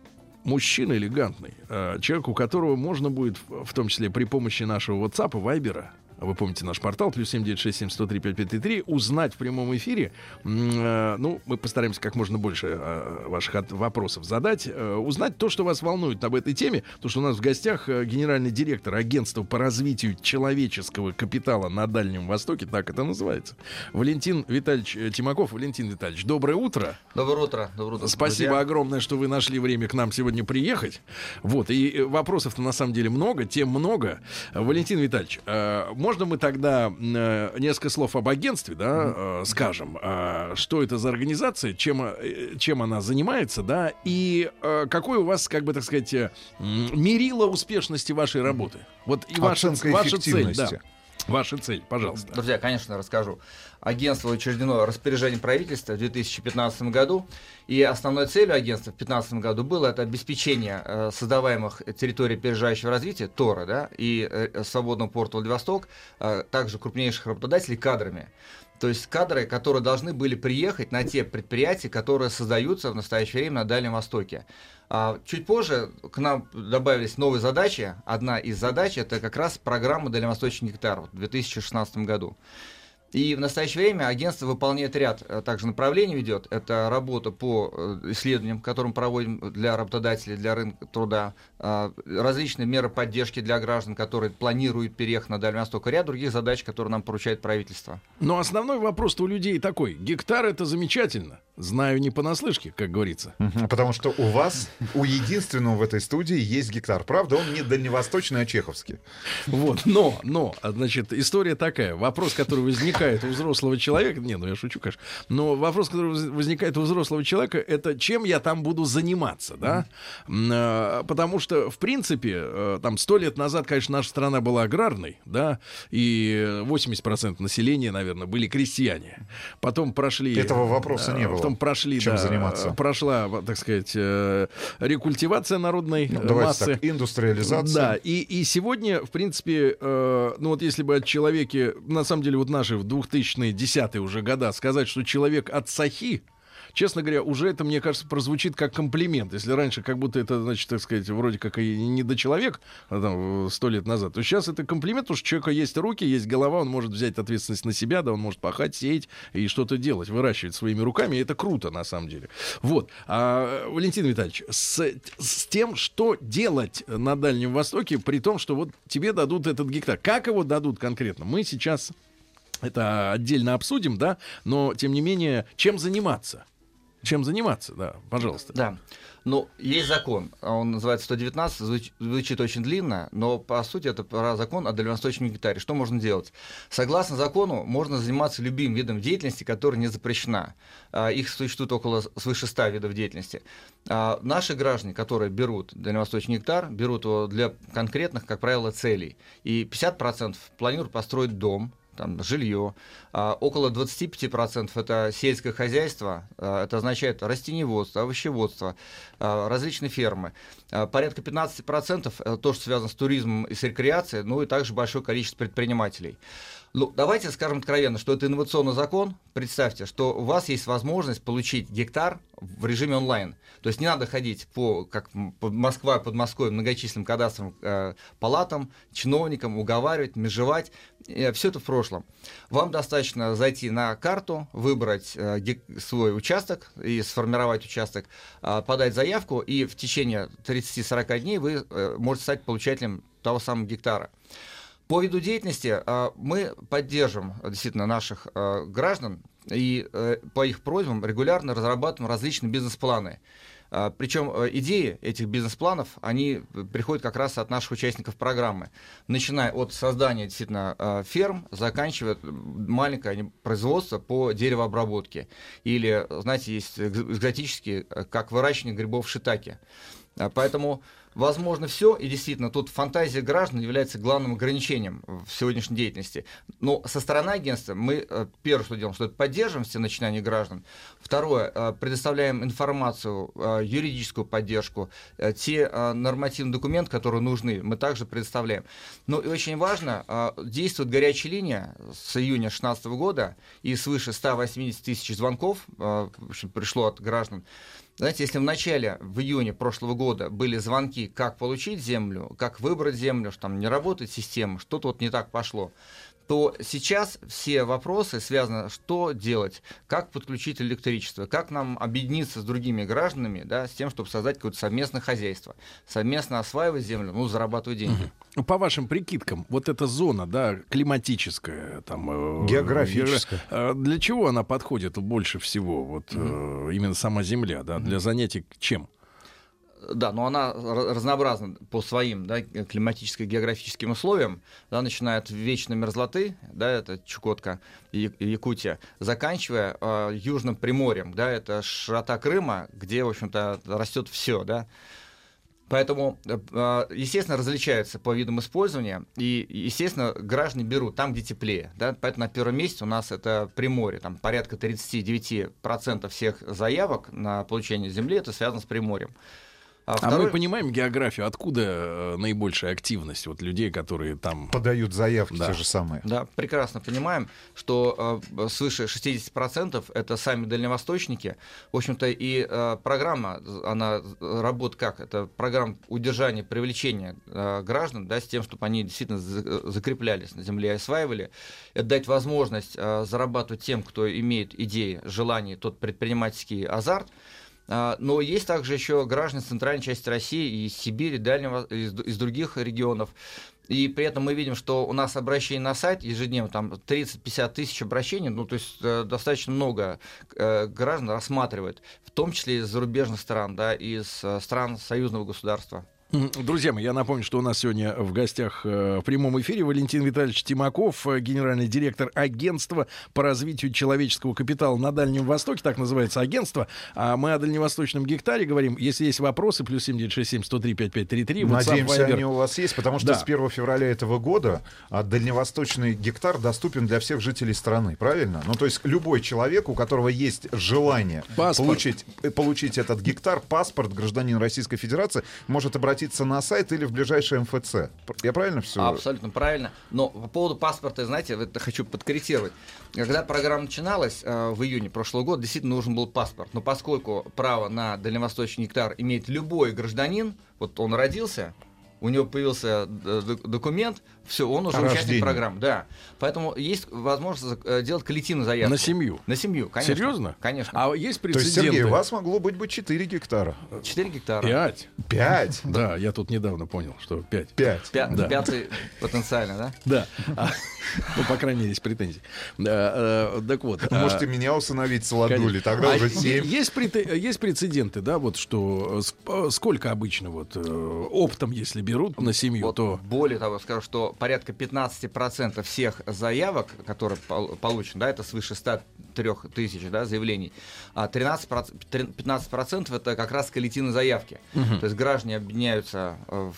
мужчина элегантный, э, человек, у которого можно будет, в том числе при помощи нашего WhatsApp, Вайбера, а вы помните наш портал, плюс 7967 узнать в прямом эфире. э, ну, мы постараемся как можно больше э, ваших вопросов задать. э, узнать то, что вас волнует об этой теме. Потому что у нас в гостях генеральный директор агентства по развитию человеческого капитала на Дальнем Востоке, так это называется. Валентин Витальевич Тимаков. Валентин Витальевич, доброе утро.
Доброе утро. Доброе утро.
Спасибо
друзья.
огромное, что вы нашли время к нам сегодня приехать. Вот, и вопросов-то на самом деле много, тем много. Валентин Витальевич, э, можно мы тогда э, несколько слов об агентстве, да, э, скажем, э, что это за организация, чем, э, чем она занимается, да, и э, какой у вас, как бы так сказать, э, мерило успешности вашей работы? Вот и ваша,
Оценка
ваша цель, да. Ваша цель, пожалуйста.
Друзья, конечно, расскажу. Агентство учреждено распоряжением правительства в 2015 году. И основной целью агентства в 2015 году было это обеспечение э, создаваемых территорий опережающего развития, ТОРа, да, и э, свободного порта Владивосток, э, также крупнейших работодателей кадрами. То есть кадры, которые должны были приехать на те предприятия, которые создаются в настоящее время на Дальнем Востоке. А чуть позже к нам добавились новые задачи. Одна из задач это как раз программа Дальневосточный гектар в 2016 году. И в настоящее время агентство выполняет ряд э, также направлений ведет. Это работа по э, исследованиям, которые проводим для работодателей, для рынка труда, а, различные меры поддержки для граждан, которые планируют переехать на Дальний Восток, ряд других задач, которые нам поручает правительство.
Но основной вопрос у людей такой. Гектар это замечательно. Знаю не понаслышке, как говорится.
Потому что у вас, у единственного в этой студии есть гектар. Правда, он не дальневосточный, а чеховский.
Вот, но, но, значит, история такая. Вопрос, который возникает у взрослого человека, не, ну я шучу, конечно, но вопрос, который воз- возникает у взрослого человека, это чем я там буду заниматься, да? А, Потому что, в принципе, э, там сто лет назад, конечно, наша страна была аграрной, да, и 80% населения, наверное, были крестьяне. Потом прошли...
Этого вопроса
э,
не было.
Потом прошли,
Чем
да,
заниматься?
прошла, так сказать, э, рекультивация народной
Ну, давайте
массы.
так, индустриализация.
Да, и, и сегодня, в принципе, э, ну вот если бы от человеке, на самом деле, вот наши в 2000-е, 10 уже года, сказать, что человек от сахи, честно говоря, уже это, мне кажется, прозвучит как комплимент. Если раньше как будто это, значит, так сказать, вроде как и не до человек, а там, сто лет назад, то сейчас это комплимент, потому что у человека есть руки, есть голова, он может взять ответственность на себя, да, он может пахать, сеять и что-то делать, выращивать своими руками, и это круто, на самом деле. Вот. А, Валентин Витальевич, с, с тем, что делать на Дальнем Востоке, при том, что вот тебе дадут этот гектар. Как его дадут конкретно? Мы сейчас это отдельно обсудим, да, но, тем не менее, чем заниматься? Чем заниматься, да, пожалуйста.
Да. Ну, есть закон, он называется 119, звуч- звучит очень длинно, но по сути это про закон о дальневосточном гектаре. Что можно делать? Согласно закону, можно заниматься любым видом деятельности, которая не запрещена. А, Их существует около свыше 100 видов деятельности. А, Наши граждане, которые берут дальневосточный гектар, берут его для конкретных, как правило, целей. И 50% планируют построить дом, там, жилье. А, около 25% это сельское хозяйство, а, это означает растениеводство, овощеводство, а, различные фермы. А, порядка 15% это то, что связано с туризмом и с рекреацией, ну и также большое количество предпринимателей. Ну, давайте скажем откровенно, что это инновационный закон. Представьте, что у вас есть возможность получить гектар в режиме онлайн. То есть не надо ходить по, как под Москва, под Москвой, многочисленным кадастровым э, палатам, чиновникам, уговаривать, межевать. все это в прошлом. Вам достаточно зайти на карту, выбрать э, свой участок и сформировать участок, э, подать заявку, и в течение 30-40 дней вы э, можете стать получателем того самого гектара. По виду деятельности э, мы поддержим действительно наших э, граждан и э, по их просьбам регулярно разрабатываем различные бизнес-планы. А, Причем э, идеи этих бизнес-планов, они приходят как раз от наших участников программы. Начиная от создания действительно ферм, заканчивая маленькое производство по деревообработке. Или, знаете, есть экз- экзотические, э, как выращивание грибов шитаки. А, Поэтому возможно все, и действительно тут фантазия граждан является главным ограничением в сегодняшней деятельности. Но со стороны агентства мы э, первое, что делаем, что это поддерживаем все начинания граждан. Второе, э, предоставляем информацию, э, юридическую поддержку, те нормативные документы, которые нужны, мы также предоставляем. Ну и очень важно, действует горячая линия с июня 2016 года, и свыше 180 тысяч звонков пришло от граждан. Знаете, если в начале, в июне прошлого года были звонки, как получить землю, как выбрать землю, что там не работает система, что-то вот не так пошло, то сейчас все вопросы связаны, что делать, как подключить электричество, как нам объединиться с другими гражданами, да, с тем, чтобы создать какое-то совместное хозяйство, совместно осваивать землю, ну, зарабатывать деньги.
Ну, По вашим прикидкам, вот эта зона, да, климатическая, там... э,
Географическая.
геогра- э, Для чего она подходит больше всего? Вот э, именно сама Земля, да? Для занятий чем?
Да, но она ра- разнообразна по своим да, климатическим географическим условиям, да, начиная от вечной мерзлоты, да, это Чукотка и Якутия, заканчивая э, Южным Приморьем, да, это широта Крыма, где, в общем-то, растет все, да. Поэтому, э, э, естественно, различаются по видам использования, и, естественно, граждане берут там, где теплее. Да? Поэтому на первом месте у нас это Приморье, там порядка 39% всех заявок на получение земли, это связано с Приморьем. А
А
второй-
мы понимаем географию, откуда э, наибольшая активность вот людей, которые там...
Подают заявки
Да.
те же самые.
Да, прекрасно понимаем, что э, свыше 60% это сами дальневосточники. В общем-то, и э, программа, она работает как? Это программа удержания, привлечения э, граждан, да, с тем, чтобы они действительно за- закреплялись на земле и осваивали. Это дать возможность э, зарабатывать тем, кто имеет идеи, желания, тот предпринимательский азарт. А, Но есть также еще граждане центральной части России из Сибири, Дальнего, из, из других регионов. И при этом мы видим, что у нас обращений на сайт ежедневно там 30-50 тысяч обращений, ну то есть э, достаточно много э, граждан рассматривает, в том числе из зарубежных стран, да, из э, стран союзного государства.
Друзья мои, я напомню, что у нас сегодня в гостях э, в прямом эфире Валентин Витальевич Тимаков, э, генеральный директор агентства по развитию человеческого капитала на Дальнем Востоке, так называется агентство. А мы о дальневосточном гектаре говорим. Если есть вопросы, плюс 7967 103 5533. WhatsApp,
Надеемся,
Viber.
они у вас есть, потому что
Да.
с 1 февраля этого года а, дальневосточный гектар доступен для всех жителей страны, правильно? Ну, то есть любой человек, у которого есть желание
Паспорт.
получить, э, получить этот гектар, паспорт гражданин Российской Федерации, может обратиться на сайт или в ближайший МФЦ. Я правильно все?
Абсолютно правильно. Но по поводу паспорта, знаете, вот хочу подкорректировать. Когда программа начиналась э, в июне прошлого года, действительно нужен был паспорт. Но поскольку право на дальневосточный гектар имеет любой гражданин, вот он родился, у него появился э, документ, все, он уже
О
участник программы. Да. Поэтому есть возможность э, делать коллективную заявку.
На семью?
На семью, конечно.
Серьезно?
Конечно.
А есть
То есть,
прецеденты?
Сергей, у вас могло быть бы 4 гектара.
4 гектара.
Пять.
Пять?
Да, я тут недавно понял, что пять.
Пять.
Пя-
Да.
Пятый потенциально, да?
Да. А, Ну, по крайней мере, есть претензии. Э, Так вот. а,
Можете меня усыновить с ладули, тогда
А
уже
е-
7.
Есть, прецеденты, да, вот что сколько обычно вот оптом, если берут на семью,
Вот
то
Более того, скажу, что порядка 15% всех заявок, которые пол- получены, да, это свыше 103 тысяч да, заявлений, а 13%, 15% это как раз коллективные заявки.
Мгм.
То есть граждане объединяются э, в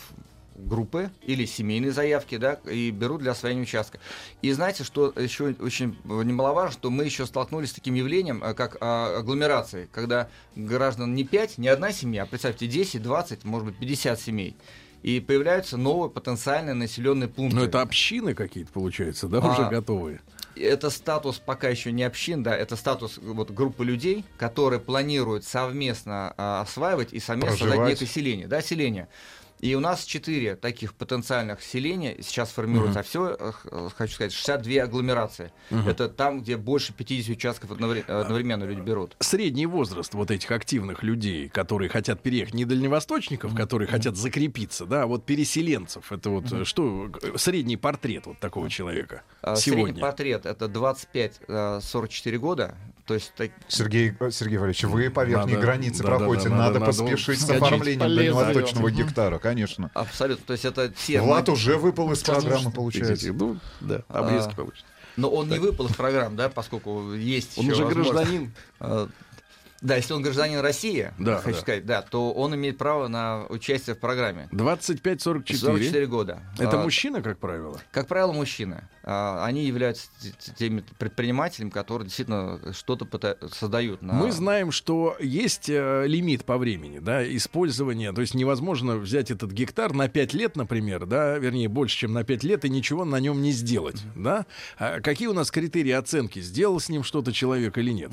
группы или семейные заявки, да, и берут для освоения участка. И знаете, что еще очень немаловажно, что мы еще столкнулись с таким явлением, э, как а, агломерации, когда граждан не 5, не одна семья, а представьте 10, 20, может быть 50 семей. И появляются новые потенциальные населенные пункты.
ну это общины какие-то получаются, да,
А,
уже готовые.
Это статус пока еще не общин, да, это статус вот, группы людей, которые планируют совместно а, осваивать и совместно создать некое селение, да, селение. И у нас четыре таких потенциальных селения сейчас формируются,
Мгм.
а все, хочу сказать, 62 агломерации.
Мгм.
Это там, где больше 50 участков одновре- одновременно люди берут.
Средний возраст вот этих активных людей, которые хотят переехать, не дальневосточников, которые хотят закрепиться, да, а вот переселенцев. Это вот э, что, э, средний портрет вот такого человека
А, Средний
сегодня.
портрет это 25-44 года. То есть так-
Сергей, э, Сергей Валерьевич, вы по верхней
Надо-
границе
да, да,
проходите,
да,
надо,
надо- надо
поспешить с
вскочить.
оформлением
Полезно.
дальневосточного
Мгм.
гектара, конечно.
абсолютно. То есть это все.
Влад уже выпал из программы, получается.
Ну, да, обрезки
А,
получат.
Но он не выпал из программ, да, поскольку есть
Он уже гражданин.
Э, Да, если он гражданин России,
Да,
хочу
да.
сказать, да, то он имеет право на участие в программе.
25-44.
44 года.
Это
А,
мужчина, как правило?
Как правило, мужчины. А, Они являются теми предпринимателями, которые действительно что-то создают. На...
Мы знаем, что есть э, лимит по времени, да, использования. То есть невозможно взять этот гектар на 5 лет, например, да, вернее, больше, чем на 5 лет, и ничего на нем не сделать, да. А какие у нас критерии оценки? Сделал с ним что-то человек или нет?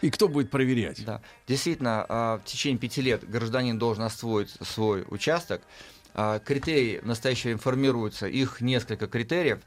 И кто будет проверять?
Да. Действительно, а, в течение пяти лет гражданин должен освоить свой участок. А, Критерии в настоящее формируются, их несколько критериев.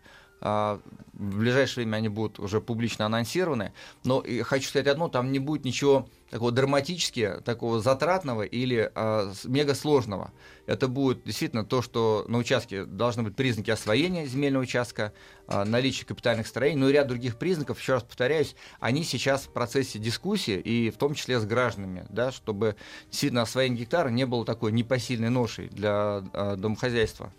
А, В ближайшее время они будут уже публично анонсированы. Но хочу сказать одно, там не будет ничего такого драматически, такого затратного или с- мега сложного. Это будет действительно то, что на участке должны быть признаки освоения земельного участка, а, наличие капитальных строений, ну и ряд других признаков, еще раз повторяюсь, они сейчас в процессе дискуссии, и в том числе с гражданами, да, чтобы действительно освоение гектара не было такой непосильной ношей для а, домохозяйства.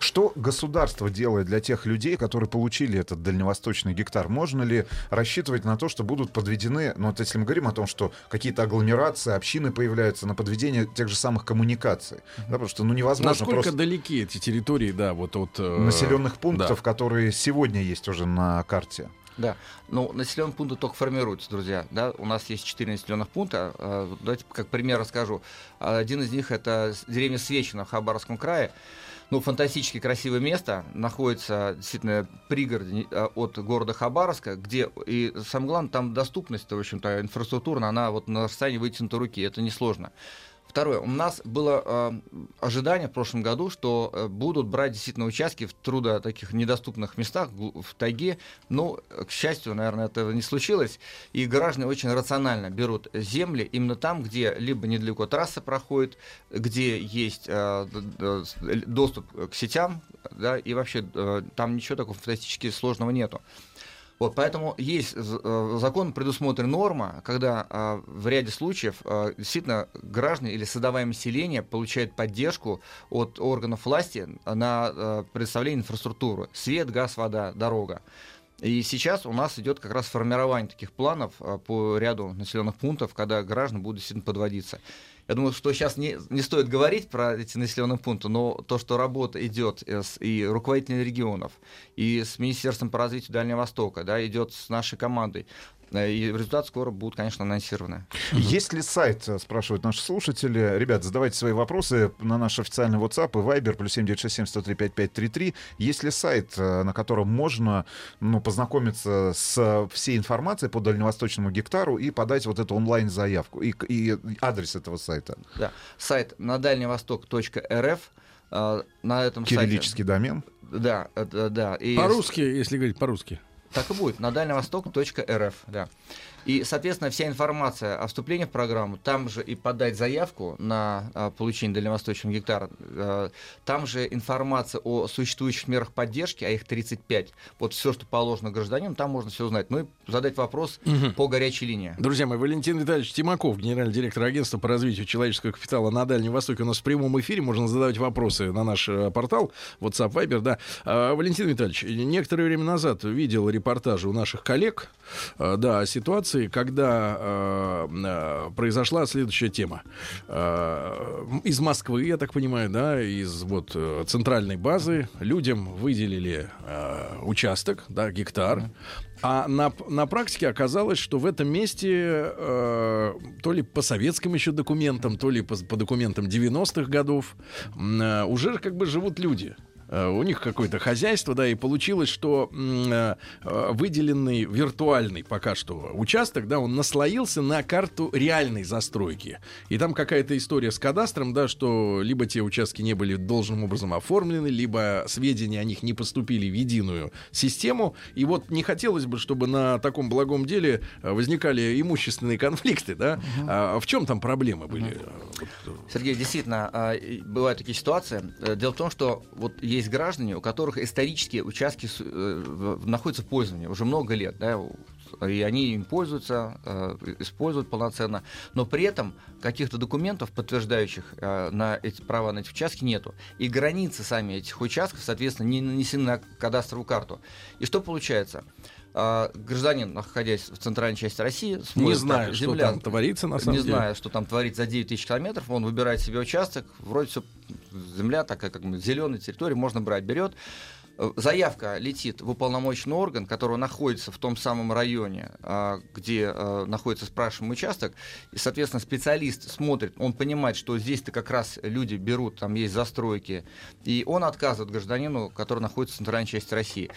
Что государство делает для тех людей, которые получили этот дальневосточный гектар? Можно ли рассчитывать на то, что будут подведены, ну вот если мы говорим о том, что какие-то агломерации, общины появляются на подведение тех же самых коммуникаций, да, потому что ну невозможно
Насколько
просто
далеки эти территории, да, вот от... э,
населенных пунктов,
да.
которые сегодня есть уже на карте.
Да, ну, населенные пункты только формируются, друзья. Да? У нас есть четыре населенных пункта. А, Давайте как пример расскажу. Один из них это деревня Свечина в Хабаровском крае. Ну, фантастически красивое место. Находится действительно пригород не- а, от города Хабаровска, где, и самое главное, там доступность, в общем-то, инфраструктурная, она вот на расстоянии вытянутой руки. Это несложно. Второе. У нас было э, ожидание в прошлом году, что э, будут брать действительно участки в трудо таких недоступных местах, в тайге. Но, э, к счастью, наверное, этого не случилось. И граждане очень рационально берут земли именно там, где либо недалеко трасса проходит, где есть э, доступ к сетям, да, и вообще э, там ничего такого фантастически сложного нету. Вот, поэтому есть э, закон предусмотрена норма, когда а, в ряде случаев а, действительно граждане или создаваемое население получают поддержку от органов власти на а, предоставление инфраструктуры. Свет, газ, вода, дорога. И сейчас у нас идет как раз формирование таких планов а, по ряду населенных пунктов, когда граждане будут действительно подводиться. Я думаю, что сейчас не, не стоит говорить про эти населенные пункты, но то, что работа идет с, и руководителями регионов, и с Министерством по развитию Дальнего Востока, да, идет с нашей командой, и результат скоро будут, конечно, анонсированы.
Есть ли сайт, э, спрашивают наши слушатели. Ребят, задавайте свои вопросы на наш официальный WhatsApp и Viber, плюс 7967 103 5533. Есть ли сайт, э, на котором можно ну, познакомиться с всей информацией по дальневосточному гектару и подать вот эту онлайн-заявку? И, и адрес этого сайта?
Да. Сайт на дальневосток.рф. э, На этом
Кириллический домен?
сайте... Да, это- да. И
По-русски, если говорить по-русски.
Так и будет, на дальневосток.рф, да. И, соответственно, вся информация о вступлении в программу, там же и подать заявку на а, получение дальневосточного гектара, э, там же информация о существующих мерах поддержки, а их 35. Вот все, что положено гражданину, там можно все узнать. Ну и задать вопрос
Мгм.
по горячей линии.
Друзья мои, Валентин Витальевич Тимаков, генеральный директор агентства по развитию человеческого капитала на Дальнем Востоке, у нас в прямом эфире. Можно задавать вопросы на наш э, портал WhatsApp Viber. Да. А, Валентин Витальевич, некоторое время назад видел репортажи у наших коллег э, да, о ситуации, когда э, э, произошла следующая тема. Э, из Москвы, я так понимаю, да, из вот э, центральной базы людям выделили э, участок, да, гектар. А на, на практике оказалось, что в этом месте э, то ли по советским еще документам, то ли по, по документам 90-х годов э, уже как бы живут люди. Э, У них какое-то хозяйство, да, и получилось, что э, э, выделенный виртуальный пока что участок, да, он наслоился на карту реальной застройки. И там какая-то история с кадастром, да, что либо те участки не были должным образом оформлены, либо сведения о них не поступили в единую систему. И вот не хотелось бы, чтобы на таком благом деле возникали имущественные конфликты, да. А в чем там проблемы были?
Сергей, действительно, а, бывают такие ситуации. Дело в том, что вот есть граждане, у которых исторически участки э, находятся в пользовании уже много лет, да, и они им пользуются, э, используют полноценно, но при этом каких-то документов, подтверждающих э, на эти права на эти участки, нету. И границы сами этих участков, соответственно, не нанесены на кадастровую карту. И что получается? А, Гражданин, находясь в центральной части России, смотрит,
зная,
как
что там творится, на самом
не
деле.
зная, что там творится за 9 тысяч километров, он выбирает себе участок, вроде все, земля такая, как зеленая территория, можно брать, берет. Э, Заявка летит в уполномоченный орган, который находится в том самом районе, а, где э, находится спрашиваемый участок, и, соответственно, специалист смотрит, он понимает, что здесь-то как раз люди берут, там есть застройки, и он отказывает гражданину, который находится в центральной части России.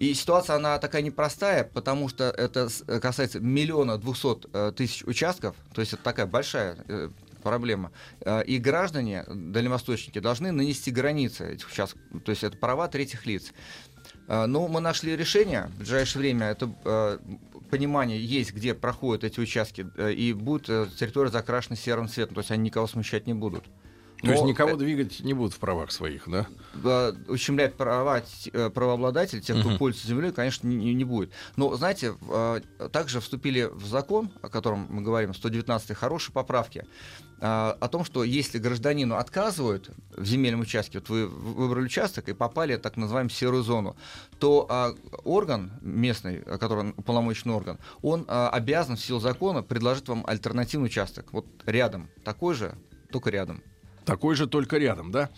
И ситуация, она такая непростая, потому что это с- касается миллиона двухсот э, тысяч участков, то есть это такая большая э, проблема. Э, И граждане, дальневосточники, должны нанести границы этих участков, то есть это права третьих лиц. Э, Но мы нашли решение, в ближайшее время это э, понимание есть, где проходят эти участки, э, и будет э, территория закрашена серым цветом, то есть они никого смущать не будут.
То есть никого
э,
двигать не будут в правах своих, да?
ущемлять права э, правообладателей, тех, кто
Мгм.
пользуется землей, конечно, не, не- будет. Но, знаете, э, также вступили в закон, о котором мы говорим, 119 хорошие поправки, э, о том, что если гражданину отказывают в земельном участке, вот вы выбрали участок и попали в так называемую серую зону, то а, орган местный, а, который уполномоченный орган, он а, обязан в силу закона предложить вам альтернативный участок. Вот рядом, такой же, только рядом.
Такой же, только рядом, да?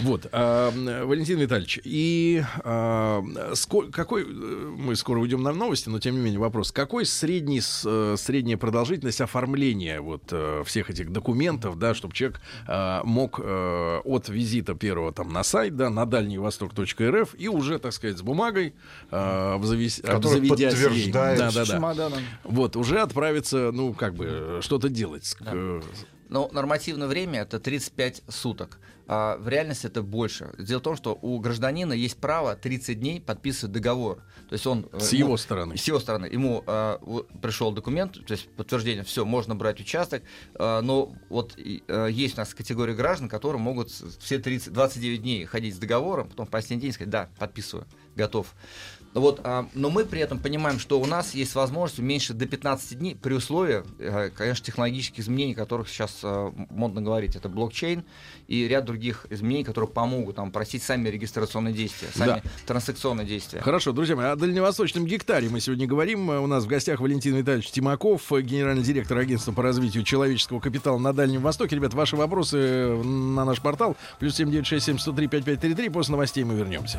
Вот, а, Валентин Витальевич, и а, сколь- какой, э, мы скоро уйдем на новости, но тем не менее вопрос, какой средний, с- э, средняя продолжительность оформления вот э, всех этих документов, да, чтобы человек а, мог э, от визита первого там на сайт, да, на дальневосток.рф и уже, так сказать, с бумагой, а,
Который
обзаведясь ей,
подтверждает.
да, да, да, вот, уже отправиться, ну, как бы, что-то делать. с- э,
Но нормативное время это 35 суток. А в реальности это больше. Дело в том, что у гражданина есть право 30 дней подписывать договор. То есть он э,
С
ему-
его стороны.
С его стороны. Ему вот пришел документ, то есть подтверждение, все, можно брать участок. э, но вот и, есть у нас категория граждан, которые могут все 30, 29 дней ходить с договором, потом в последний день сказать, да, подписываю, готов. Вот, а, но мы при этом понимаем, что у нас есть возможность уменьшить до 15 дней при условии, э, конечно, технологических изменений, о которых сейчас э, модно говорить. Это блокчейн и ряд других изменений, которые помогут нам простить сами регистрационные действия, сами
Да.
транзакционные действия.
Хорошо, друзья мои, о дальневосточном гектаре мы сегодня говорим. Э, У нас в гостях Валентин Витальевич Тимаков, генеральный директор агентства по развитию человеческого капитала на Дальнем Востоке. Ребят, ваши вопросы на наш портал. Плюс 7967 103 5533. После новостей мы вернемся.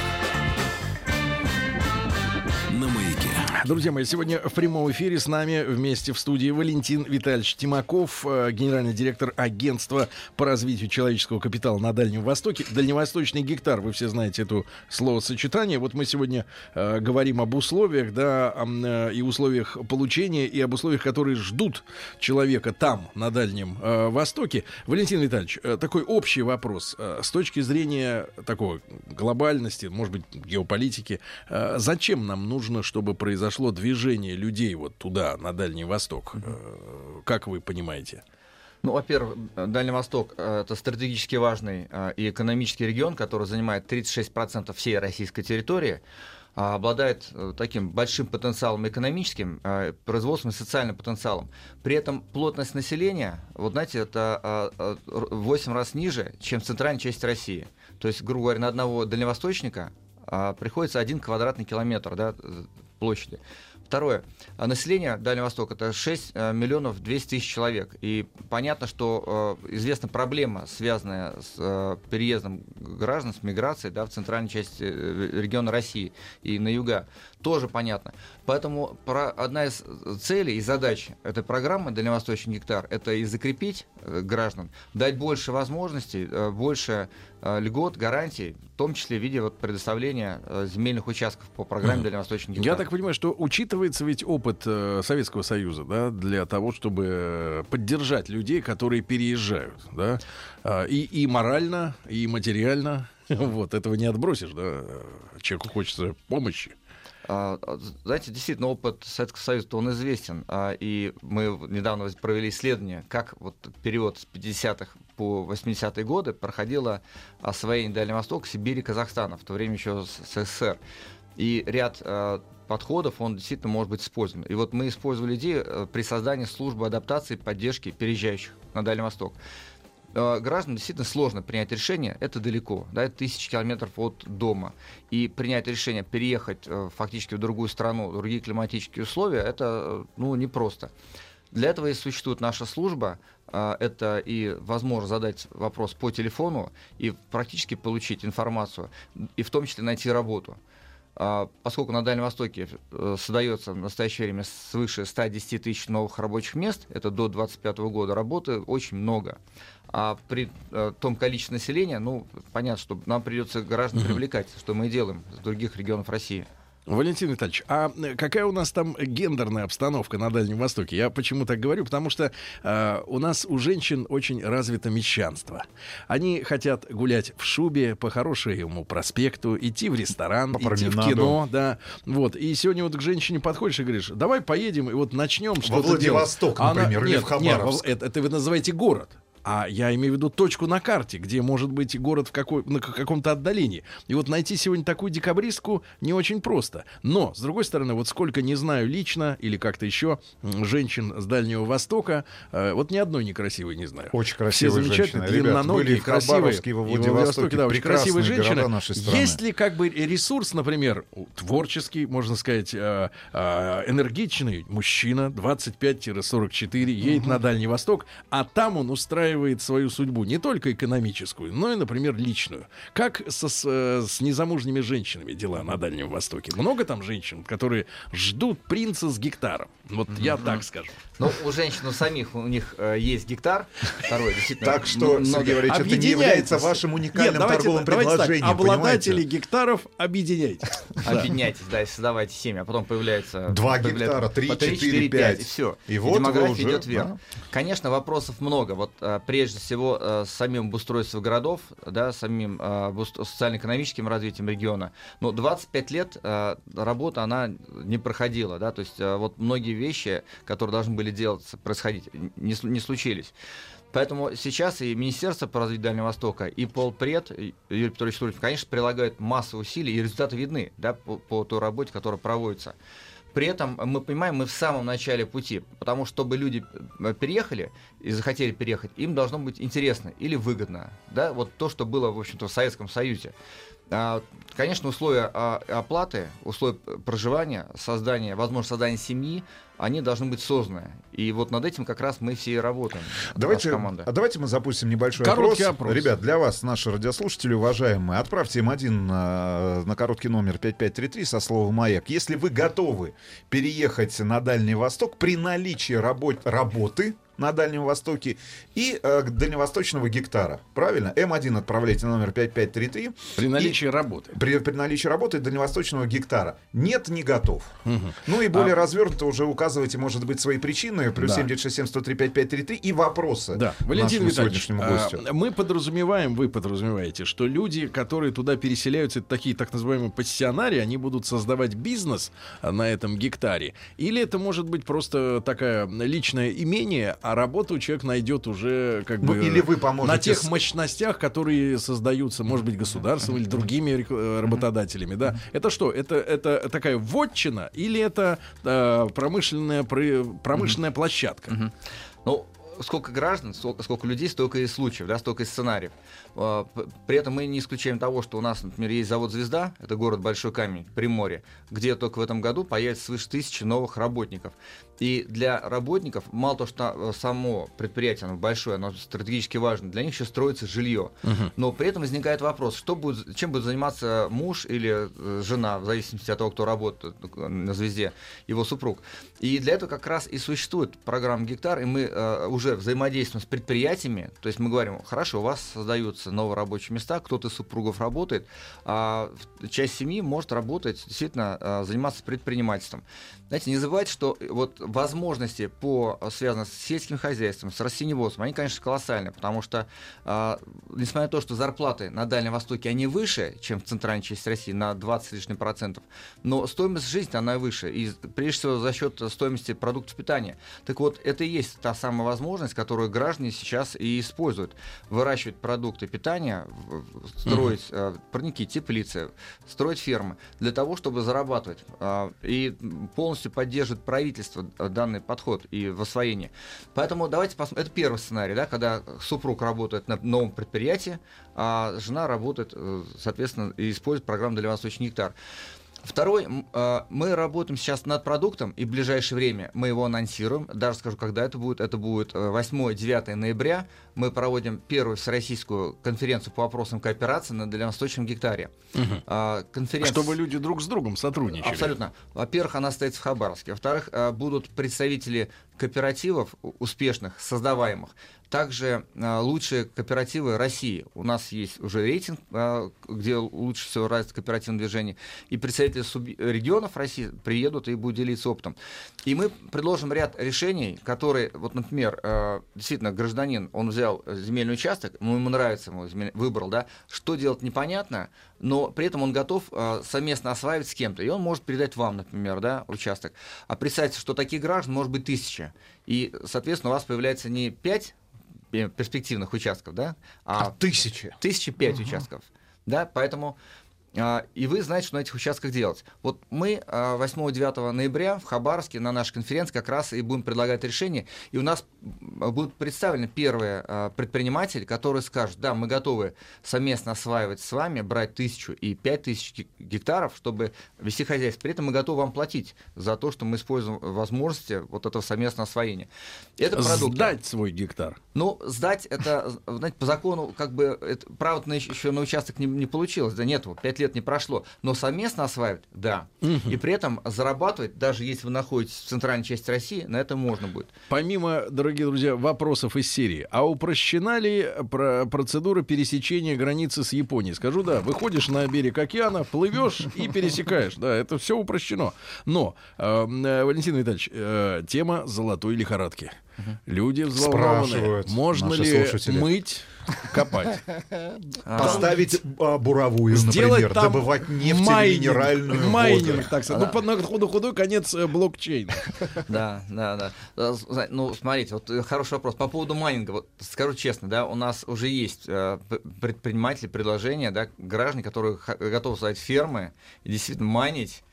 Друзья мои, сегодня в прямом эфире с нами вместе в студии Валентин Витальевич Тимаков, э, генеральный директор агентства по развитию человеческого капитала на Дальнем Востоке. Дальневосточный гектар, вы все знаете это словосочетание. Вот мы сегодня э, говорим об условиях, да, э, и условиях получения, и об условиях, которые ждут человека там, на Дальнем э, Востоке. Валентин Витальевич, э, такой общий вопрос. Э, с точки зрения такой глобальности, может быть, геополитики, э, зачем нам нужно, чтобы произошло движение людей вот туда, на Дальний Восток? Э, Как вы понимаете?
Ну, во-первых, Дальний Восток это стратегически важный э, и экономический регион, который занимает 36% всей российской территории, а обладает э, таким большим потенциалом экономическим, производственным и социальным потенциалом. При этом плотность населения, вот знаете, это э, э, в 8 раз ниже, чем в центральной части России. То есть, грубо говоря, на одного дальневосточника приходится один квадратный километр да, площади. Второе. А Население Дальнего Востока это 6 э, миллионов 200 тысяч человек. И понятно, что э, известна проблема, связанная с э, переездом граждан, с миграцией да, в центральной части э, региона России и на юга. Тоже понятно. Поэтому про- одна из целей и задач этой программы «Дальневосточный гектар» это и закрепить э, граждан, дать больше возможностей, э, больше э, льгот, гарантий, в том числе в виде вот, предоставления э, земельных участков по программе. «Дальневосточный гектар».
Я так понимаю, что учитывается ведь опыт э, Советского Союза, да, для того, чтобы э, поддержать людей, которые переезжают, да, А, и, и морально, и материально. Вот, этого не отбросишь, да. Человеку хочется помощи.
А, а, Знаете, действительно, опыт Советского Союза, он известен. А, И мы недавно провели исследование, как вот период с 50-х по 80-е годы проходило освоение Дальнего Востока, Сибири, Казахстана, в то время еще СССР. И ряд подходов, он действительно может быть использован. И вот мы использовали идею э, при создании службы адаптации и поддержки переезжающих на Дальний Восток. Э, Гражданам действительно сложно принять решение, это далеко, да, это тысячи километров от дома. И принять решение переехать э, фактически в другую страну, другие климатические условия, это э, ну, непросто. Для этого и существует наша служба. а, Это и возможность задать вопрос по телефону и практически получить информацию, и в том числе найти работу. А, Поскольку на Дальнем Востоке э, создается в настоящее время свыше 110 тысяч новых рабочих мест, это до 2025 года, работы очень много. А при э, том количестве населения, ну, понятно, что нам придется граждан привлекать, что мы и делаем с других регионов России.
Валентин Витальевич, а э, какая у нас там гендерная обстановка на Дальнем Востоке? Я почему так говорю? Потому что э, у нас у женщин очень развито мещанство. Они хотят гулять в шубе по хорошему проспекту, идти в ресторан,
По
идти в кино, да. Вот. И сегодня вот к женщине подходишь и говоришь, давай поедем и вот начнем что-то
Владивосток,
делать. А она-
например, или
нет,
в
нет,
Хабаровск.
это, это вы называете город. А я имею в виду точку на карте, где может быть город в какой, на каком-то отдалении. И вот найти сегодня такую декабристку не очень просто. Но, с другой стороны, вот сколько не знаю лично или как-то еще женщин с Дальнего Востока, э, вот ни одной некрасивой не знаю.
Очень
Все
красивые
замечательные,
женщины. Ребят,
длинноногие,
в
красивые.
И во Владивостоке.
да, очень красивые женщины. Есть ли как бы ресурс, например, творческий, можно сказать, э, э, энергичный мужчина, 25-44, едет на Дальний Восток, а там он устраивает устраивает свою судьбу, не только экономическую, но и, например, личную. Как со, с, э, с незамужними женщинами дела на Дальнем Востоке? Много там женщин, которые ждут принца с гектаром? Вот я так скажу.
Ну, у женщин у самих у них э, есть гектар, второй действительно.
Так что, Сергей Валерьевич, это не является вашим уникальным
Нет, давайте
торговым предложением,
Обладатели
понимаете?
гектаров объединяйтесь.
Объединяйтесь, да, и создавайте семьи, а потом появляется...
Два гектара, три, четыре, пять.
И все.
И вот
демография идет вверх. Конечно, вопросов много. Вот э, прежде всего э, самим обустройством городов, да, самим э, социально-экономическим развитием региона. Но 25 лет э, работа, она не проходила, да, то есть вот многие вещи, которые должны были делаться, происходить, не, не случились. Поэтому сейчас и Министерство по развитию Дальнего Востока, и полпред Юрий Петрович Турчин, конечно, прилагают массу усилий, и результаты видны да, по, по той работе, которая проводится. При этом мы понимаем, мы в самом начале пути, потому что чтобы люди э, переехали и захотели переехать, им должно быть интересно или выгодно, да, вот то, что было, в общем-то, в Советском Союзе. А, Конечно, условия а, оплаты, условия проживания, создания, возможно, создания семьи, они должны быть созданы. И вот над этим как раз мы все и работаем.
Давайте,
команда.
а давайте мы запустим небольшой
Короткий
опрос.
опрос.
Ребят, для вас, наши радиослушатели, уважаемые, отправьте им один на, на короткий номер 5533 со словом «Маяк». Если вы готовы переехать на Дальний Восток при наличии работ- работы на Дальнем Востоке и э, дальневосточного гектара. Правильно? М1 отправляйте на номер 5533.
При наличии работы.
При, при наличии работы дальневосточного гектара. Нет, не готов. Ну и более
А-
развернуто уже указывайте, может быть, свои причины. Плюс
Да.
7967 103 5533 и вопросы
Да, Валентин Витальевич,
сегодняшнему
а,
гостю.
мы подразумеваем, вы подразумеваете, что люди, которые туда переселяются, это такие так называемые пассионарии, они будут создавать бизнес а, на этом гектаре, или это может быть просто такая личное имение, а работу человек найдет уже как
Ну,
бы
или вы поможете
на тех мощностях, которые создаются, может быть, государством или другими э, работодателями, да? Это что? Это это такая вотчина или это э, промышленная про- промышленная площадка?
Ну, сколько граждан, сколько, сколько людей, столько и случаев, да, столько и сценариев. А, При этом мы не исключаем того, что у нас, например, есть завод «Звезда», это город Большой Камень, Приморье, где только в этом году появится свыше тысячи новых работников. И для работников, мало того, что э, само предприятие, оно большое, оно стратегически важно, для них еще строится жилье. Но при этом возникает вопрос, что будет, чем будет заниматься муж или э, жена, в зависимости от того, кто работает э, на звезде, его супруг. И для этого как раз и существует программа «Гектар», и мы э, уже взаимодействуем с предприятиями, то есть мы говорим, хорошо, у вас создаются новые рабочие места, кто-то из супругов работает, а часть семьи может работать, действительно, э, заниматься предпринимательством. Знаете, не забывайте, что вот возможности по связанные с сельским хозяйством, с растениеводством, они, конечно, колоссальные, потому что, а, несмотря на то, что зарплаты на Дальнем Востоке, они выше, чем в центральной части России, на 20 с лишним процентов, но стоимость жизни, она выше, и прежде всего за счет стоимости продуктов питания. Так вот, это и есть та самая возможность, которую граждане сейчас и используют. Выращивать продукты питания, строить э, парники, теплицы, строить фермы для того, чтобы зарабатывать. А, И полностью поддерживает правительство э, данный подход и в освоении. Поэтому давайте посмотрим. Это первый сценарий, да, когда супруг работает на новом предприятии, а жена работает, э, соответственно, и использует программу «Дальневосточный гектар». Второй, э, мы работаем сейчас над продуктом, и в ближайшее время мы его анонсируем. Даже скажу, когда это будет. Это будет 8-9 ноября. Мы проводим первую всероссийскую конференцию по вопросам кооперации на Дальневосточном гектаре. А, конференция...
Чтобы люди друг с другом сотрудничали.
Абсолютно. Во-первых, она стоит в Хабаровске. Во-вторых, э, будут представители кооперативов успешных, создаваемых. Также э, лучшие кооперативы России. У нас есть уже рейтинг, э, где лучше всего развито кооперативное движение. И представители регионов России приедут и будут делиться опытом. И мы предложим ряд решений, которые, вот, например, э, действительно, гражданин, он взял земельный участок, ему нравится, ему выбрал, да, что делать непонятно, но при этом он готов совместно осваивать с кем-то. И он может передать вам, например, да, участок. А представьте, что таких граждан может быть тысяча. И, соответственно, у вас появляется не пять перспективных участков, да, а,
тысячи.
Тысячи пять участков. Да, поэтому а, и вы знаете, что на этих участках делать. Вот мы 8-9 ноября в Хабаровске на нашей конференции как раз и будем предлагать решение, и у нас будут представлены первые а, предприниматели, которые скажут, да, мы готовы совместно осваивать с вами, брать тысячу и пять тысяч гектаров, чтобы вести хозяйство. При этом мы готовы вам платить за то, что мы используем возможности вот этого совместного освоения. Это продукт.
Сдать свой гектар.
Ну, сдать это, знаете, по закону, как бы, это, право на, еще на участок не, не получилось, да нет, пять лет не прошло, но совместно осваивать, да.
Мгм.
И при этом зарабатывать, даже если вы находитесь в центральной части России, на это можно будет.
Помимо, дорогие друзья, вопросов из серии, а упрощена ли про- процедура пересечения границы с Японией? Скажу, да, выходишь на берег океана, плывешь и пересекаешь. Да, это все упрощено. Но, э, э, Валентин Витальевич, э, тема золотой лихорадки. Люди взволнованы.
Спрашивают
Можно ли
слушатели.
мыть, копать?
Поставить а, буровую,
Сделать
например,
там
добывать нефть или минеральную
майнинг,
воду.
так сказать. Ну, под- на худой, худой конец э, блокчейн.
Да, да, да. Э, Ну, смотрите, вот э, хороший вопрос. По поводу майнинга, вот скажу честно, да, у нас уже есть э, предприниматели, предложения, да, граждане, которые готовы создать фермы и действительно майнить.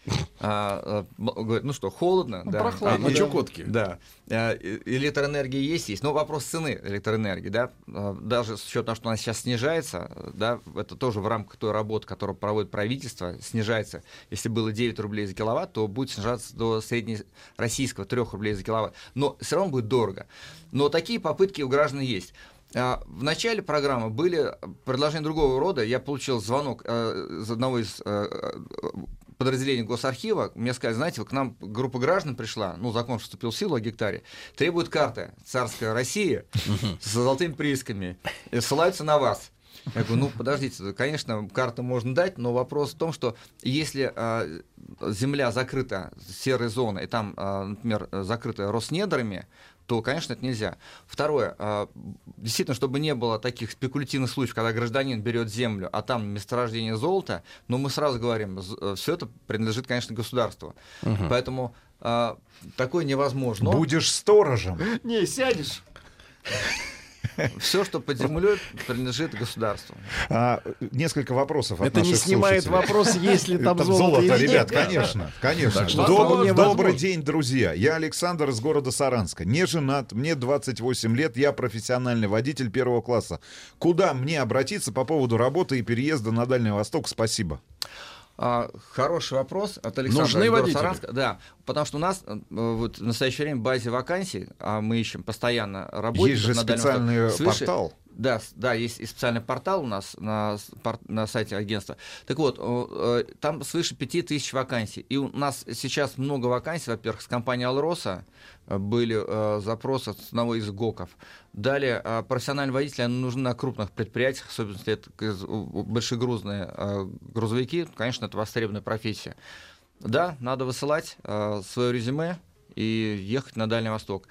А, а, говорят, ну что, холодно,
Ну,
да.
прохладно,
А,
да.
и-
Чукотке.
Да. А, и- Электроэнергия есть, есть. Но вопрос цены электроэнергии, да, а, даже с учетом того, что она сейчас снижается, да, это тоже в рамках той работы, которую проводит правительство, снижается. Если было 9 рублей за киловатт, то будет снижаться до среднероссийского 3 рублей за киловатт. Но все равно будет дорого. Но такие попытки у граждан есть. В начале программы были предложения другого рода. Я получил звонок э, из одного из подразделений Госархива. Мне сказали, знаете, к нам группа граждан пришла, ну, закон вступил в силу о гектаре, требует карты царская Россия с золотыми приисками, и ссылаются на вас. Я говорю, ну, подождите, конечно, карту можно дать, но вопрос в том, что если а, земля закрыта серой зоной, и там, а, например, закрыта Роснедрами, то, конечно, это нельзя. Второе, а, действительно, чтобы не было таких спекулятивных случаев, когда гражданин берет землю, а там месторождение золота, но мы сразу говорим, все это принадлежит, конечно, государству.
Мгм.
Поэтому а, такое невозможно.
Будешь сторожем.
Не, сядешь.
Все, что под землей, принадлежит государству.
А, несколько вопросов от
Это не снимает
слушателей.
вопрос, есть ли там золото
золото,
или нет.
ребят,
Да.
конечно, конечно.
Так
Доб- Добрый день, друзья. Я Александр из города Саранска. Не женат, мне 28 лет, я профессиональный водитель первого класса. Куда мне обратиться по поводу работы и переезда на Дальний Восток? Спасибо.
А, хороший вопрос от Александра
Нужны водители?
Да, потому что у нас э, вот в настоящее время в базе вакансий, а мы ищем постоянно работников
Есть же
на Дальнем
специальный
свыше-
портал.
Да, да, есть и специальный портал у нас на, на сайте агентства. Так вот, там свыше 5000 вакансий. И у нас сейчас много вакансий, во-первых, с компанией «Алроса» были э, запросы с одного из ГОКов. Далее, э, профессиональные водители они нужны на крупных предприятиях, особенно если это большегрузные э, грузовики. Конечно, это востребованная профессия. Да, надо высылать э, свое резюме и ехать на Дальний Восток.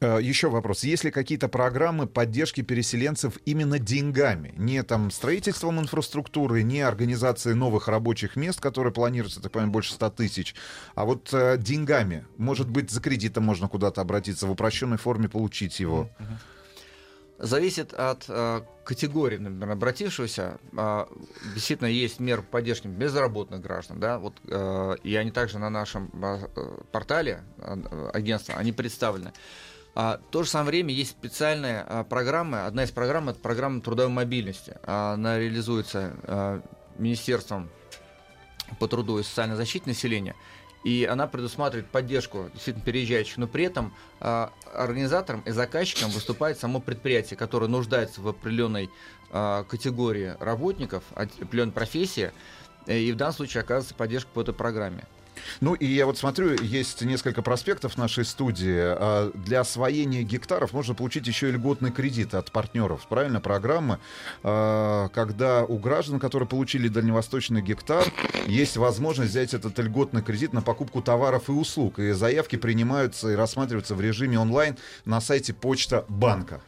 Э, Еще вопрос. Есть ли какие-то программы поддержки переселенцев именно деньгами? Не там строительством инфраструктуры, не организацией новых рабочих мест, которые планируются, так понимаю, больше 100 тысяч, а вот э, деньгами. Может быть, за кредитом можно куда-то обратиться, в упрощенной форме получить его.
Зависит от э, категории, например, обратившегося. Э, действительно, есть меры поддержки безработных граждан, да, вот, э, и они также на нашем э, портале э, агентства, они представлены. А, в то же самое время есть специальная а, программа, одна из программ, это программа трудовой мобильности. А, Она реализуется а, Министерством по труду и социальной защите населения. И она предусматривает поддержку действительно переезжающих, но при этом а, организатором и заказчиком выступает само предприятие, которое нуждается в определенной а, категории работников, определенной профессии, э, и в данном случае оказывается поддержка по этой программе.
Ну и я вот смотрю, есть несколько проспектов нашей студии. А, Для освоения гектаров можно получить еще и льготный кредит от партнеров. Правильно, программа, а, когда у граждан, которые получили дальневосточный гектар, есть возможность взять этот льготный кредит на покупку товаров и услуг. И заявки принимаются и рассматриваются в режиме онлайн на сайте Почта банка.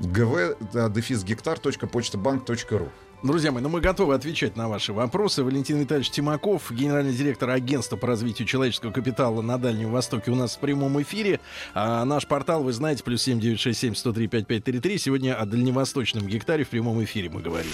gv дефис гектар.почтабанк.ру
Друзья мои, ну мы готовы отвечать на ваши вопросы. Валентин Витальевич Тимаков, генеральный директор агентства по развитию человеческого капитала на Дальнем Востоке у нас в прямом эфире. А наш портал, вы знаете, плюс 7967 103 5533. Сегодня о дальневосточном гектаре в прямом эфире мы говорим.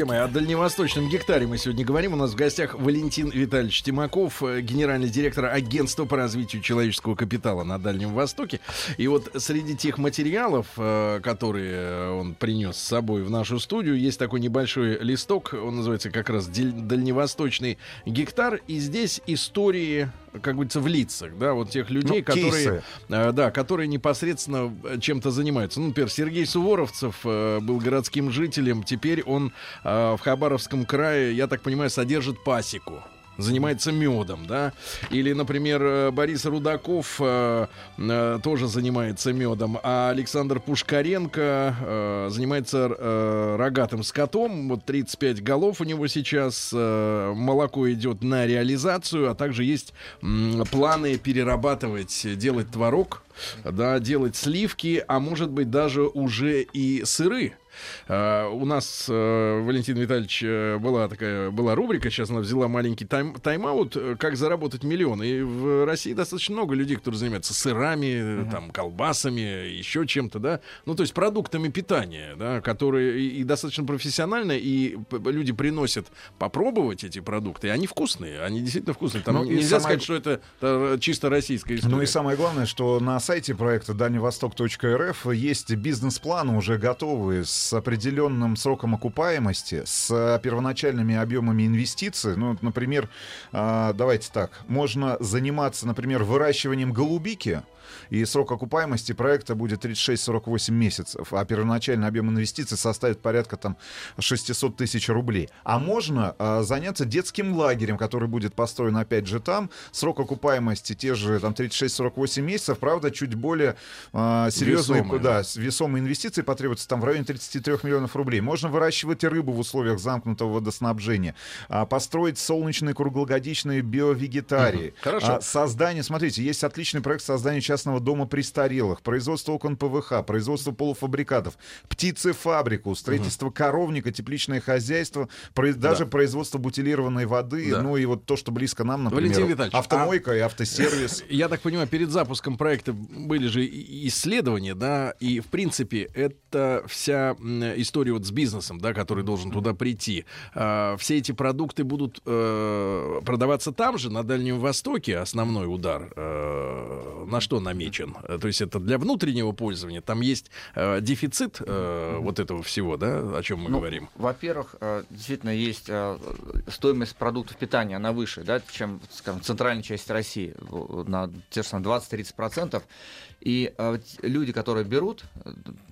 Друзья
мои, о дальневосточном гектаре мы сегодня говорим. У нас в гостях Валентин Витальевич Тимаков, э, генеральный директор агентства по развитию человеческого капитала на Дальнем Востоке. И вот среди тех материалов, э, которые он принес с собой в нашу студию, есть такой небольшой листок, он называется как раз «Дель- «Дальневосточный гектар». И здесь истории как говорится, в лицах, да, вот тех людей,
Ну,
которые, э, да, которые непосредственно э, чем-то занимаются. Ну, например, Сергей Суворовцев э, был городским жителем, теперь он э, в Хабаровском крае, я так понимаю, содержит пасеку занимается медом, да, или, например, э, Борис Рудаков э, э, тоже занимается медом, а Александр Пушкаренко э, занимается э, рогатым скотом, вот 35 голов у него сейчас, э, молоко идет на реализацию, а также есть м, планы перерабатывать, делать творог, да, делать сливки, а может быть даже уже и сыры. Э, у нас, э, Валентин Витальевич, э, была такая была рубрика, сейчас она взяла маленький тайм, тайм-аут, э, как заработать миллион. И в России достаточно много людей, которые занимаются сырами, э, там, колбасами, еще чем-то, да. Ну, то есть продуктами питания, да, которые и, и достаточно профессионально, и люди приносят попробовать эти продукты, и они вкусные, они действительно вкусные. Там
Ну,
нельзя
самое-
сказать, что это э, чисто российская история.
Ну и самое главное, что на сайте проекта дальневосток.рф есть бизнес-планы уже готовые с определенным сроком окупаемости, с первоначальными объемами инвестиций. Ну, например, а, давайте так, можно заниматься, например, выращиванием голубики, и срок окупаемости проекта будет 36-48 месяцев, а первоначальный объем инвестиций составит порядка там 600 тысяч рублей. А можно а, заняться детским лагерем, который будет построен опять же там. Срок окупаемости те же там 36-48 месяцев, правда, чуть более а, серьезные,
Весомые.
да, весомые инвестиции потребуются там в районе 33 миллионов рублей. Можно выращивать и рыбу в условиях замкнутого водоснабжения, а, построить солнечные круглогодичные биовегетарии,
Мгм. Хорошо.
а, создание, смотрите, есть отличный проект создания частного дома престарелых, производство окон ПВХ, производство полуфабрикатов, птицефабрику, строительство коровника, тепличное хозяйство, про- даже производство бутилированной воды,
Да.
ну и вот то, что близко нам, например,
Витальевич,
автомойка и автосервис.
Я так понимаю, перед запуском проекта были же исследования, да, и в принципе это вся история вот с бизнесом, да, который должен туда прийти. А, все эти продукты будут э, продаваться там же, на Дальнем Востоке. Основной удар э, на что намечен? Э, То есть это для внутреннего пользования. Там есть э, дефицит э, вот этого всего, да, о чем мы
Ну,
говорим.
Во-первых, э, действительно есть э, стоимость продуктов питания, она выше, да, чем, скажем, в центральной части России, на те же самые 20-30%. И э, люди, которые берут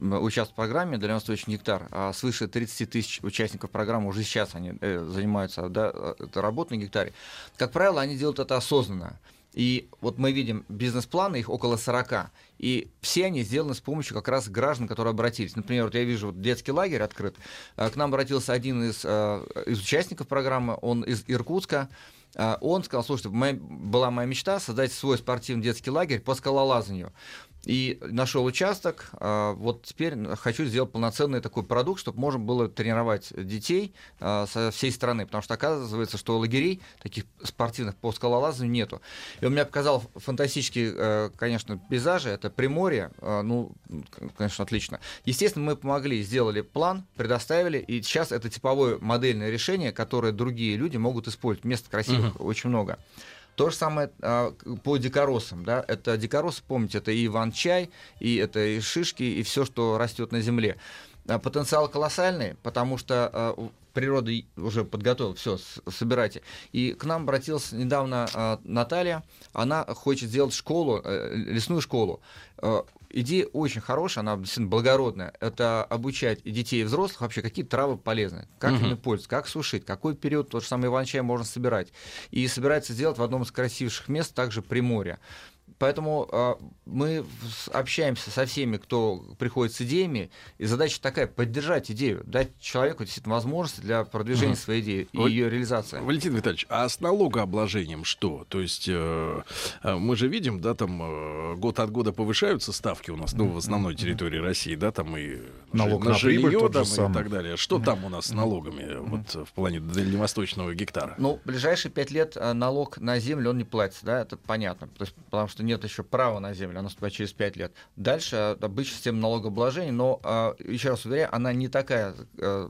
участвуют в программе «Дальневосточный гектар», а свыше 30 тысяч участников программы уже сейчас они э, занимаются да, работой на гектаре, как правило, они делают это осознанно. И вот мы видим бизнес-планы, их около 40. И все они сделаны с помощью как раз граждан, которые обратились. Например, вот я вижу, вот детский лагерь открыт. Э, К нам обратился один из, э, из участников программы, он из Иркутска. Э, Он сказал, слушайте, моя- была моя мечта создать свой спортивный детский лагерь по скалолазанию. И нашел участок. а, Вот теперь хочу сделать полноценный такой продукт, чтобы можно было тренировать детей а, со всей страны. Потому что оказывается, что лагерей таких спортивных по скалолазанию нету. И он мне показал фантастические, э, конечно, пейзажи. Это Приморье. а, Ну, конечно, отлично. Естественно, мы помогли, сделали план, предоставили. И сейчас это типовое модельное решение, которое другие люди могут использовать. Мест красивых очень много. То же самое а, по дикоросам. Да? Это дикоросы, помните, это и иван-чай, и это и шишки, и все, что растет на земле. А, Потенциал колоссальный, потому что а, природа уже подготовила, все, собирайте. И к нам обратилась недавно а, Наталья, она хочет сделать школу, э, лесную школу. Идея очень хорошая, она действительно благородная. Это обучать и детей, и взрослых вообще, какие травы полезны, как
Мгм.
ими пользоваться, как сушить, какой период тот же самый иван-чай можно собирать. И собирается сделать в одном из красивейших мест, также Приморье. Поэтому э, мы общаемся со всеми, кто приходит с идеями, и задача такая — поддержать идею, дать человеку действительно возможности для продвижения своей идеи и ее реализации.
Валентин Витальевич, а с налогообложением что? То есть э, э, мы же видим, да, там э, год от года повышаются ставки у нас, ну, в основной территории России, да, там и
Налог
на
на прибыль
жилье
тот же
там, и
самый.
так далее. Что там у нас с налогами вот в плане дальневосточного гектара?
Ну, ближайшие пять лет э, налог на землю он не платится, да, это понятно. То есть, потому что нет еще права на землю, она наступает через 5 лет. Дальше э, обычная система налогообложения, но, э, еще раз уверяю, она не такая э,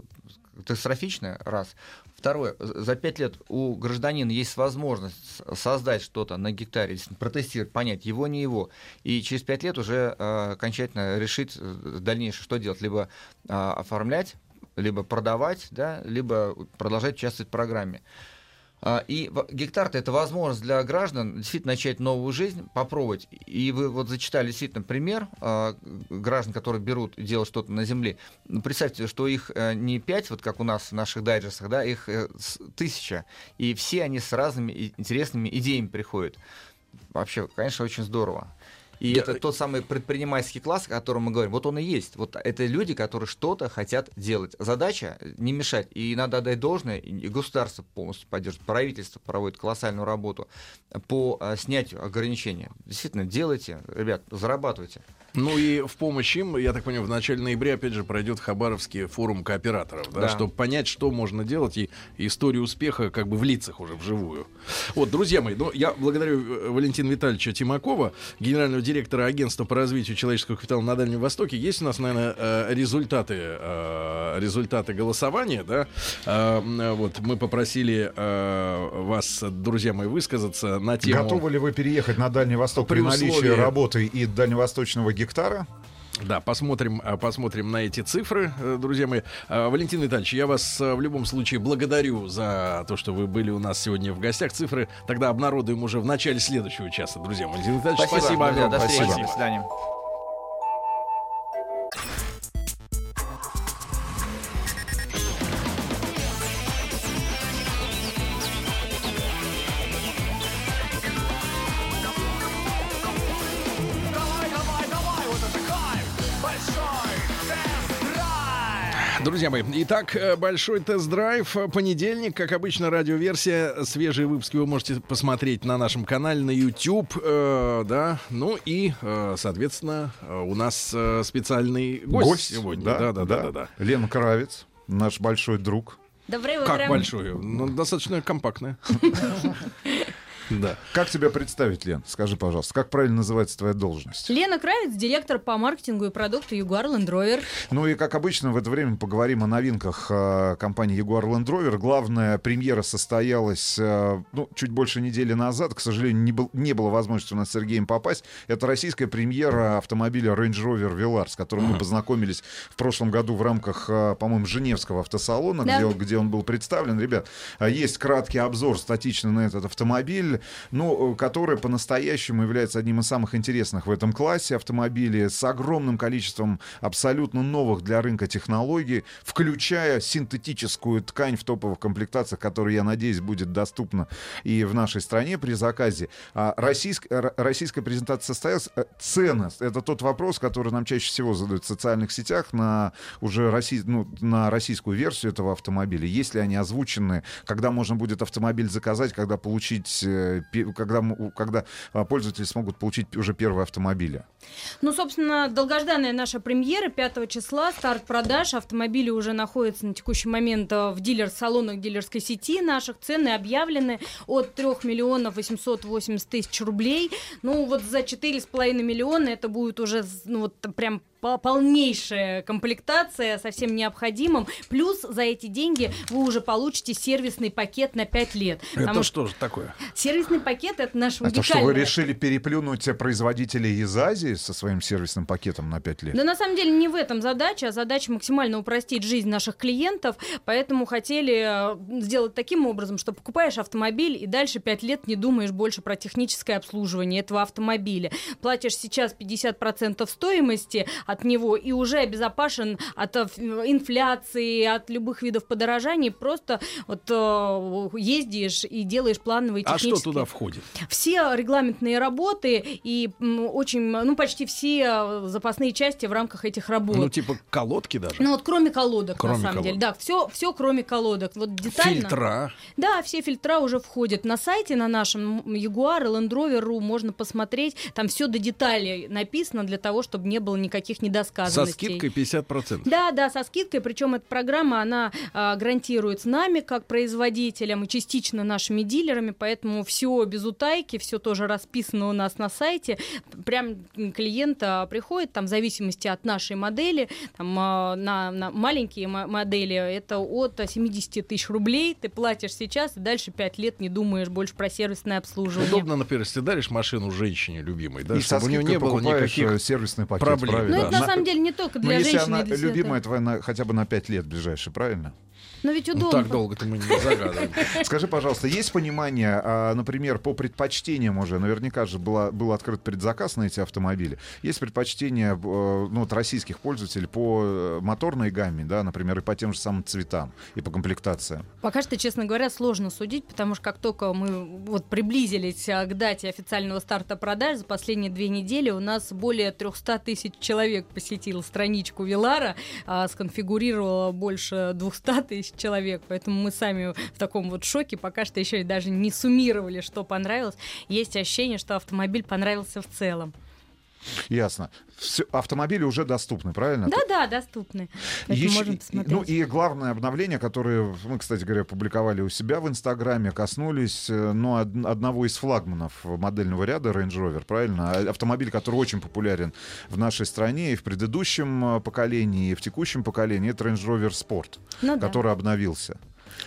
катастрофичная, раз. Второе, за пять лет у гражданина есть возможность создать что-то на гектаре, протестировать, понять, его, не его. И через пять лет уже э, окончательно решить э, дальнейшее, что делать. Либо э, оформлять, либо продавать, да, либо продолжать участвовать в программе. А, И гектар-то это возможность для граждан действительно начать новую жизнь, попробовать. И вы вот зачитали действительно пример а, граждан, которые берут делают что-то на земле. Ну, представьте, что их э, не пять, вот как у нас в наших дайджестах, да, их э, тысяча. И все они с разными интересными идеями приходят. Вообще, конечно, очень здорово. И
Да.
это тот самый предпринимательский класс, о котором мы говорим. Вот он и есть. Вот это люди, которые что-то хотят делать. Задача не мешать. И надо отдать должное. И государство полностью поддерживает. Правительство проводит колоссальную работу по а, снятию ограничения. Действительно, делайте, ребят, зарабатывайте.
Ну и в помощь им, я так понимаю, в начале ноября, опять же, пройдет Хабаровский форум кооператоров, да,
Да.
чтобы понять, что можно делать, и историю успеха как бы в лицах уже вживую. Вот, друзья мои, ну, я благодарю э, Валентина Витальевича Тимакова, генерального директора агентства по развитию человеческого капитала на Дальнем Востоке. Есть у нас, наверное, э, результаты, э, результаты голосования, да. Вот, мы попросили вас, друзья мои, высказаться на тему...
Готовы ли вы переехать на Дальний Восток при,
При
наличии
условии-
работы и дальневосточного гектара?
Да, посмотрим, а, посмотрим на эти цифры, э, друзья мои. А, Валентин Витальевич, я вас в любом случае благодарю за то, что вы были у нас сегодня в гостях. Цифры тогда обнародуем уже в начале следующего часа, друзья. Валентин Витальевич, спасибо,
друзья,
огромное.
До встречи.
Спасибо.
До свидания.
Друзья мои, итак, э, большой тест-драйв. э, Понедельник, как обычно, радиоверсия. Свежие выпуски вы можете посмотреть на нашем канале на YouTube. э, да, ну и, э, соответственно, у нас специальный гость, сегодня. Да, да, да, да, да.
Лена Кравец, наш большой друг.
Доброе утро.
Как большой? Ну, достаточно компактная. Да.
Как тебя представить, Лен? Скажи, пожалуйста, как правильно называется твоя должность?
Лена Кравец, директор по маркетингу и продукту Jaguar Land Rover.
Ну и, как обычно, в это время поговорим о новинках э, компании Jaguar Land Rover. Главная премьера состоялась э, ну, чуть больше недели назад. К сожалению, не, был- не было возможности у нас с Сергеем попасть. Это российская премьера автомобиля Range Rover Velar, с которым мы познакомились в прошлом году в рамках, э, по-моему, Женевского автосалона,
Да.
где, он- где он был представлен. Ребят, есть краткий обзор статично на этот автомобиль, ну, э, который по-настоящему является одним из самых интересных в этом классе автомобилей с огромным количеством абсолютно новых для рынка технологий, включая синтетическую ткань в топовых комплектациях, которая, я надеюсь, будет доступна и в нашей стране при заказе. А российск- р- российская презентация состоялась. Э, Цены — это тот вопрос, который нам чаще всего задают в социальных сетях на уже россий- ну, на российскую версию этого автомобиля. Есть ли они озвучены, когда можно будет автомобиль заказать, когда получить, э, когда, м- у- когда а, пользователи смогут получить уже первые автомобили?
Ну, собственно, долгожданная наша премьера 5 числа, старт продаж. Автомобили уже находятся на текущий момент э, в дилер-салонах дилерской сети наших. Цены объявлены от 3 миллионов 880 тысяч рублей. Ну, вот за 4,5 миллиона это будет уже, ну, вот прям полнейшая комплектация со всем необходимым. Плюс за эти деньги вы уже получите сервисный пакет на 5 лет.
Это что же такое?
Сервисный пакет это наш
Это что, вы
уникальный.
решили переплюнуть производителей из Азии со своим сервисным пакетом на 5 лет?
Да на самом деле не в этом задача, а задача максимально упростить жизнь наших клиентов, поэтому хотели э, сделать таким образом, что покупаешь автомобиль и дальше 5 лет не думаешь больше про техническое обслуживание этого автомобиля. Платишь сейчас 50% стоимости от него и уже обезопасен от э, инфляции, от любых видов подорожаний, просто вот э, ездишь и делаешь плановые
А
технические...
что туда входит?
Все регламентные работы и очень, ну, почти все э, запасные части в рамках этих работ.
Ну, типа колодки даже?
Ну вот кроме колодок,
Кроме
на самом
колодок.
деле. Да, все, все кроме колодок. Вот детально.
Фильтра.
Да, все фильтра уже входят. На сайте на нашем Jaguar и Land Rover.ru можно посмотреть. Там все до деталей написано для того, чтобы не было никаких
Со
недосказанностей.
скидкой 50%.
Да, да, со скидкой. Причем эта программа, она а, гарантируется нами, как производителем, и частично нашими дилерами, поэтому все без утайки, все тоже расписано у нас на сайте. Прям клиент а, приходит, там, в зависимости от нашей модели, там, а, на, на маленькие мо- модели, это от 70 тысяч рублей, ты платишь сейчас, и дальше 5 лет не думаешь больше про сервисное обслуживание.
Удобно, например, если ты даришь машину женщине любимой, да,
и со
чтобы у нее не было никаких
э, сервисный пакет,
проблем.
правильно?
Ну, это на самом деле не только
Но
для
если
женщины.
она
и для
любимая твоя на- хотя бы на 5 лет ближайшие, правильно?
Но ведь
Ну,
удобно.
так долго-то мы не загадываем.
Скажи, пожалуйста, есть понимание, а, например, по предпочтениям уже, наверняка же была, был открыт предзаказ на эти автомобили, есть предпочтения э, ну, от российских пользователей по э, моторной гамме, да, например, и по тем же самым цветам, и по комплектациям?
Пока что, честно говоря, сложно судить, потому что как только мы вот приблизились а, к дате официального старта продаж, за последние две недели у нас более 300 тысяч человек посетил страничку Вилара, а, сконфигурировало больше 200 тысяч человек, поэтому мы сами в таком вот шоке, пока что еще и даже не суммировали, что понравилось. Есть ощущение, что автомобиль понравился в целом.
Ясно. Всё, автомобили уже доступны, правильно?
Да-да, доступны. Поэтому
Еще-
посмотреть.
ну и главное обновление, которое мы, кстати говоря, публиковали у себя в Инстаграме, коснулись э, ну, од- одного из флагманов модельного ряда Range Rover, правильно? А- Автомобиль, который очень популярен в нашей стране и в предыдущем э, поколении, и в текущем поколении, это Range Rover Sport,
Ну да.
который обновился.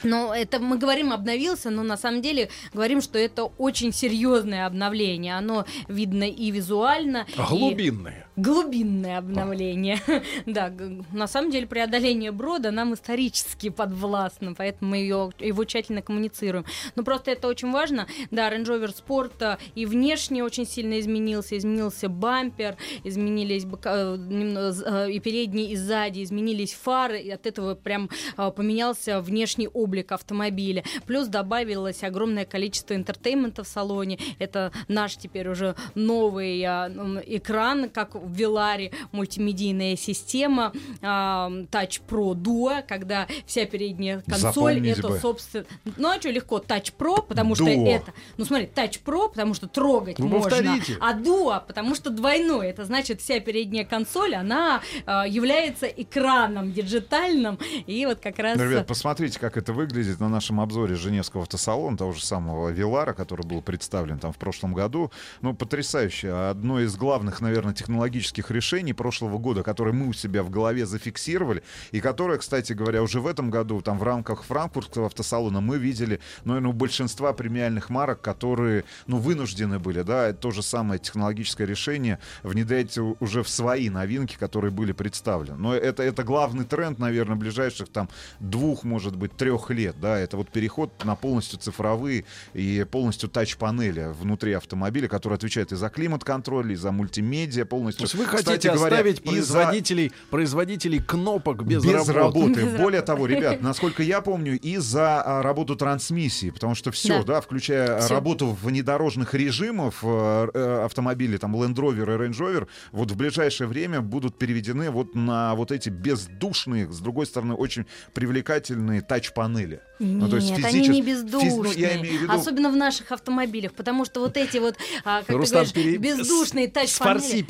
Но это мы говорим обновился, но на самом деле говорим, что это очень серьезное обновление. Оно видно и визуально, и
Глубинные.
Глубинное обновление. Да, на самом деле преодоление брода нам исторически подвластно, поэтому мы её- его тщательно коммуницируем. Но просто это очень важно. Да, Range Rover Sport а, и внешне очень сильно изменился. Изменился бампер, изменились бока- э, э, и передние, и сзади, изменились фары, и от этого прям поменялся внешний облик автомобиля. Плюс добавилось огромное количество entertainment а в салоне. Это наш теперь уже новый экран, как в Веларе, мультимедийная система а, Touch Pro Duo, когда вся передняя консоль
Запомнить
это,
бы.
собственно... Ну, а что, легко, Touch Pro, потому что
Duo.
это... Ну, смотри, Touch Pro, потому что трогать
Вы
можно,
повторите.
а Duo, потому что двойной. Это значит, вся передняя консоль, она а, является экраном диджитальным, и вот как раз...
Ну, ребят, посмотрите, как это выглядит на нашем обзоре Женевского автосалона, того же самого Вилара, который был представлен там в прошлом году. Ну, потрясающе. Одно из главных, наверное, технологических решений прошлого года, которое мы у себя в голове зафиксировали, и которое, кстати говоря, уже в этом году, там, в рамках франкфуртского автосалона мы видели, ну, наверное, у большинства премиальных марок, которые, ну, вынуждены были, да, то же самое технологическое решение внедрять уже в свои новинки, которые были представлены. Но это, это главный тренд, наверное, ближайших там двух, может быть, трех лет, да, это вот переход на полностью цифровые и полностью тач-панели внутри автомобиля, которые отвечают и за климат-контроль, и за мультимедиа, полностью.
То есть вы
Кстати
хотите
говоря,
оставить
и за-
производителей, производителей кнопок без,
без работы.
Без
Более
работы.
того, ребят, насколько я помню, и за а, работу трансмиссии, потому что все, да,
Да.
включая
Всё.
работу внедорожных режимов э, э, автомобилей, там Land Rover и Range Rover, вот в ближайшее время будут переведены вот на вот эти бездушные, с другой стороны, очень привлекательные тач-панели. Ну, то есть
Нет,
физичес-
они не
физ-
бездушные.
ну, я имею в виду-
Особенно в наших автомобилях, потому что вот эти вот, а, как
Рустам
ты говоришь,
пере-
бездушные
С фарси
тач-панели.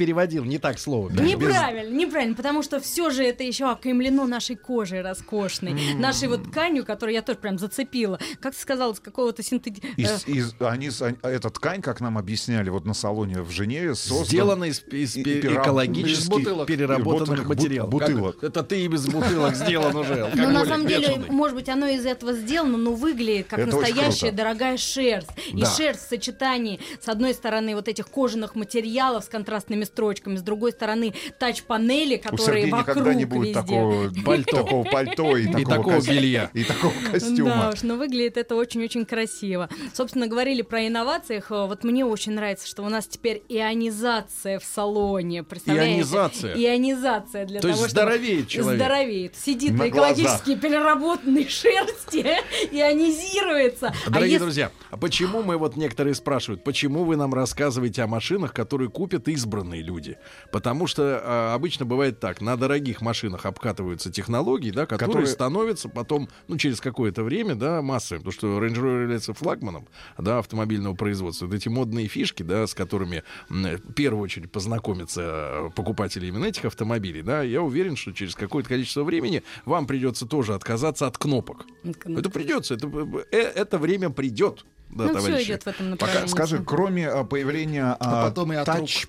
Переводил, не так слово.
Неправильно, неправильно, потому что все же это еще окаймлено нашей кожей роскошной, нашей вот тканью, которую я тоже прям зацепила. Как ты сказала, с какого-то синтети...
И,
э,
они, они- эта ткань, как нам объясняли вот на салоне в Женеве, создана...
Сделано из, из
и-
пе-
и перераб-
экологически
из бутылок.
переработанных
Из
материалов.
Бу- бутылок.
Как- Это ты и без бутылок сделан уже.
Ну, на самом деле, может быть, оно из этого сделано, но выглядит как настоящая дорогая шерсть. И шерсть в сочетании, с одной стороны, вот этих кожаных материалов с контрастными строчками, с другой стороны, тач-панели,
У
которые
Сергея
вокруг
никогда не будет
везде.
такого
Пальто.
такого пальто и,
И
такого,
белья.
И такого
Да
костюма.
уж, но выглядит это очень-очень красиво. Собственно, говорили про инновациях. Вот мне очень нравится, что у нас теперь ионизация в салоне. Представляете?
Ионизация?
Ионизация для
То есть
того, чтобы...
здоровеет человек?
Здоровеет. Сидит
На
на, экологически переработанной шерсти, ионизируется. А
Дорогие
если-
друзья, а почему мы вот некоторые спрашивают, почему вы нам рассказываете о машинах, которые купят избранные люди? Потому что а, обычно бывает так, на дорогих машинах обкатываются технологии, да, которые,
Которые-
становятся потом, ну, через какое-то время, да, массовыми. Потому что Range Rover является флагманом, да, автомобильного производства. Вот эти модные фишки, да, с которыми в первую очередь познакомятся э, покупатели именно этих автомобилей, да, я уверен, что через какое-то количество времени вам придется тоже отказаться от кнопок. Это придется, это, э, это время придет. Да,
ну, все
товарищи.
идет в этом
Пока,
направлении.
скажи, кроме а, появления а,
потом и от
Touch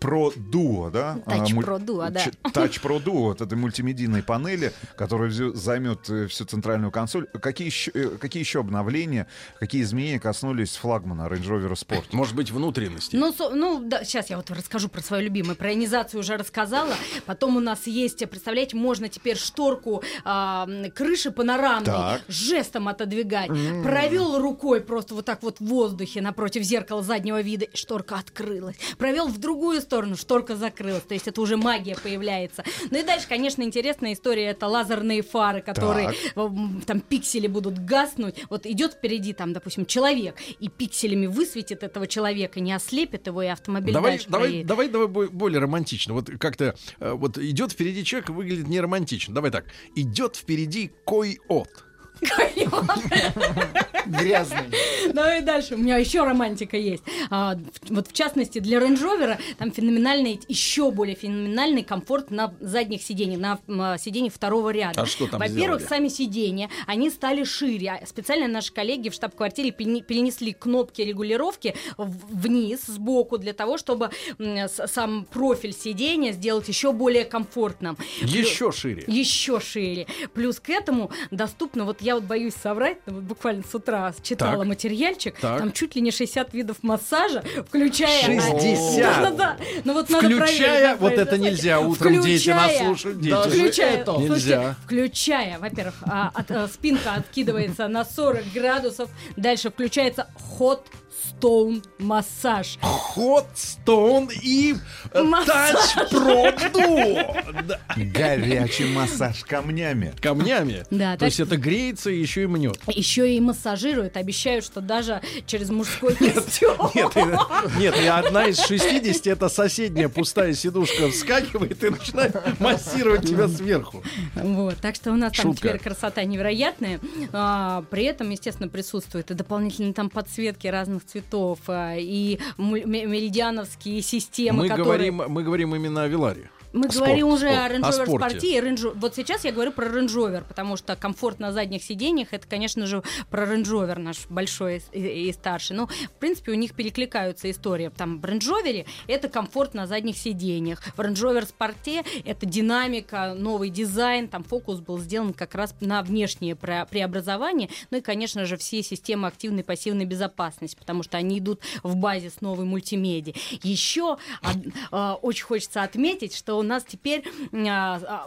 Pro Duo, да?
Touch
а,
Pro Duo, да.
Touch Pro Duo, вот этой мультимедийной панели, которая займет э, всю центральную консоль. Какие еще, э, какие еще обновления, какие изменения коснулись флагмана Range Rover Sport?
Может быть, внутренности.
Ну, со- ну да, сейчас я вот расскажу про свою любимую. Про ионизацию уже рассказала. Потом у нас есть, представляете, можно теперь шторку м, крыши панорамной
Так.
жестом отодвигать. Провел рукой просто вот так вот в воздухе напротив зеркала заднего вида, и шторка открылась. Провел в другую сторону, шторка закрылась. То есть это уже магия появляется. Ну и дальше, конечно, интересная история. Это лазерные фары, которые
Так.
м, там пиксели будут гаснуть. Вот идет впереди там, допустим, человек, и пикселями высветит этого человека, не ослепит его, и автомобиль
Давай,
дальше
давай,
проедет.
давай, давай бо- более романтично. Вот как-то э, вот идет впереди человек, выглядит не романтично. Давай так. Идет впереди койот.
Грязный.
Давай дальше. У меня еще романтика есть. А, в- вот в частности для Range Rover там феноменальный, еще более феноменальный комфорт на задних сиденьях, на м, а, сиденьях второго ряда.
А что там
Во-первых,
сделали?
сами сиденья, они стали шире. А Специально наши коллеги в штаб-квартире перене- перенесли кнопки регулировки вниз, сбоку, для того, чтобы сам профиль сиденья сделать еще более комфортным.
Еще шире.
Еще шире. Плюс к этому доступно, вот я вот боюсь соврать, но вот буквально с утра читала
Так.
материальчик,
Так.
там чуть ли не 60 видов массажа, включая...
60?
Да-да-да. Ну вот надо
Включая,
проверить, да,
вот это нельзя, утром дети нас
Включая-
слушают, дети.
Даже
Включая,
это.
слушайте,
Нельзя.
включая, во-первых, а, от- а, спинка откидывается на 40 градусов, дальше включается hot stone массаж.
Hot Stone и э. Touch Pro Duo.
Горячий массаж камнями.
Камнями.
Да,
То есть это греется и еще и мнет.
Еще и массажируют, обещают, что даже через мужской костюм.
Нет, и- и одна из 60 это соседняя пустая сидушка вскакивает и начинает массировать тебя сверху.
Вот, так что у нас там теперь красота невероятная. А, при этом, естественно, присутствуют и дополнительные там подсветки разных цветов, а, и меридиановские системы,
Мы
которые...
говорим, мы говорим именно о Веларе.
Мы
Спорт,
говорим уже
спорт.
о Range
О
Rover
спорте.
Range. Вот сейчас я говорю про Range Rover, потому что комфорт на задних сиденьях это, конечно же, про Range Rover наш большой и, и старший. Ну, в принципе, у них перекликаются истории. Там в Range Rover это комфорт на задних сиденьях. В Range Rover Sport это динамика, новый дизайн. Там фокус был сделан как раз на внешнее пре- преобразование. Ну и, конечно же, все системы активной и пассивной безопасности, потому что они идут в базе с новой мультимедией. Еще а, очень хочется отметить, что у нас теперь а, а,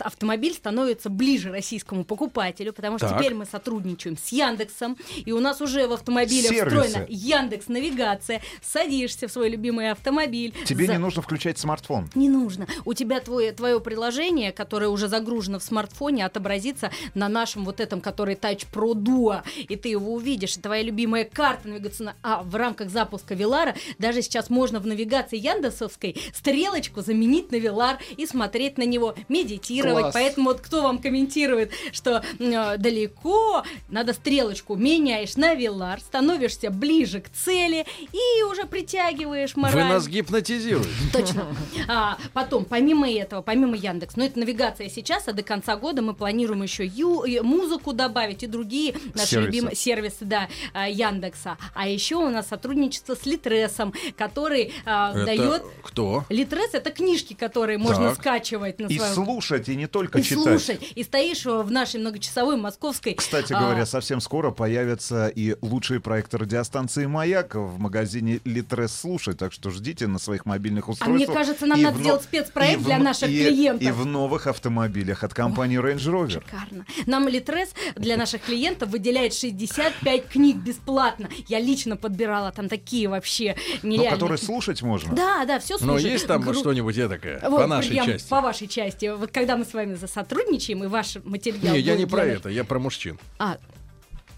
автомобиль становится ближе российскому покупателю, потому что
Так.
теперь мы сотрудничаем с Яндексом, и у нас уже в автомобиле
Сервисы.
встроена Яндекс Навигация. Садишься в свой любимый автомобиль.
Тебе
за-
не нужно включать смартфон.
не нужно. У тебя твое, твое приложение, которое уже загружено в смартфоне, отобразится на нашем вот этом, который Touch Pro Duo, и ты его увидишь. И твоя любимая карта навигационная. А в рамках запуска Велара даже сейчас можно в навигации Яндексовской стрелочку заменить на Велар и смотреть на него, медитировать.
Класс.
Поэтому вот кто вам комментирует, что э, далеко, надо стрелочку меняешь на Велар, становишься ближе к цели и уже притягиваешь
Вы
мораль.
нас гипнотизируете.
Точно. А, потом, помимо этого, помимо Яндекс, ну это навигация сейчас, а до конца года мы планируем еще ю- и музыку добавить и другие наши
Сервисы.
любимые сервисы, да, а, Яндекса. А еще у нас сотрудничество с Литресом, который а, дает...
кто?
Литрес это книжки, которые можно
Так.
скачивать на
И
своем...
слушать, и не только
И
читать.
слушать. И стоишь в нашей многочасовой московской...
Кстати
а,
говоря, совсем скоро появятся и лучшие проекты радиостанции «Маяк» в магазине «Литрес Слушай», так что ждите на своих мобильных
А
устройствах.
мне кажется, нам
И
надо
в но-
сделать спецпроект
и в
для
но-
наших
и-
клиентов.
И в новых автомобилях от компании Range Rover.
Шикарно. Нам Литрес для наших клиентов выделяет 65 книг бесплатно. Я лично подбирала там такие вообще
Ну,
нереальные.
которые слушать можно.
Да, да, все
Но
слушай.
есть там
Гру-
что-нибудь эдакое По нашей
прям
части?
По вашей части. Вот когда мы с вами сотрудничаем, и ваш материал...
Не, я не про это, я про мужчин.
А,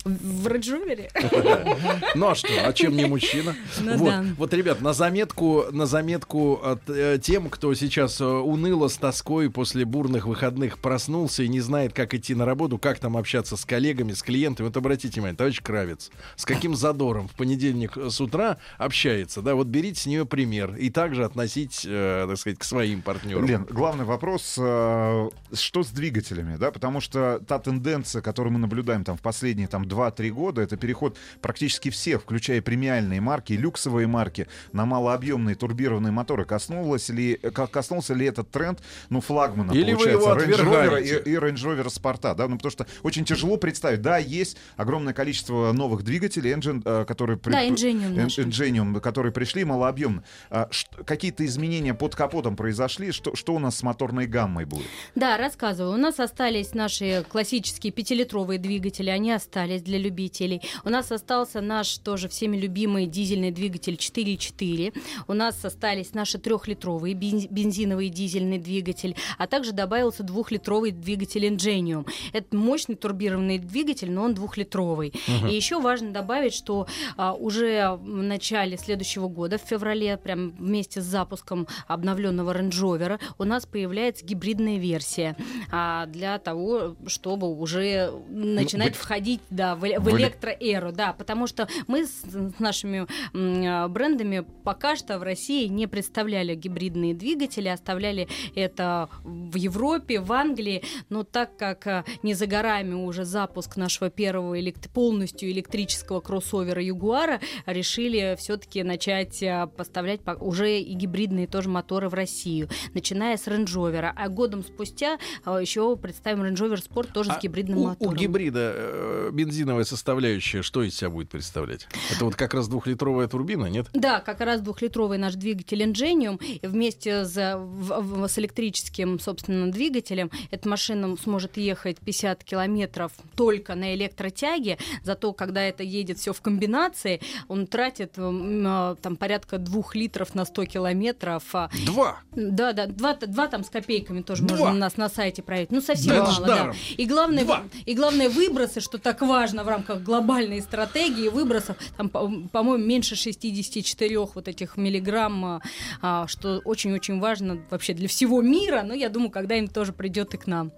В Range Rover?
Ну а что, а чем не мужчина?
Ну
Вот, ребят, на заметку, на заметку э, тем, кто сейчас э, уныло с тоской после бурных выходных проснулся и не знает, как идти на работу, как там общаться с коллегами, с клиентами. Вот обратите внимание, товарищ Кравец, с каким задором в понедельник с утра общается, да, вот берите с нее пример и также относить, э, так сказать, к своим партнерам.
Лен, главный вопрос, что с двигателями, да, потому что та тенденция, которую мы наблюдаем там в последние там 2-3 года, это переход практически всех, включая премиальные марки, люксовые марки, на малообъемные турбированные моторы. Коснулось ли, э, ко- коснулся ли этот тренд, ну, флагмана,
Или вы
получается,
его
Range Rover и, и Range Rover Спорта, да, ну, потому что очень тяжело представить, да, есть огромное количество новых двигателей, engine, э, которые... при-
Да, Ingenium
Эн-
наши.
Ingenium, которые пришли малообъемно. А, Какие-то изменения под капотом произошли? Что, что у нас с моторной гаммой будет?
Да, рассказываю. У нас остались наши классические пятилитровые двигатели, они остались для любителей. У нас остался наш тоже всеми любимый дизельный двигатель 4.4. У нас остались наши трехлитровые бенз- бензиновый дизельный двигатель, а также добавился двухлитровый двигатель Ingenium. Это мощный турбированный двигатель, но он двухлитровый.
Мгм.
И еще важно добавить, что а, уже в начале следующего года, в феврале, прям вместе с запуском обновленного Range Rover, у нас появляется гибридная версия а, для того, чтобы уже начинать
быть-
входить да, в, в
в эле-
электроэру. Да, потому что мы с, с нашими а, брендами пока что в России не представляли гибридные двигатели, оставляли это в Европе, в Англии, но так как а, не за горами уже запуск нашего первого элект- полностью электрического кроссовера Ягуара, решили все-таки начать а, поставлять по- уже и гибридные тоже моторы в Россию, начиная с Range Rover. А годом спустя а, еще представим Range Rover Sport тоже с гибридным
А У, у
мотором.
гибрида э, бензиновая составляющая что из себя будет представлять? Это вот как раз двухлитровая турбина, нет?
Да, как раз двухлитровый наш двигатель Ingenium вместе с, в- с электрическим, собственно, двигателем эта машина сможет ехать 50 километров только на электротяге, зато когда это едет все в комбинации, он тратит а, там порядка двух литров на 100 километров. а.
Два?
Да, да, два, два там с копейками тоже
Два?
можно у нас на сайте проверить. Ну, совсем
Да
мало, да. И главное,
Два.
и главное выбросы, что так важно в рамках глобальной стратегии выбросов, там, по- по-моему, меньше 64 вот этих миллиграмм, а, а, что очень-очень важно вообще для всего мира, но я думаю, когда-нибудь тоже придет и к нам.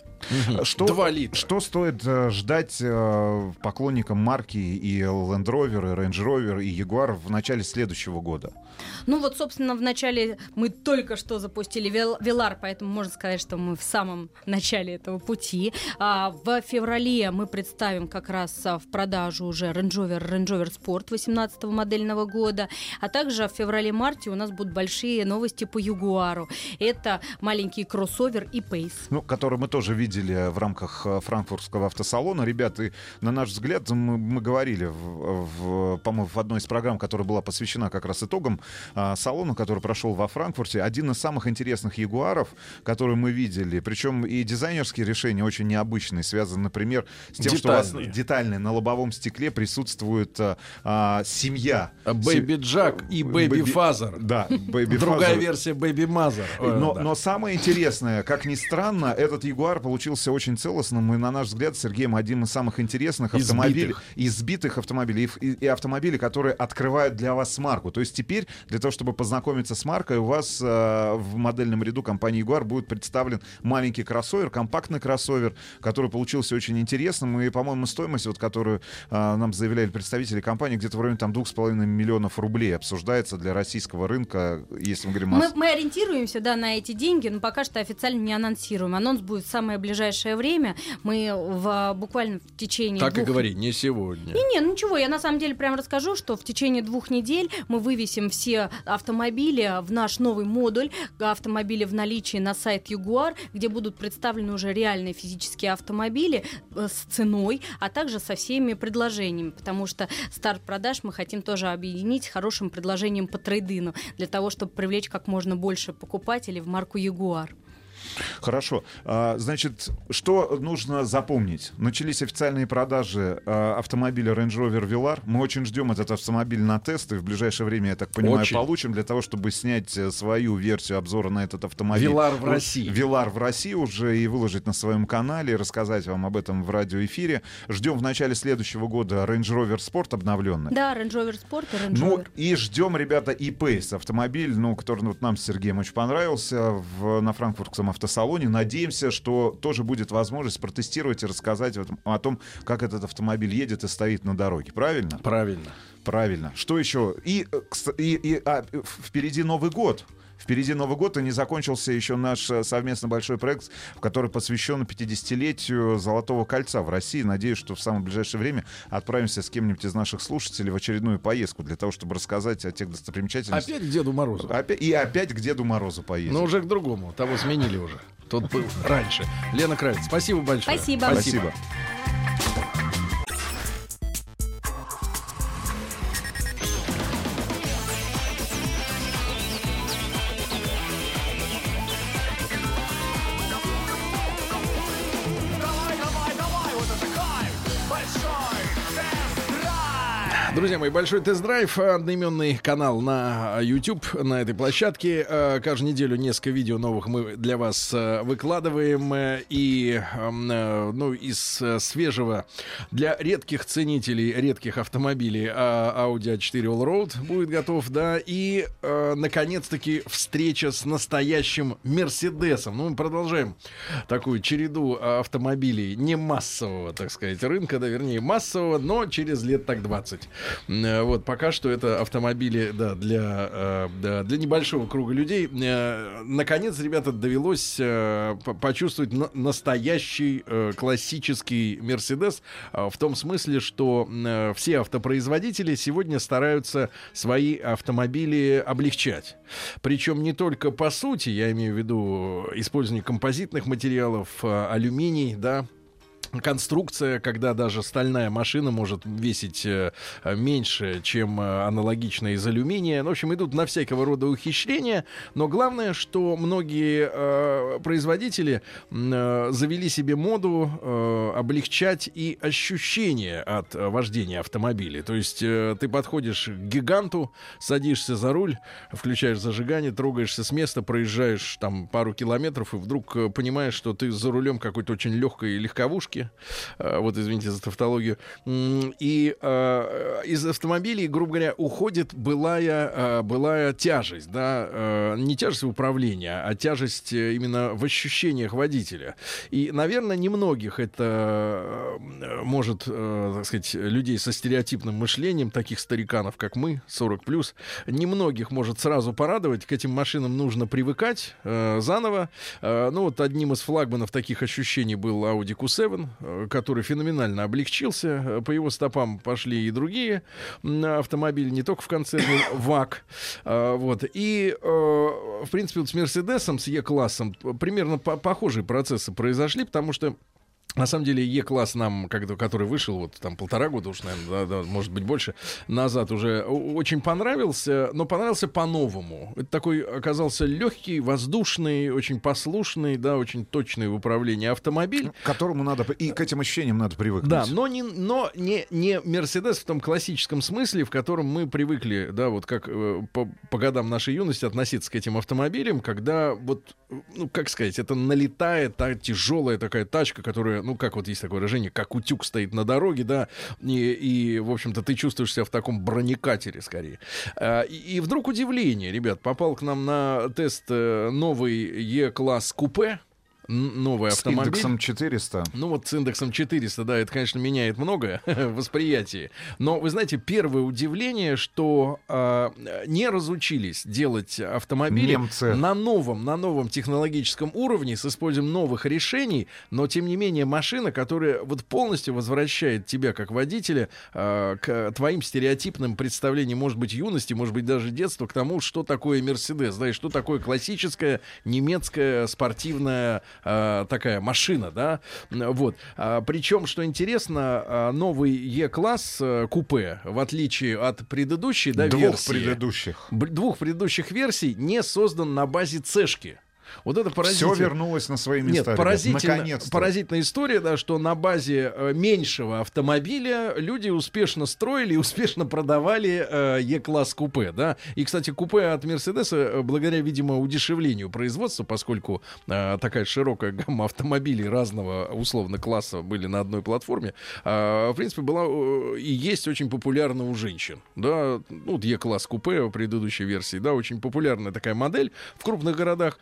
Что, Что стоит э, ждать э, поклонникам марки и Land Rover, и Range Rover, и Jaguar в начале следующего года?
Ну вот, собственно, в начале мы только что запустили Вел- Велар, поэтому можно сказать, что мы в самом начале этого пути. А, в феврале мы представим как раз а, в продажу уже Range Rover, Range Rover Sport 18 модельного года, а также в феврале-марте у нас будут большие новости по Ягуару. Это маленький кроссовер и Pace.
Ну, который мы тоже видели в рамках э, франкфуртского автосалона. Ребята, на наш взгляд, мы, мы говорили, в, в, по-моему, в одной из программ, которая была посвящена как раз итогам а, салона, который прошел во Франкфурте, один из самых интересных ягуаров, который мы видели. Причем и дизайнерские решения очень необычные, связаны, например, с тем, что у вас
Детальные.
детальные на лобовом стекле присутствует а, а, семья.
Бэйби Джак и
Baby
Father.
Да, Baby
Другая версия Baby Mother.
Но, но самое интересное, как ни странно, этот Ягуар получился очень целостным и, на наш взгляд, Сергеем одним из самых интересных автомобилей,
Избитых.
избитых автомобилей и- и автомобилей, которые открывают для вас марку. То есть теперь для того, чтобы познакомиться с маркой, у вас э, в модельном ряду компании Ягуар будет представлен маленький кроссовер, компактный кроссовер, который получился очень интересным и, по-моему, стоимость, вот, которую э, нам заявляли представители компании, где-то в районе там 2,5 миллионов рублей обсуждается для российского рынка, если мы говорим о
Мы, мы ориентируемся, да, на эти деньги, но пока что официально не анонсируем. Анонс будет в самое ближайшее время. Мы в, буквально в течение
Так и
двух
говори, не сегодня.
И не, ну ничего, я на самом деле прям расскажу, что в течение двух недель мы вывесим все автомобили в наш новый модуль, автомобили в наличии на сайт Jaguar, где будут представлены уже реальные физические автомобили э, с ценой, а также со всеми предложениями, потому что старт продаж мы хотим тоже объединить с хорошим предложением по трейдину, для того, чтобы привлечь как можно больше покупателей в марку Jaguar.
Хорошо. А, Значит, что нужно запомнить? Начались официальные продажи а, автомобиля Range Rover Velar. Мы очень ждем этот автомобиль на тесты. В ближайшее время, я так понимаю,
Очень.
получим для того, чтобы снять э, свою версию обзора на этот автомобиль.
Velar в России.
Velar в России уже и выложить на своем канале, и рассказать вам об этом в радиоэфире. Ждем в начале следующего года Range Rover Sport обновленный.
Да, Range Rover Sport и Range
Ну
Rover.
и ждем, ребята, и Pace автомобиль, ну, который ну, вот нам с Сергеем очень понравился в, на франкфуртском автосалоне. Надеемся, что тоже будет возможность протестировать и рассказать о том, как этот автомобиль едет и стоит на дороге. Правильно?
Правильно.
Правильно. Что еще? И, э, и, и, а, э, впереди Новый год. Впереди Новый год, и не закончился еще наш э, совместно большой проект, который посвящен 50-летию Золотого кольца в России. Надеюсь, что в самое ближайшее время отправимся с кем-нибудь из наших слушателей в очередную поездку для того, чтобы рассказать о тех достопримечательностях.
Опять к Деду Морозу.
Опять- и опять к Деду Морозу поездим.
Но уже к другому. Того сменили уже. Тот был раньше. Лена Кравец, спасибо большое.
Спасибо.
Спасибо.
Давай,
Друзья мои, большой тест-драйв, э, одноименный канал на YouTube, на этой площадке. Э, Каждую неделю несколько видео новых мы для вас э, выкладываем. э, И, эм, э, ну, из э, свежего для редких ценителей редких автомобилей э, Audi A4 Allroad будет готов, да. И, э, наконец-таки, встреча с настоящим Мерседесом. Ну, мы продолжаем такую череду э, автомобилей не массового, так сказать, рынка, да, вернее, массового, но через лет так 20. Э, Вот, пока что это автомобили, да, для, э, да, для небольшого круга людей. Э, Наконец, ребята, довелось по- почувствовать на- настоящий классический Мерседес в том смысле, что все автопроизводители сегодня стараются свои автомобили облегчать. Причем не только по сути, я имею в виду использование композитных материалов, алюминий, да, конструкция, когда даже стальная машина может весить э, меньше, чем э, аналогичная из алюминия. В общем, идут на всякого рода ухищрения. Но главное, что многие э, производители э, завели себе моду э, облегчать и ощущение от э, вождения автомобиля. То есть э, ты подходишь к гиганту, садишься за руль, включаешь зажигание, трогаешься с места, проезжаешь там пару километров и вдруг понимаешь, что ты за рулем какой-то очень легкой легковушки. Э, Вот, извините за тавтологию. И э, из автомобилей, грубо говоря, уходит былая, э, былая тяжесть, да, э, не тяжесть в управлении, а тяжесть э, именно в ощущениях водителя. И, наверное, немногих это э, может, э, так сказать, людей со стереотипным мышлением, таких стариканов, как мы, 40 плюс, немногих может сразу порадовать. К этим машинам нужно привыкать э, заново. Э, ну, вот одним из флагманов таких ощущений был Audi Q7, э, который феноменально облегчился. Э, По его стопам пошли и другие автомобили, не только в концерне ВАК. Э, вот. И, э, в принципе, вот с Мерседесом, с Е-классом примерно по- похожие процессы произошли, потому что на самом деле Е-класс нам, который вышел вот там полтора года уж, наверное, да, да, может быть больше назад уже очень понравился, но понравился по-новому. Это такой оказался легкий, воздушный, очень послушный, да, очень точный в управлении автомобиль.
К которому надо... И к этим ощущениям надо привыкнуть.
Да, но не, но не, не Мерседес в том классическом смысле, в котором мы привыкли, да, вот как э, по, по годам нашей юности относиться к этим автомобилям, когда вот, э, ну, как сказать, это налетает та тяжелая такая тачка, которая, ну, как вот есть такое выражение, как утюг стоит на дороге, да, и, и в общем-то, ты чувствуешь себя в таком бронекатере скорее. А, и, и вдруг удивление, ребят, попал к нам на тест э, новый Е-класс купе, новый
С
автомобиль.
индексом 400.
Ну вот с индексом 400, да, это, конечно, меняет многое в восприятии. Но, вы знаете, первое удивление, что а, не разучились делать автомобили
Немцы.
на новом, на новом технологическом уровне с использованием новых решений, но, тем не менее, машина, которая вот полностью возвращает тебя, как водителя, а, к твоим стереотипным представлениям, может быть, юности, может быть, даже детства, к тому, что такое Мерседес, да, и что такое классическая немецкая спортивная а, такая машина, да, вот. А, причем, что интересно, а, новый Е-класс э, купе, в отличие от предыдущей, да,
Двух
версии,
предыдущих.
двух предыдущих версий, не создан на базе цешки. Вот это поразительно.
Все вернулось на свои места.
Нет, поразительно, поразительная история, да, что на базе э, меньшего автомобиля люди успешно строили и успешно продавали э, Е-класс купе, да. И, кстати, купе от Мерседеса, э, благодаря, видимо, удешевлению производства, поскольку э, такая широкая гамма автомобилей разного условно класса были на одной платформе, э, в принципе, была э, и есть очень популярна у женщин, да. Ну, вот Е-класс купе в предыдущей версии, да, очень популярная такая модель в крупных городах,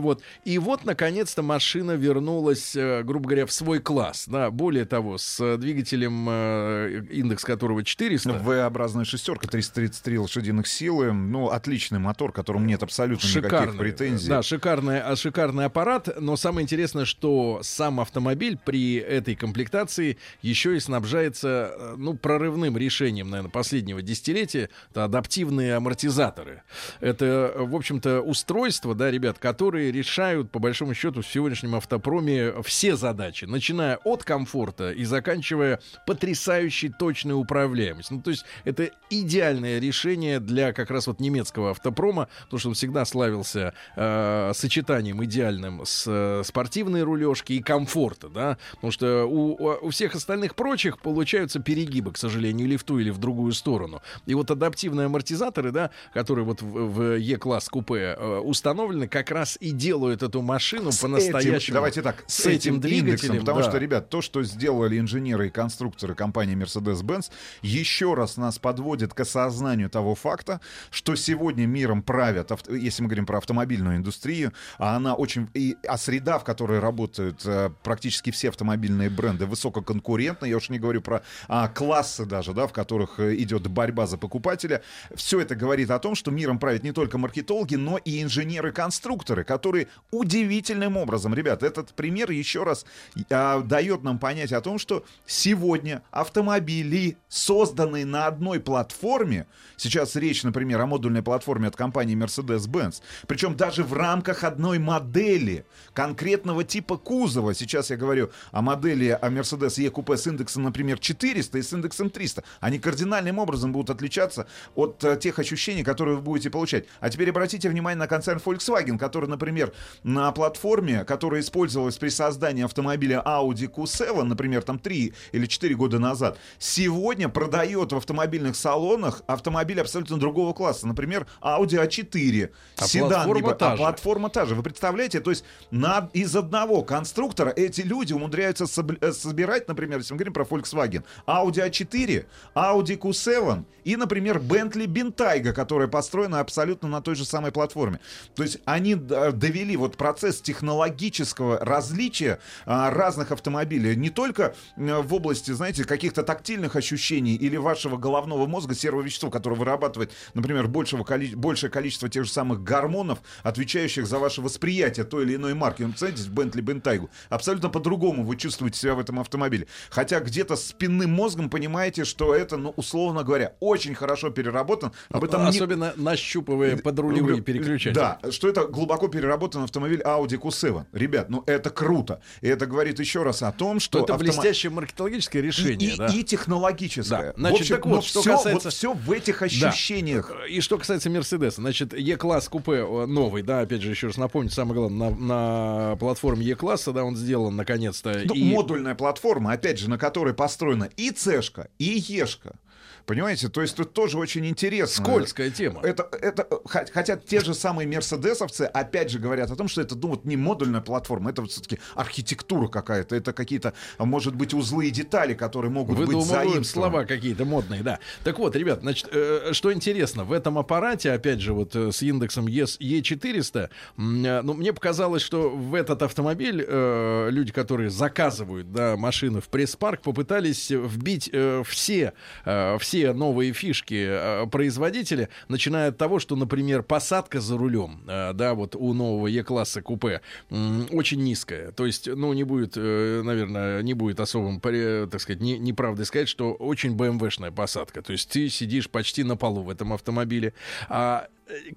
вот. И вот, наконец-то, машина вернулась, э, грубо говоря, в свой класс, да. Более того, с э, двигателем, э, индекс которого 400.
V-образная шестерка, 333 лошадиных силы. Ну, отличный мотор, которому нет абсолютно никаких
Шикарный,
претензий.
Да, шикарный, а, шикарный аппарат. Но самое интересное, что сам автомобиль при этой комплектации еще и снабжается, ну, прорывным решением, наверное, последнего десятилетия. Это адаптивные амортизаторы. Это, в общем-то, устройства, да, ребят, которые решают, по большому счету, в сегодняшнем автопроме все задачи, начиная от комфорта и заканчивая потрясающей точной управляемостью. Ну, то есть это идеальное решение для как раз вот немецкого автопрома, потому что он всегда славился э, сочетанием идеальным с э, спортивной рулежки и комфорта, да, потому что у, у- всех остальных прочих получаются перегибы, к сожалению, или в ту, или в другую сторону. И вот адаптивные амортизаторы, да, которые вот в, в E-класс купе э, установлены, как раз и делают эту машину
С
по-настоящему.
этим- давайте так,
с, этим, двигателем,
индексом, потому
да.
что, ребят, то, что сделали инженеры и конструкторы компании Mercedes-Benz, еще раз нас подводит к осознанию того факта, что сегодня миром правят, если мы говорим про автомобильную индустрию, а она очень, и, а среда, в которой работают э, практически все автомобильные бренды, высококонкурентна, я уж не говорю про а, классы даже, да, в которых э, идет борьба за покупателя, все это говорит о том, что миром правят не только маркетологи, но и инженеры-конструкторы, которые удивительным образом, ребят, этот пример еще раз а, дает нам понять о том, что сегодня автомобили, созданные на одной платформе, сейчас речь, например, о модульной платформе от компании Mercedes-Benz, причем даже в рамках одной модели конкретного типа кузова, сейчас я говорю о модели о Mercedes E-Coupe с индексом, например, 400 и с индексом 300, они кардинальным образом будут отличаться от э, тех ощущений, которые вы будете получать. А теперь обратите внимание на концерн Volkswagen, который, например, на платформе, которая использовалась при создании автомобиля Audi Q7, например, там 3 или 4 года назад, сегодня продает в автомобильных салонах автомобиль абсолютно другого класса. Например, Audi A4.
А
седан,
платформа
либо-
та
а платформа та же. Вы представляете, то есть на, из одного конструктора эти люди умудряются э, собирать, например, если мы говорим про Volkswagen, Audi A4, Audi Q7 и, например, Bentley Bentayga, которая построена абсолютно на той же самой платформе. То есть они довели вот процесс технологического различия а, разных автомобилей не только э, в области, знаете, каких-то тактильных ощущений или вашего головного мозга серого вещества, которое вырабатывает, например, большего коли- большее количество тех же самых гормонов, отвечающих за ваше восприятие той или иной марки. Ну, представляете, Bentley Bentayga. Абсолютно по-другому вы чувствуете себя в этом автомобиле. Хотя где-то спинным мозгом понимаете, что это, ну, условно говоря, очень хорошо переработан. Об этом не-
Особенно нащупывая подрулевые переключатели.
да, что это глубоко переработан автомобиль Audi Q7. Ребят, ну это круто. И это говорит еще раз о том, что...
Что это
автомо-
блестящее маркетологическое решение,
и, и-
да.
и технологическое.
Да. Значит,
в общем,
так вот, что
всё,
касается-
Вот все в этих
Да.
ощущениях.
И что касается Мерседеса, значит, E-класс купе э, новый, да, опять же, еще раз напомню, самое главное, на, на платформе E-класса, да, он сделан наконец-то.
Ну,
и...
Модульная платформа, опять же, на которой построена и Цешка, и Ешка. Понимаете, то есть тут тоже очень интересно.
Скользкая тема.
Это, это, э, хо- хотя те же самые мерседесовцы опять же говорят о том, что это ну, вот не модульная платформа, это все-таки архитектура какая-то, это какие-то, может быть, узлы и детали, которые могут быть
Выдумывают
заимствованы.
слова какие-то модные, да. Так вот, ребят, значит, э, что интересно, в этом аппарате, опять же, вот э, с индексом ES E400, м, э, ну, мне показалось, что в этот автомобиль э, люди, которые заказывают, да, машины в пресс-парк, попытались вбить э, все, э, все новые фишки э, производителя, начиная от того, что, например, посадка за рулем, э, да, вот у нового E-класса купе очень низкая. То есть, ну, не будет, э, наверное, не будет особым, так сказать, не, неправдой сказать, что очень BMW-шная посадка. То есть ты сидишь почти на полу в этом автомобиле. А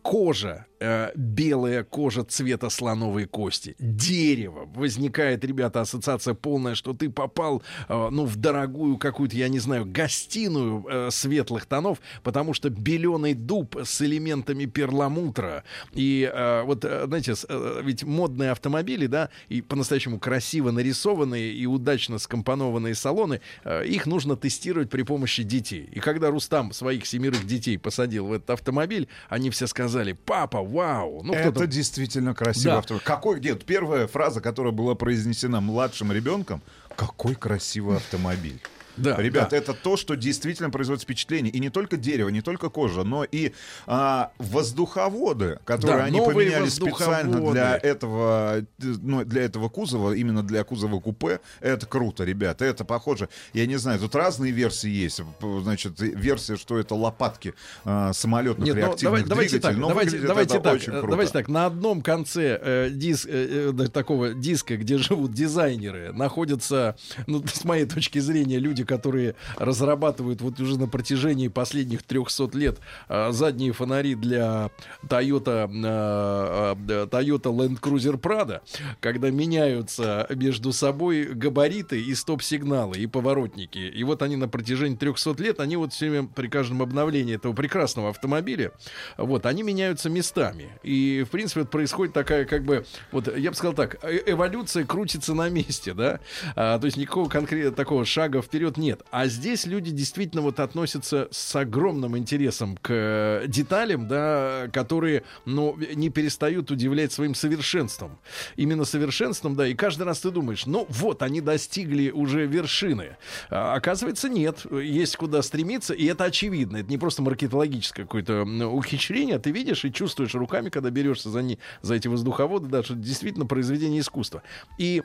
кожа э, белая кожа цвета слоновой кости, дерево. Возникает, ребята, ассоциация полная, что ты попал, э, ну, в дорогую какую-то, я не знаю, гостиную э, светлых тонов, потому что беленый дуб с элементами перламутра. И вот, знаете, ведь модные автомобили, да, и по-настоящему красиво нарисованные и удачно скомпонованные салоны, их нужно тестировать при помощи детей. И когда Рустам своих семерых детей посадил в этот автомобиль, они все сказали, папа, вау. Ну,
это действительно красивый
Да.
автомобиль. Какой, нет, первая фраза, которая была произнесена младшим ребенком, какой красивый автомобиль.
Да,
Ребят,
да.
это то, что действительно производит впечатление. И не только дерево, не только кожа, но и а, воздуховоды, которые
Да,
они поменяли специально для этого, ну, для этого кузова, именно для кузова купе. Это круто, ребята. Это похоже. Я не знаю, тут разные версии есть. Значит, версия, что это лопатки а, самолетных
Нет, ну,
реактивных
давай- давайте
двигателей.
так,
но
давайте, давайте
это
так,
очень
э,
круто.
давайте так. На одном конце э, дис- э, э, такого диска, где живут дизайнеры, находятся, ну, с моей точки зрения, люди, которые разрабатывают вот уже на протяжении последних 300 лет э, задние фонари для Toyota, э, Toyota Land Cruiser Prado, когда меняются между собой габариты и стоп-сигналы, и поворотники. И вот они на протяжении 300 лет, они вот все время при каждом обновлении этого прекрасного автомобиля, вот, они меняются местами. И, в принципе, вот происходит такая, как бы, вот, я бы сказал так, э- эволюция крутится на месте, да, А, то есть никакого конкретного такого шага вперед нет. А здесь люди действительно вот относятся с огромным интересом к э, деталям, да, которые, ну, не перестают удивлять своим совершенством. Именно совершенством, да, и каждый раз ты думаешь, ну, вот, они достигли уже вершины. А, оказывается, нет, есть куда стремиться, и это очевидно. Это не просто маркетологическое какое-то ухищрение, ты видишь и чувствуешь руками, когда берешься за, не, за эти воздуховоды, да, что действительно произведение искусства. И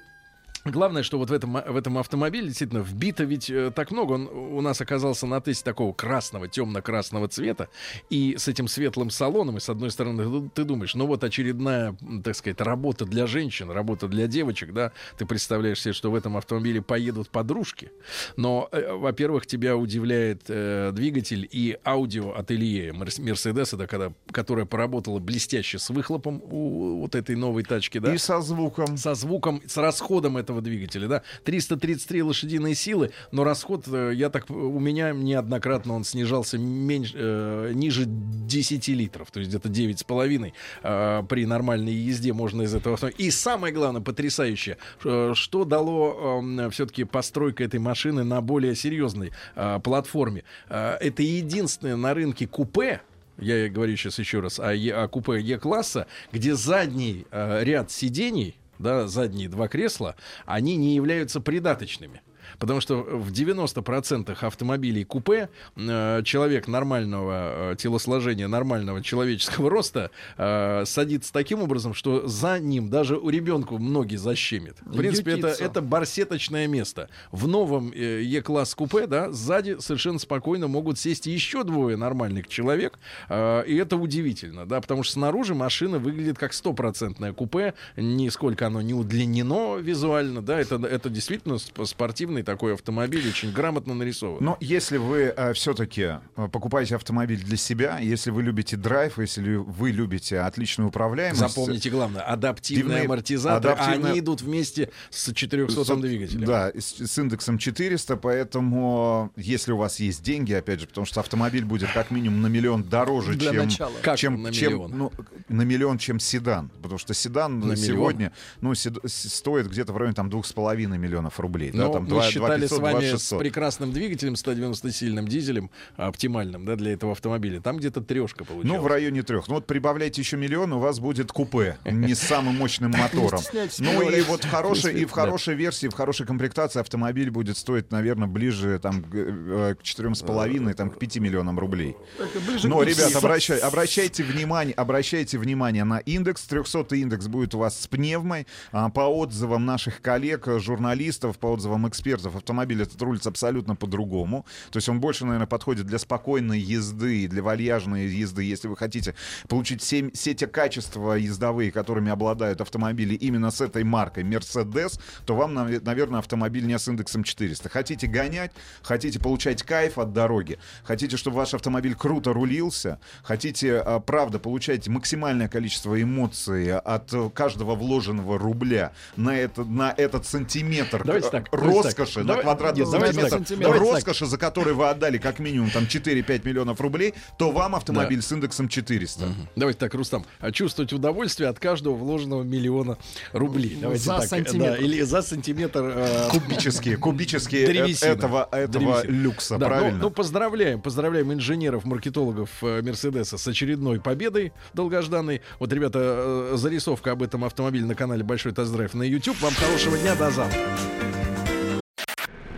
Главное, что вот в этом, в этом автомобиле действительно вбито ведь э, так много. Он у нас оказался на тесте такого красного, темно-красного цвета. И с этим светлым салоном. И с одной стороны, ты, ты думаешь, ну вот очередная, так сказать, работа для женщин, работа для девочек, да. Ты представляешь себе, что в этом автомобиле поедут подружки. Но, э, во-первых, тебя удивляет э, двигатель и аудио-ателье Мерс- Мерседеса, да, когда, которая поработала блестяще с выхлопом у вот этой новой тачки, да.
И со звуком.
Со звуком, с расходом этого двигателя, да. 333 лошадиные силы, но расход, э, я так, у меня неоднократно он снижался меньше, э, ниже 10 литров, то есть где-то 9,5 э, при нормальной езде можно из этого... И самое главное, потрясающее, э, что дало все-таки постройка этой машины на более серьезной э, платформе. Э, это единственное на рынке купе, я говорю сейчас еще раз о, Е- о купе Е-класса, где задний э, ряд сидений, да, задние два кресла, они не являются придаточными. Потому что в 90% автомобилей купе э, человек нормального э, телосложения, нормального человеческого роста э, садится таким образом, что за ним даже у ребенка многие защемит. В принципе, это, это барсеточное место. В новом Е-класс купе, да, сзади совершенно спокойно могут сесть еще двое нормальных человек. э, и это удивительно, да, потому что снаружи машина выглядит как стопроцентное купе. Нисколько оно не удлинено визуально, да, это, это действительно сп- спортивный такой автомобиль, очень грамотно нарисован.
Но если вы все-таки покупаете автомобиль для себя, если вы любите драйв, если вы любите отличную управляемость...
Запомните главное, адаптивные
Дивные-
амортизаторы,
адаптивная-
они идут вместе с 400
Со-
двигателем.
Да, с, с индексом 400, поэтому если у вас есть деньги, опять же, потому что автомобиль будет как минимум на миллион дороже,
Для
чем,
начала.
Как
чем,
на
чем-
миллион?
ну, на миллион, чем седан, потому что седан
На
сегодня, ну, сед- стоит где-то в районе там двух с половиной миллионов рублей, да,
Но
там
мы
два-
считали
2500,
с вами
2600.
с прекрасным двигателем, 190-сильным дизелем, оптимальным да, для этого автомобиля. Там где-то трешка получилась.
Ну, в районе трех. Ну, вот прибавляйте еще миллион, у вас будет купе, не с самым мощным мотором. Ну, и вот в хорошей, и в хорошей версии, в хорошей комплектации автомобиль будет стоить, наверное, ближе там, к, э, к четырем с половиной, там, к 5 миллионам рублей. Но, ребят, обращай- обращайте внимание, обращайте внимание на индекс. 300 индекс будет у вас с пневмой. А, По отзывам наших коллег, журналистов, по отзывам экспертов, автомобиль этот рулится абсолютно по-другому. То есть он больше, наверное, подходит для спокойной езды, для вальяжной езды. Если вы хотите получить семь- все те качества ездовые, которыми обладают автомобили именно с этой маркой Mercedes, то вам, наве- наверное, автомобиль не с индексом 400. Хотите гонять, хотите получать кайф от дороги, хотите, чтобы ваш автомобиль круто рулился, хотите, а, правда, получать максимально максимальное количество эмоций от э, каждого вложенного рубля на, это, на этот сантиметр
Давайте так, давайте
роскоши, на
Давай-
квадратный
нет, давайте
сантиметр,
так, так.
роскоши, за который вы отдали как минимум там 4-5 миллионов рублей, то вам автомобиль с индексом 400.
Давайте так, Рустам, а чувствовать удовольствие от каждого вложенного миллиона рублей. Давайте
За
так,
сантиметр.
да, или за сантиметр э,
Кубические, кубические э,
древесины.
этого, этого люкса,
Да, ну-
правильно?
Ну, поздравляем, поздравляем инженеров, маркетологов э, Мерседеса с очередной победой долгожданной. Вот, ребята, э, зарисовка об этом автомобиле на канале Большой Тест-Драйв на YouTube. Вам хорошего дня, до завтра.